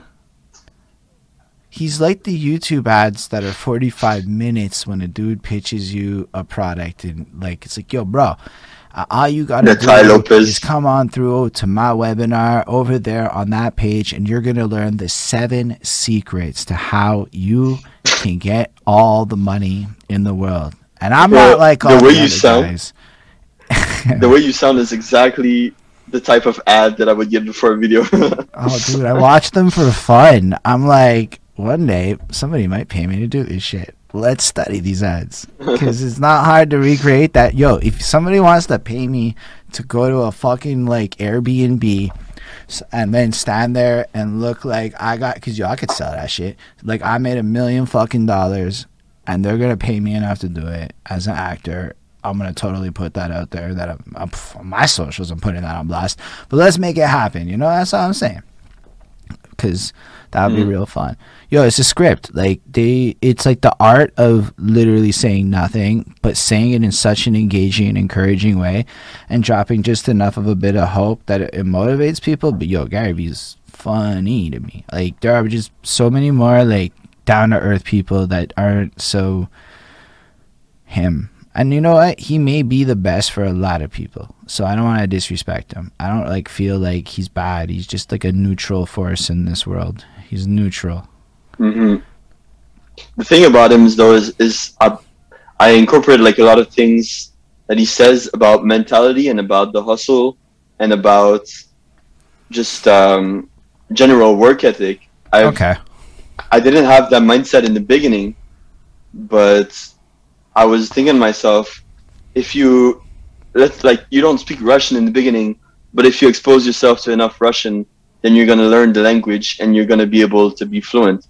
He's like the YouTube ads that are 45 minutes when a dude pitches you a product and like it's like yo bro uh, all you gotta The do is come on through to my webinar over there on that page and you're gonna learn the seven secrets to how you can get all the money in the world and I'm Well, not like the way the you sound- guys. the way you sound is exactly the type of ad that I would get before a video. Oh, dude, I watch them for fun. I'm like, one day somebody might pay me to do this shit. Let's study these ads because it's not hard to recreate that. Yo, if somebody wants to pay me to go to a fucking like Airbnb and then stand there and look like I got, because yo, I could sell that shit. Like I made a million fucking dollars and they're gonna pay me enough to do it as an actor. I'm gonna totally put that out there. That I'm, I'm on my socials. I'm putting that on blast. But let's make it happen. You know, that's all I'm saying. Because that would be Mm. real fun. Yo, it's a script. Like they, it's like the art of literally saying nothing, but saying it in such an engaging and encouraging way, and dropping just enough of a bit of hope that it, it motivates people. But yo, Gary Vee's funny to me. Like there are just so many more like down to earth people that aren't so him. And you know what? He may be the best for a lot of people. So I don't want to disrespect him. I don't like feel like he's bad. He's just like a neutral force in this world. He's neutral. Hmm The thing about him is though is is I, I incorporate like a lot of things that he says about mentality and about the hustle and about just um, general work ethic. I Okay. I didn't have that mindset in the beginning, but I was thinking to myself, if you let's like you don't speak Russian in the beginning, but if you expose yourself to enough Russian, then you're gonna learn the language and you're gonna be able to be fluent.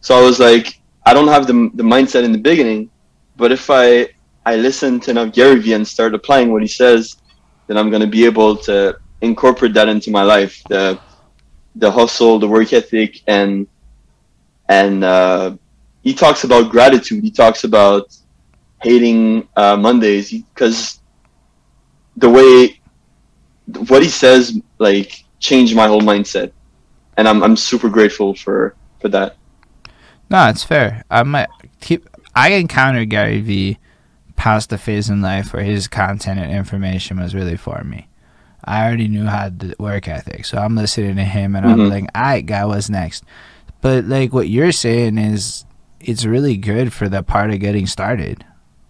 So I was like, I don't have the the mindset in the beginning, but if I I listen to enough Gary Vee and start applying what he says, then I'm gonna be able to incorporate that into my life. The the hustle, the work ethic, and and uh, he talks about gratitude. He talks about hating uh, Mondays because the way what he says like changed my whole mindset, and I'm I'm super grateful for for that. No, it's fair. I might keep. I encountered Gary Vee past the phase in life where his content and information was really for me. I already knew how to work ethic, so I'm listening to him and I'm Mhm. like, "All right, guy, what's next?" But like what you're saying is, it's really good for the part of getting started,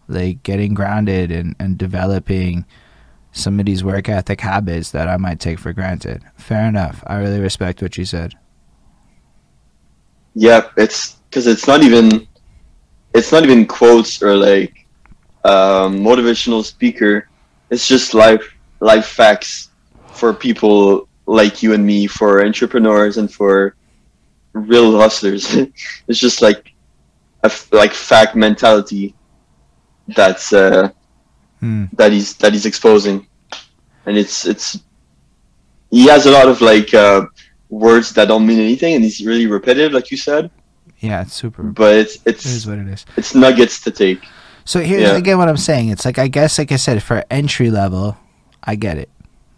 like getting grounded and and developing some of these work ethic habits that I might take for granted. Fair enough. I really respect what you said. Yeah, it's because it's not even it's not even quotes or like um, motivational speaker. It's just life life facts for people like you and me, for entrepreneurs and for real hustlers. it's just like a f- like fact mentality that's uh, Hmm. that he's that he's exposing, and it's it's he has a lot of like uh, words that don't mean anything, and he's really repetitive, like you said. Yeah, it's super. But it's It it's what it is. it's nuggets to take. So here's Yeah. again what I'm saying. It's like I guess, like I said, for entry level, I get it.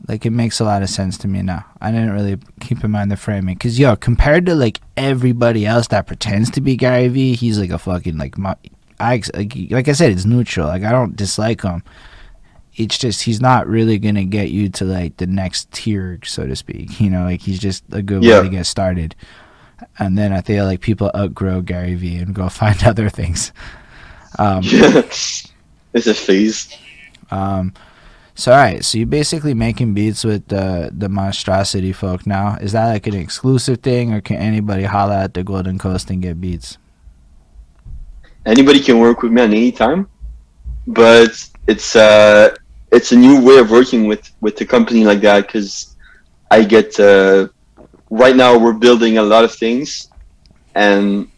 Like it makes a lot of sense to me now. I didn't really keep in mind the framing because yo, compared to like everybody else that pretends to be Gary Vee, he's like a fucking like my. I like, like I said, it's neutral. Like I don't dislike him. It's just he's not really gonna get you to like the next tier, so to speak. You know, like he's just a good Yeah. way to get started. And then I feel like people outgrow Gary Vee and go find other things. Um, Yeah. it's a phase. um, so all right, so you're basically making beats with the the monstrosity folk now. Is that like an exclusive thing, or can anybody holla at the Golden Coast and get beats? Anybody can work with me at any time, but it's uh it's a new way of working with with a company like that because I get uh, right now we're building a lot of things and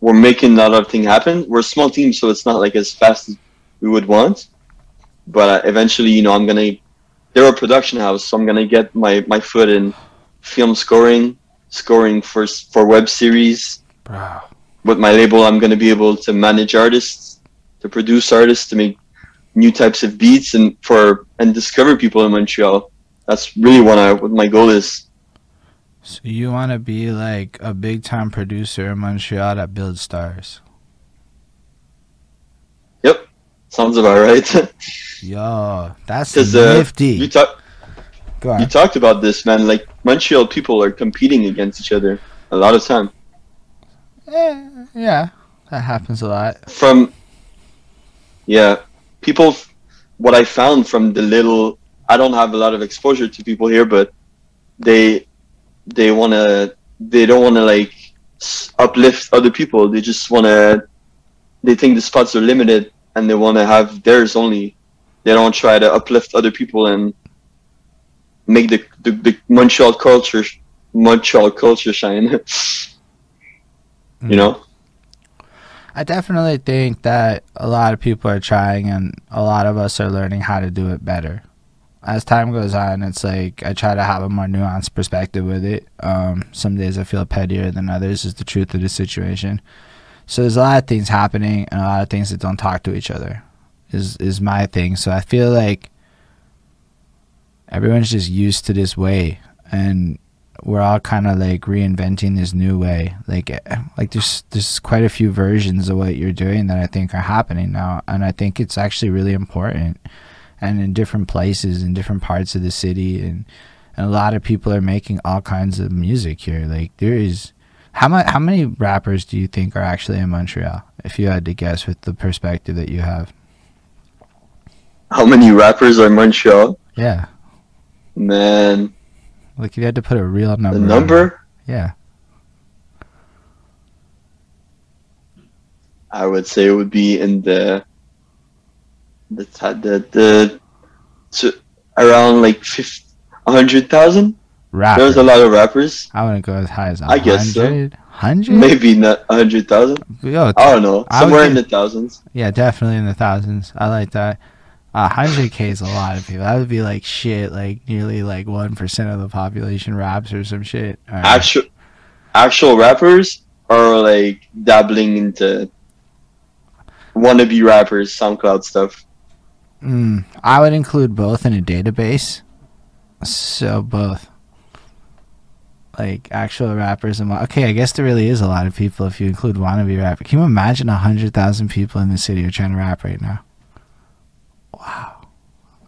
we're making a lot of things happen. We're a small team, so it's not like as fast as we would want. But uh, eventually, you know, I'm gonna. They're a production house, so I'm gonna get my my foot in film scoring, scoring for for web series. Bro, With my label, I'm gonna be able to manage artists, to produce artists, to make new types of beats, and for and discover people in Montreal. That's really what I what my goal is. So you want to be like a big time producer in Montreal that builds stars? Yep, sounds about right. Yo, that's uh, nifty. you talk Go on. you talked about this, man. Like Montreal people are competing against each other a lot of time. Eh, yeah, that happens a lot. From yeah, people. What I found from the little, I don't have a lot of exposure to people here, but they they want to they don't want to like uplift other people. They just want to. They think the spots are limited, and they want to have theirs only. They don't try to uplift other people and make the the, the Montreal culture Montreal culture shine. you mm. know. I definitely think that a lot of people are trying, and a lot of us are learning how to do it better. As time goes on, it's like I try to have a more nuanced perspective with it. Um, some days I feel pettier than others, is the truth of the situation. So there's a lot of things happening, and a lot of things that don't talk to each other. Is is my thing. So I feel like everyone's just used to this way, and we're all kind of like reinventing this new way. Like, like there's there's quite a few versions of what you're doing that I think are happening now, and I think it's actually really important. And in different places, in different parts of the city, and and a lot of people are making all kinds of music here. Like there is, how much how many rappers do you think are actually in Montreal? If you had to guess with the perspective that you have, How many rappers are in Montreal? yeah. Man, Like if you had to put a real number, the number yeah. I would say it would be in the the the the to around like 50, 100,000. Rapper. There's a lot of rappers. I wouldn't go as high as I guess so. hundred. Hundred? Maybe not 100,000. Yo, I don't know. Somewhere in the thousands. yeah, definitely in the thousands. I like that. Hundred k is a lot of people. That would be like shit. Like nearly like one percent of the population raps or some shit. Right. Actual actual rappers are like dabbling into wannabe rappers, SoundCloud stuff. Mm, I would include both in a database. So both. Like actual rappers and okay, I guess there really is a lot of people if you include wannabe rapper. Can you imagine a hundred thousand people in the city are trying to rap right now? Wow,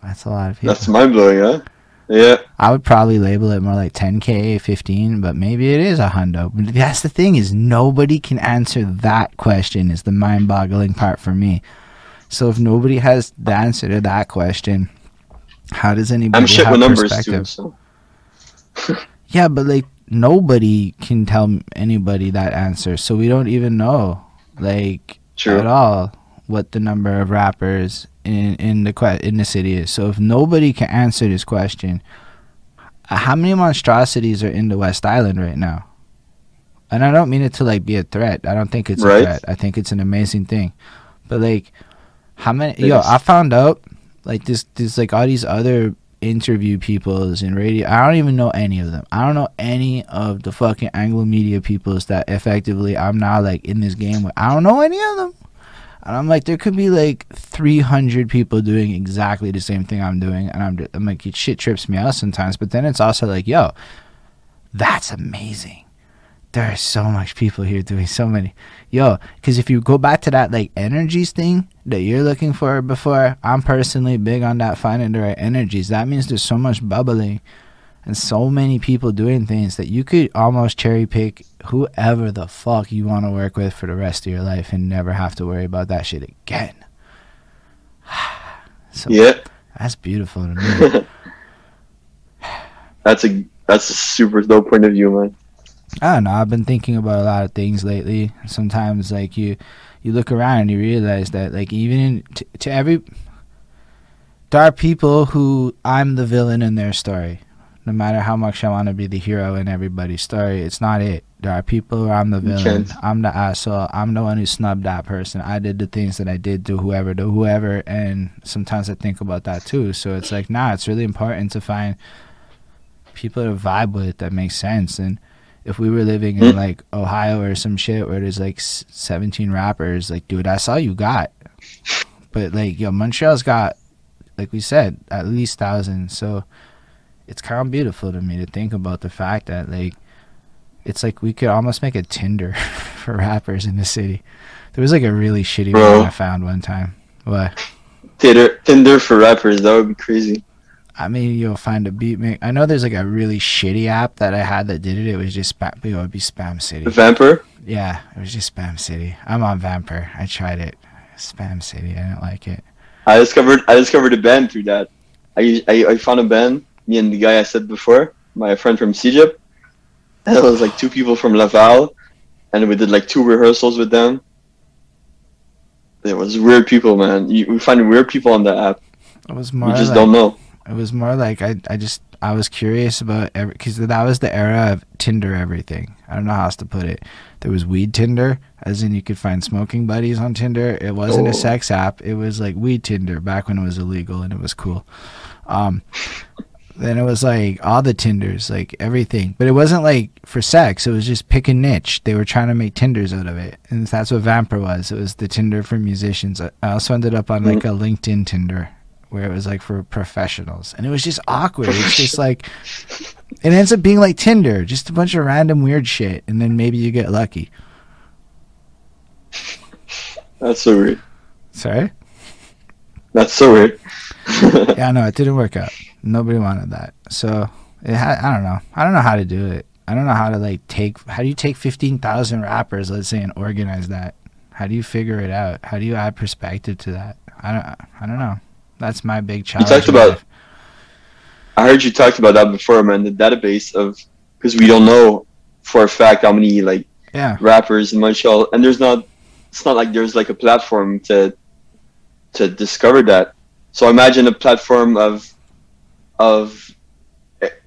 that's a lot of people. That's mind blowing, huh? Yeah. I would probably label it more like 10k, 15, but maybe it is a hundo. But that's the thing is nobody can answer that question. Is the mind-boggling part for me. So if nobody has the answer to that question, how does anybody I'm shit have with numbers perspective? too. So Yeah, but like nobody can tell anybody that answer, so we don't even know like true. at all what the number of rappers in in the que- in the city is. So if nobody can answer this question, how many monstrosities are in the West Island right now? And I don't mean it to like be a threat. I don't think it's a Right. threat. I think it's an amazing thing. But like, how many? Yo. I found out like this. There's like all these other interview peoples in radio. I don't even know any of them. I don't know any of the fucking Anglo media peoples that effectively I'm now like in this game with. I don't know any of them. And I'm like, there could be like 300 people doing exactly the same thing I'm doing, and I'm, I'm like, it shit trips me out sometimes. But then it's also like, yo, that's amazing. There are so much people here doing so many, yo. Because if you go back to that like energies thing that you're looking for before, I'm personally big on that finding the right energies. That means there's so much bubbling and so many people doing things that you could almost cherry pick whoever the fuck you want to work with for the rest of your life and never have to worry about that shit again. so Yeah, that's beautiful to me. that's a that's a super dope point of view, man. I don't know. I've been thinking about a lot of things lately. Sometimes, like you, you look around and you realize that, like, even in, t- to every, there are people who I'm the villain in their story. No matter how much I want to be the hero in everybody's story, it's not it. There are people who I'm the villain. I'm the asshole. I'm the one who snubbed that person. I did the things that I did to whoever, to whoever, and sometimes I think about that too. So it's like, nah, it's really important to find people to vibe with that makes sense. And if we were living in Mm. like Ohio or some shit where there's like 17 rappers, like, dude, that's all you got. But like, yo, Montreal's got, like we said, at least thousands. So it's kind of beautiful to me to think about the fact that like, it's like we could almost make a Tinder for rappers in the city. There was like a really shitty Bro. one I found one time. What? Tinder, Tinder for rappers, that would be crazy. I mean, you'll find a beat make. I know there's like a really shitty app that I had that did it. It was just spam. It would be Spam City. Vampr. Yeah, it was just Spam City. I'm on Vampr. I tried it. Spam City. I didn't like it. I discovered I discovered a band through that. I, I I found a band. Me and the guy I said before, my friend from CEGEP. And it was like two people from Laval, and we did like two rehearsals with them. It was weird people, man. You, we find weird people on the app. It was We more. just like, don't know. It was more like I. I just. I was curious about every because that was the era of Tinder everything. I don't know how else to put it. There was weed Tinder, as in you could find smoking buddies on Tinder. It wasn't Oh. a sex app. It was like weed Tinder back when it was illegal and it was cool. Um, then it was like all the Tinders, like everything. But it wasn't like for sex. It was just pick a niche. They were trying to make Tinders out of it, and that's what Vampr was. It was the Tinder for musicians. I I also ended up on like a LinkedIn Tinder where it was like for professionals, and it was just awkward. It's just like it ends up being like Tinder, just a bunch of random weird shit, and then maybe you get lucky. That's so weird. Sorry. That's so weird. yeah, no, it didn't work out. Nobody wanted that. So it ha- I don't know. I don't know how to do it. I don't know how to like take. How do you take fifteen thousand rappers, let's say, and organize that? How do you figure it out? How do you add perspective to that? I don't. I don't know. That's my big challenge. You talked about- life. I heard you talked about that before, man. The database of because we don't know for a fact how many like Yeah. rappers in Montreal, and there's not. It's not like there's like a platform to to discover that. So imagine a platform of of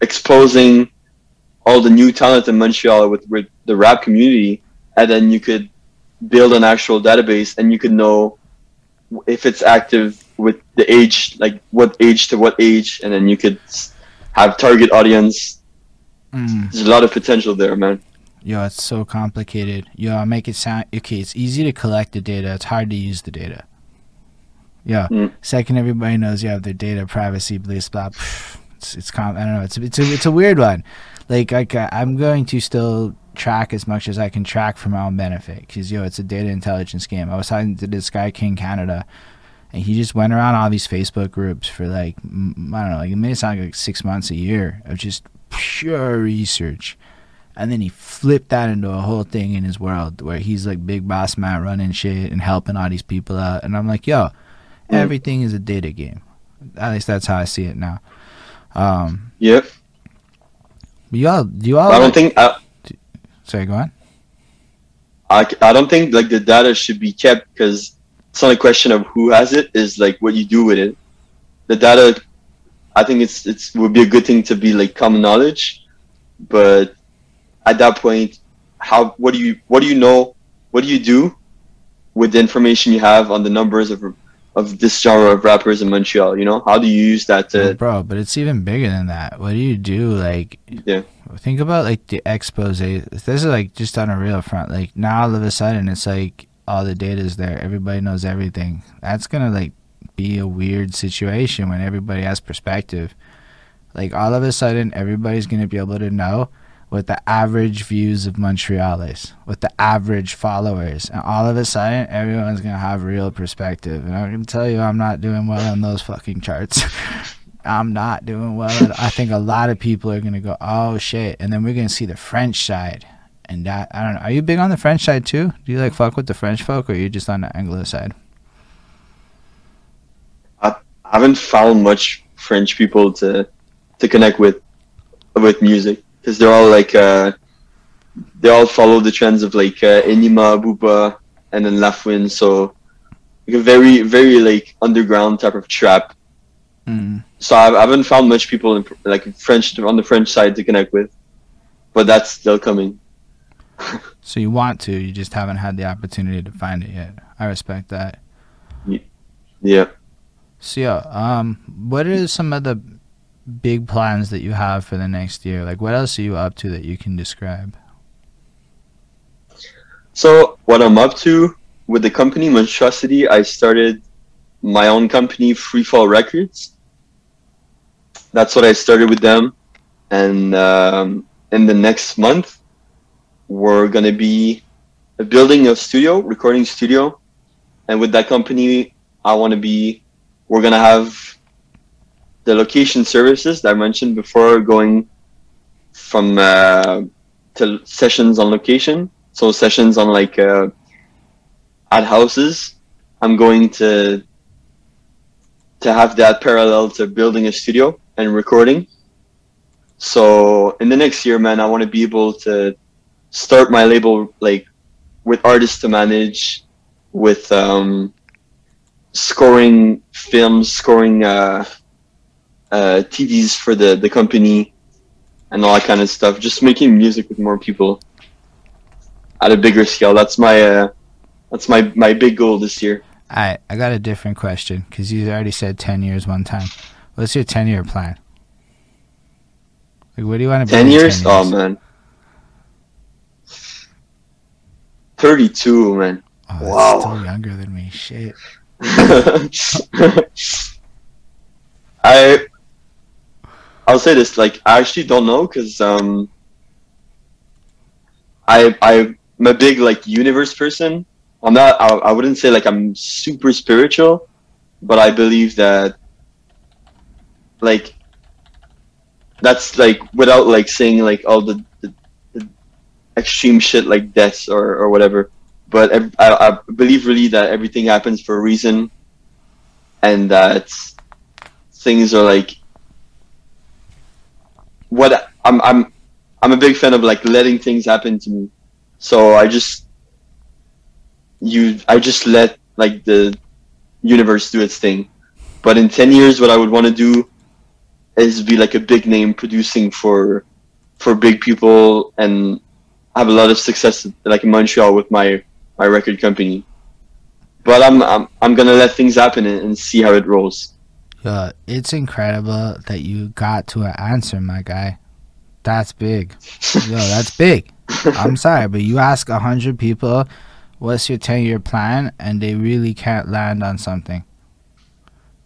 exposing all the new talent in Montreal with, with the rap community, and then you could build an actual database, and you could know if it's active with the age, like what age to what age, and then you could have target audience. Mm. There's a lot of potential there, man. Yo, it's so complicated. Yo, I make it sound okay. It's easy to collect the data. It's hard to use the data. Yeah. Mm. Second, everybody knows you have their data privacy, blah blah. It's it's com- I don't know. It's it's a it's a weird one. Like like I'm going to still track as much as I can track for my own benefit because yo, it's a data intelligence game. I was talking to this guy King Canada, and he just went around all these Facebook groups for like I don't know, like it may sound like six months a year of just pure research. And then he flipped that into a whole thing in his world where he's like big boss man running shit and helping all these people out. And i'm like yo Mm. everything is a data game. At least that's how i see it now. Um Yep. you all do you all I don't think I, sorry go on. I, I don't think like the data should be kept because it's not a question of who has it is like what you do with it. The data i think it's it's would be a good thing to be like common knowledge but at that point how what do you what do you know what do you do with the information you have on the numbers of of this genre of rappers in montreal you know? How do you use that to bro but it's even bigger than that. What do you do like Yeah. think about like the expose this is like just on a real front like now all of a sudden it's like all the data is there everybody knows everything that's gonna like be a weird situation when everybody has perspective like all of a sudden everybody's gonna be able to know what the average views of Montreal is, what the average followers, and all of a sudden everyone's gonna have real perspective. And I can tell you, I'm not doing well on those fucking charts. I'm not doing well. I think a lot of people are gonna go, oh shit, and then we're gonna see the French side, and that I don't know. Are you big on the French side too? Do you like fuck with the French folk, or are you just on the Anglo side? I haven't found much French people to to connect with with music because they're all like uh, they all follow the trends of like uh, Enima, Booba, and then La Fouine. So like a very very like underground type of trap. Mm. So I, I haven't found much people in, like French on the French side to connect with, but that's still coming. So you want to, you just haven't had the opportunity to find it yet. I respect that. Yeah. So yeah, um, what are some of the big plans that you have for the next year? Like, what else are you up to that you can describe? So what I'm up to with the company Monstrosity, I started my own company, Freefall Records. That's what I started with them, and um, in the next month, we're gonna be building a studio, recording studio, and with that company, I want to be. We're gonna have the location services that I mentioned before, going from uh, to sessions on location. So sessions on like uh, at houses. I'm going to to have that parallel to building a studio and recording. So in the next year, man, I want to be able to start my label like with artists to manage, with um, scoring films, scoring uh, uh, TVs for the the company, and all that kind of stuff. Just making music with more people at a bigger scale. That's my uh, that's my my big goal this year. I I got a different question because you already said ten years one time. What's your ten year plan? Like, what do you want to be? Ten years? 10 Oh man, thirty-two, man. Oh, that's Wow. still younger than me. Shit. I I'll say this like I actually don't know because um I I'm a big like universe person. I'm not I, I wouldn't say like I'm super spiritual, but I believe that like that's like without like saying like all the extreme shit like deaths or or whatever. But I, I believe really that everything happens for a reason, and that things are like what I'm I'm I'm a big fan of like letting things happen to me. So I just you I just let like the universe do its thing. But in 10 years what I would want to do is be like a big name producing for for big people and have a lot of success like in Montreal with my my record company. But I'm I'm I'm going to let things happen and, and see how it rolls. Yo, it's incredible that you got to an answer, my guy. That's big. Yo, that's big. I'm sorry, but you ask a hundred people, "What's your ten-year plan?" and they really can't land on something.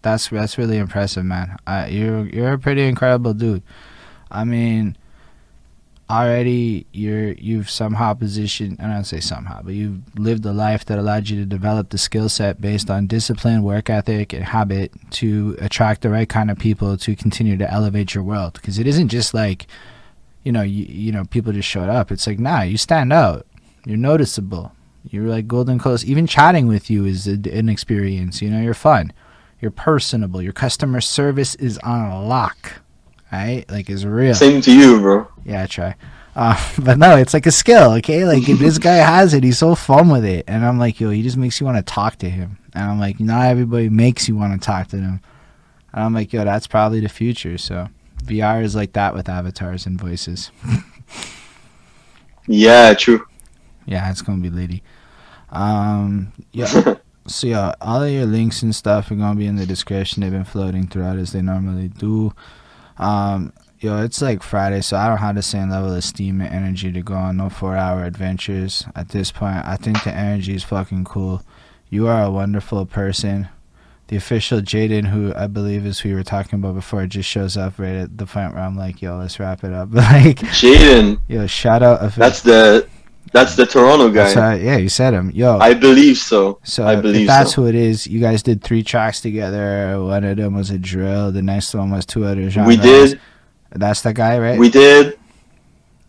That's that's really impressive, man. Uh, you're you're a pretty incredible dude. I mean, already you're you've somehow positioned. I don't say somehow, but you've lived a life that allowed you to develop the skill set based on discipline, work ethic, and habit to attract the right kind of people to continue to elevate your world. Because it isn't just like, you know, you you know, people just showed up. It's like, nah, you stand out. You're noticeable. You're like golden close. Even chatting with you is a, an experience. You know, you're fun. You're personable. Your customer service is on lock. Right? Like it's real. Same to you, bro. Yeah, I try. Uh, but no, it's like a skill, okay? Like if this guy has it, he's so fun with it. And I'm like, yo, he just makes you want to talk to him. And I'm like, not everybody makes you want to talk to them. And I'm like, yo, that's probably the future. So VR is like that with avatars and voices. Yeah, true. yeah, it's gonna be lady. Um, yeah. So yeah, all of your links and stuff are gonna be in the description. They've been floating throughout as they normally do. Um, yo, it's like Friday, so I don't have the same level of steam and energy to go on no four-hour adventures at this point. I think the energy is fucking cool. You are a wonderful person. The official Jaden, who I believe is who you were talking about before, just shows up right at the point where I'm like, yo, let's wrap it up. like, Jaden, yo, shout out. that's the That's the Toronto guy. So, yeah, you said him. Yo, I believe so. so I believe that's so. who it is. You guys did three tracks together. One of them was a drill. The next one was two other genres. We did. That's the guy, right? We did.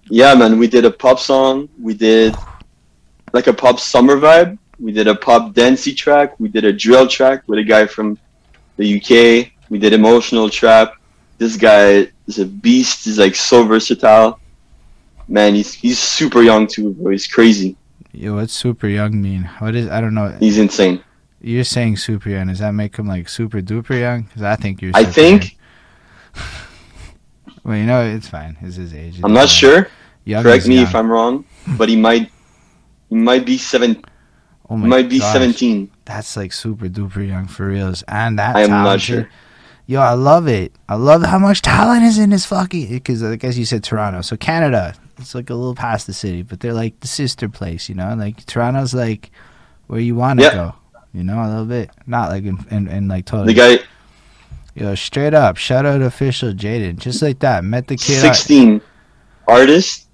Yeah, man. We did a pop song. We did like a pop summer vibe. We did a pop dancey track. We did a drill track with a guy from the UK. We did emotional trap. This guy is a beast. He's like so versatile. Man, he's he's super young too, bro. He's crazy. Yo, what's super young mean? What is? I don't know. He's insane. You're saying super young. Does that make him like super duper young? Because I think you're. I think young. Well, you know, it's fine. It's his age. It's I'm not fine. sure. Young Correct me young. if I'm wrong, but he might he might be seven. Oh my might be gosh. 17. That's like super duper young for reals. And that I am not sure. Yo, I love it. I love how much talent is in this fucking. Because I guess you said Toronto, so Canada. It's like a little past the city, but they're like the sister place, you know. Like Toronto's like where you want to Yeah. go, you know, a little bit. Not like in, in, in like totally. The guy Yo, straight up, shout out official Jaden, just like that. Met the kid. 16 artist.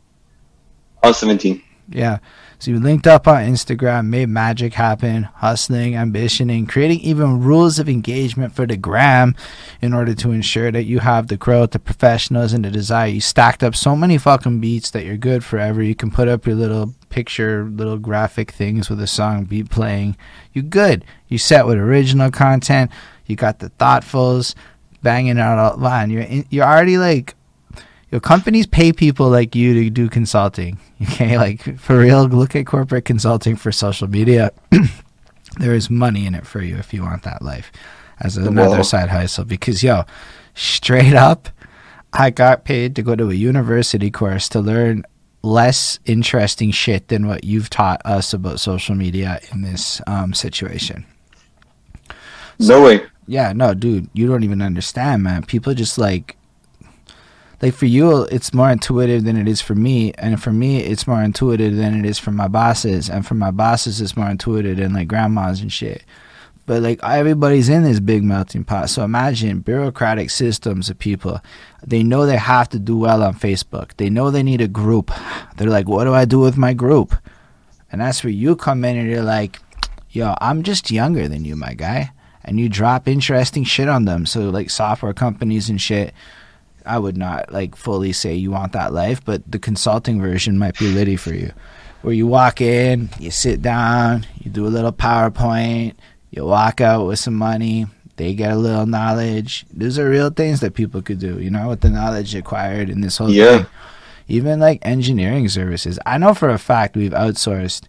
I was 17. Yeah. So you linked up on Instagram, made magic happen, hustling, ambitioning, creating even rules of engagement for the gram in order to ensure that you have the growth, the professionals, and the desire. You stacked up so many fucking beats that you're good forever. You can put up your little picture, little graphic things with a song beat playing. You good. You set with original content. You got the thoughtfuls banging out all line. You're in, you're already like your companies pay people like you to do consulting. Okay, like for real, look at corporate consulting for social media. there is money in it for you if you want that life as another Wow. side hustle. Because yo, straight up, I got paid to go to a university course to learn less interesting shit than what you've taught us about social media in this um, situation. No way. Yeah, no, dude, you don't even understand, man. People just like like for you it's more intuitive than it is for me and for me it's more intuitive than it is for my bosses and for my bosses it's more intuitive than like grandmas and shit. But like everybody's in this big melting pot so imagine bureaucratic systems of people. They know they have to do well on facebook. They know they need a group. They're like what do i do with my group? And that's where you come in and you're like yo i'm just younger than you my guy and you drop interesting shit on them so like software companies and shit I would not like fully say you want that life, but the consulting version might be litty for you. Where you walk in, you sit down, you do a little PowerPoint, you walk out with some money, they get a little knowledge. Those are real things that people could do, you know, with the knowledge acquired in this whole Yeah. thing. Even like engineering services. I know for a fact we've outsourced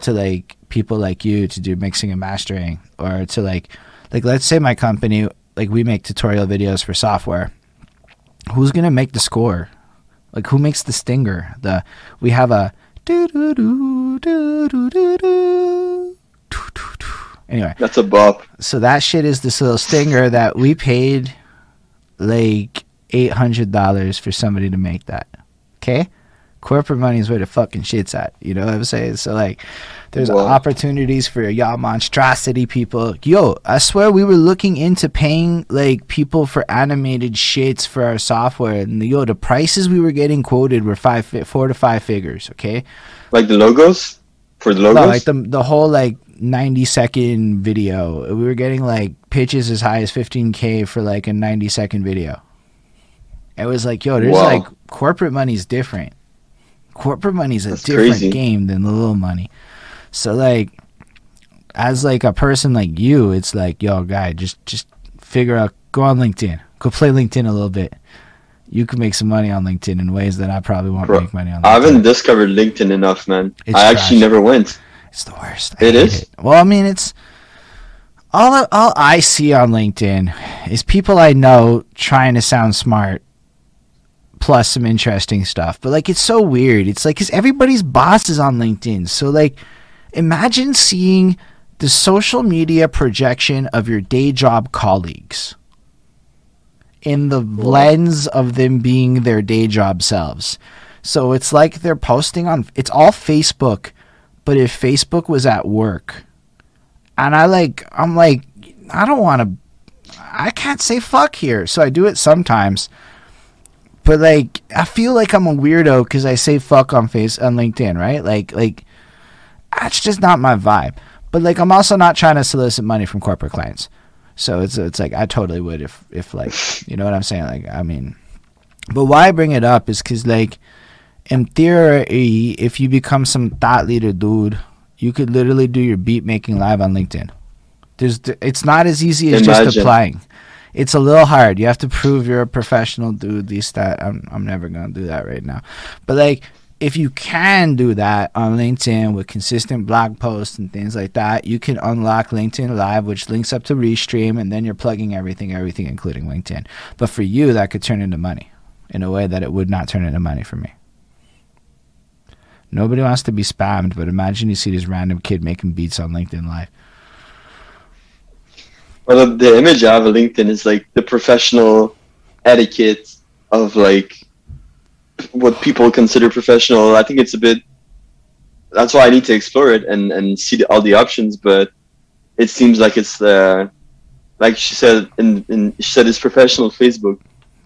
to like people like you to do mixing and mastering or to like like let's say my company like we make tutorial videos for software who's gonna make the score? Like who makes the stinger? The we have a do do do do do do do. doo, doo, doo. Anyway, That's a bop. so that shit is this little stinger that we paid like eight hundred dollars for somebody to make that. Okay? Corporate money is where the fucking shit's at. You know what I'm saying? So like there's opportunities for y'all monstrosity people. Yo, I swear we were looking into paying like people for animated shits for our software and yo, the prices we were getting quoted were five four to five figures, okay? Like the logos? For the logos? No, like the the whole like ninety second video. We were getting like pitches as high as fifteen k for like a ninety second video. It was like, yo, there's Wow. like corporate money's different. Corporate money's a That's different crazy. game than the little money. So like, as like a person like you, it's like, yo, guy, just just figure out. Go on LinkedIn. Go play LinkedIn a little bit. You can make some money on LinkedIn in ways that I probably won't Bro, make money on. I haven't discovered LinkedIn enough, man. It's I actually never went. It's the worst. It hate is? Well, I mean, it's all I- all I see on LinkedIn is people I know trying to sound smart, plus some interesting stuff. But like, it's so weird. It's like, cause everybody's boss is on LinkedIn. So like, imagine seeing the social media projection of your day job colleagues in the lens of them being their day job selves. So it's like they're posting on it's all Facebook, but if Facebook was at work. And I like I'm like I don't want to I can't say fuck here. So I do it sometimes. but like I feel like I'm a weirdo because I say fuck on face on LinkedIn, right? Like like that's just not my vibe. But like I'm also not trying to solicit money from corporate clients. So it's it's like I totally would if if like you know what I'm saying. Like I mean, but why I bring it up is because like in theory, if you become some thought leader dude, you could literally do your beat making live on LinkedIn. There's it's not as easy as Imagine. just applying. It's a little hard. You have to prove you're a professional dude. These that I'm I'm never gonna do that right now. But like if you can do that on LinkedIn with consistent blog posts and things like that, you can unlock LinkedIn Live, which links up to Restream, and then you're plugging everything, everything, including LinkedIn. But for you, that could turn into money in a way that it would not turn into money for me. Nobody wants to be spammed, but imagine you see this random kid making beats on LinkedIn Live. Well, the, the image I have of LinkedIn is like the professional etiquette of like what people consider professional. I think it's a bit. That's why I need to explore it and and see the, all the options. But it seems like it's uh, like she said in, in she said it's professional Facebook.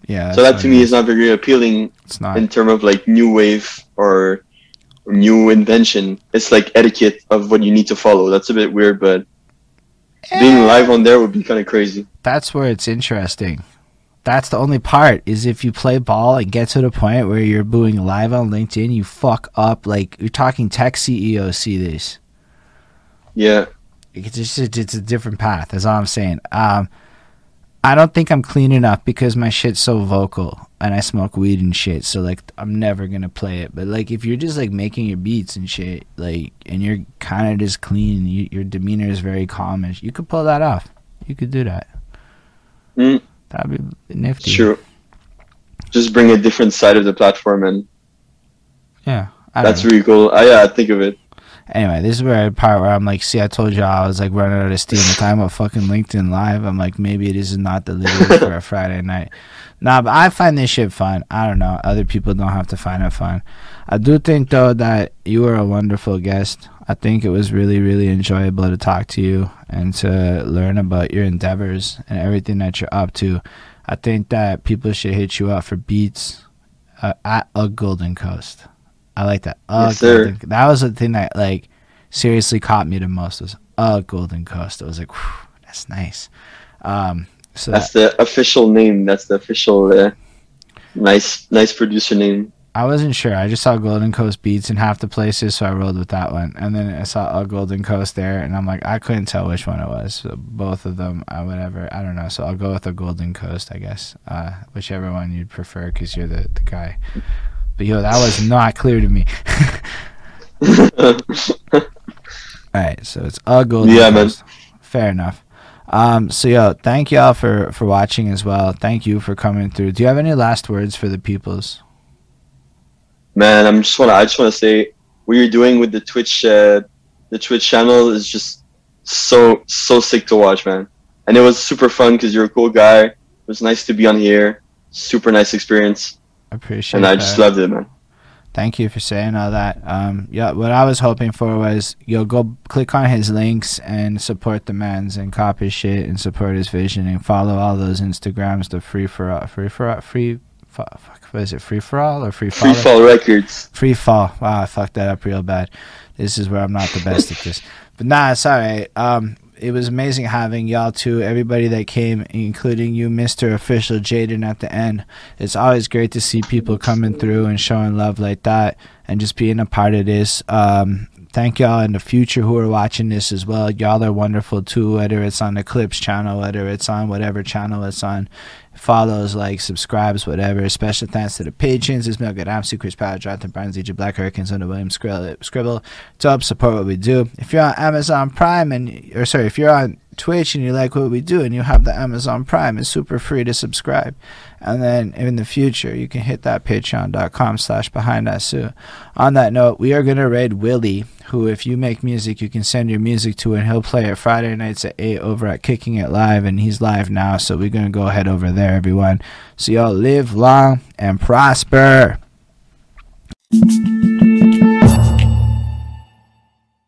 Yeah. so that to me is. is not very appealing It's not. in terms of like new wave or new invention. It's like etiquette of what you need to follow. That's a bit weird, but being Eh. live on there would be kind of crazy. that's where it's interesting. That's the only part is if you play ball and get to the point where you're booing live on LinkedIn, you fuck up. Like you're talking tech CEOs see this. Yeah. It's just it's a different path. That's all I'm saying. Um, I don't think I'm clean enough because my shit's so vocal and I smoke weed and shit. So like I'm never gonna play it. But like if you're just like making your beats and shit, like and you're kind of just clean, you, your demeanor is very calm, and you could pull that off. You could do that. Mm. That'd be nifty. Sure. Just bring a different side of the platform, and Yeah. I that's know. really cool. I, yeah, I think of it. Anyway, this is where part where I'm like, see, I told you I was like running out of steam. The time about fucking LinkedIn Live, I'm like, maybe this is not the live for a Friday night. Nah, but I find this shit fun. I don't know. Other people don't have to find it fun. I do think though that you were a wonderful guest. I think it was really, really enjoyable to talk to you and to learn about your endeavors and everything that you're up to. I think that people should hit you up for beats uh, at a Golden Coast. I like that. Uh, Yes, sir. Golden, that was the thing that like seriously caught me the most was a Golden Coast. I was like, "Whew, that's nice. Um, so That's the official name. That's the official uh, nice, nice producer name. I wasn't sure. I just saw Golden Coast Beats in half the places, so I rolled with that one. And then I saw a Golden Coast there, and I'm like, I couldn't tell which one it was. So both of them, uh, whatever. I don't know. So I'll go with a Golden Coast, I guess. Uh, whichever one you'd prefer, because you're the, the guy. But yo, that was not clear to me. All right, so it's a Golden Yeah, man. Fair enough. Um, so yo, thank y'all for for watching as well. Thank you for coming through. Do you have any last words for the peoples? Man, I'm just wanna. I just wanna say what you're doing with the Twitch, uh, the Twitch channel is just so so sick to watch, man. And it was super fun because you're a cool guy. It was nice to be on here. Super nice experience, I Appreciate it. and I that. just loved it, man. Thank you for saying all that. Um, yeah, what I was hoping for was you'll go click on his links and support the man's and copy shit and support his vision and follow all those Instagrams. The free for all, free for all, free. Fuck, what is it? Free for all or free fall? Free? Fall Records. Free fall. Wow, I fucked that up real bad. This is where I'm not the best at this. But nah, it's all right. Um, it was amazing having y'all too. Everybody that came, including you, Mister Official Jaden, at the end. It's always great to see people coming through and showing love like that, and just being a part of this. Um, thank y'all in the future who are watching this as well. Y'all are wonderful too. Whether it's on the Clips channel, whether it's on whatever channel it's on follows, like, subscribes, whatever. Special thanks to the patrons. It's Milk Amsu, Chris Power, Jonathan Barnes, EJ Black Hurricanes, under William Scribble, Scribble to help support what we do. If you're on Amazon Prime and, or sorry, if you're on Twitch and you like what we do and you have the Amazon Prime, it's super free to subscribe. And then in the future, you can hit that patreon.com slash behind suit. On that note, we are going to raid Willie, who, if you make music, you can send your music to, and he'll play it Friday nights at 8 over at Kicking It Live. And he's live now, so we're going to go ahead over there, everyone. So y'all live long and prosper.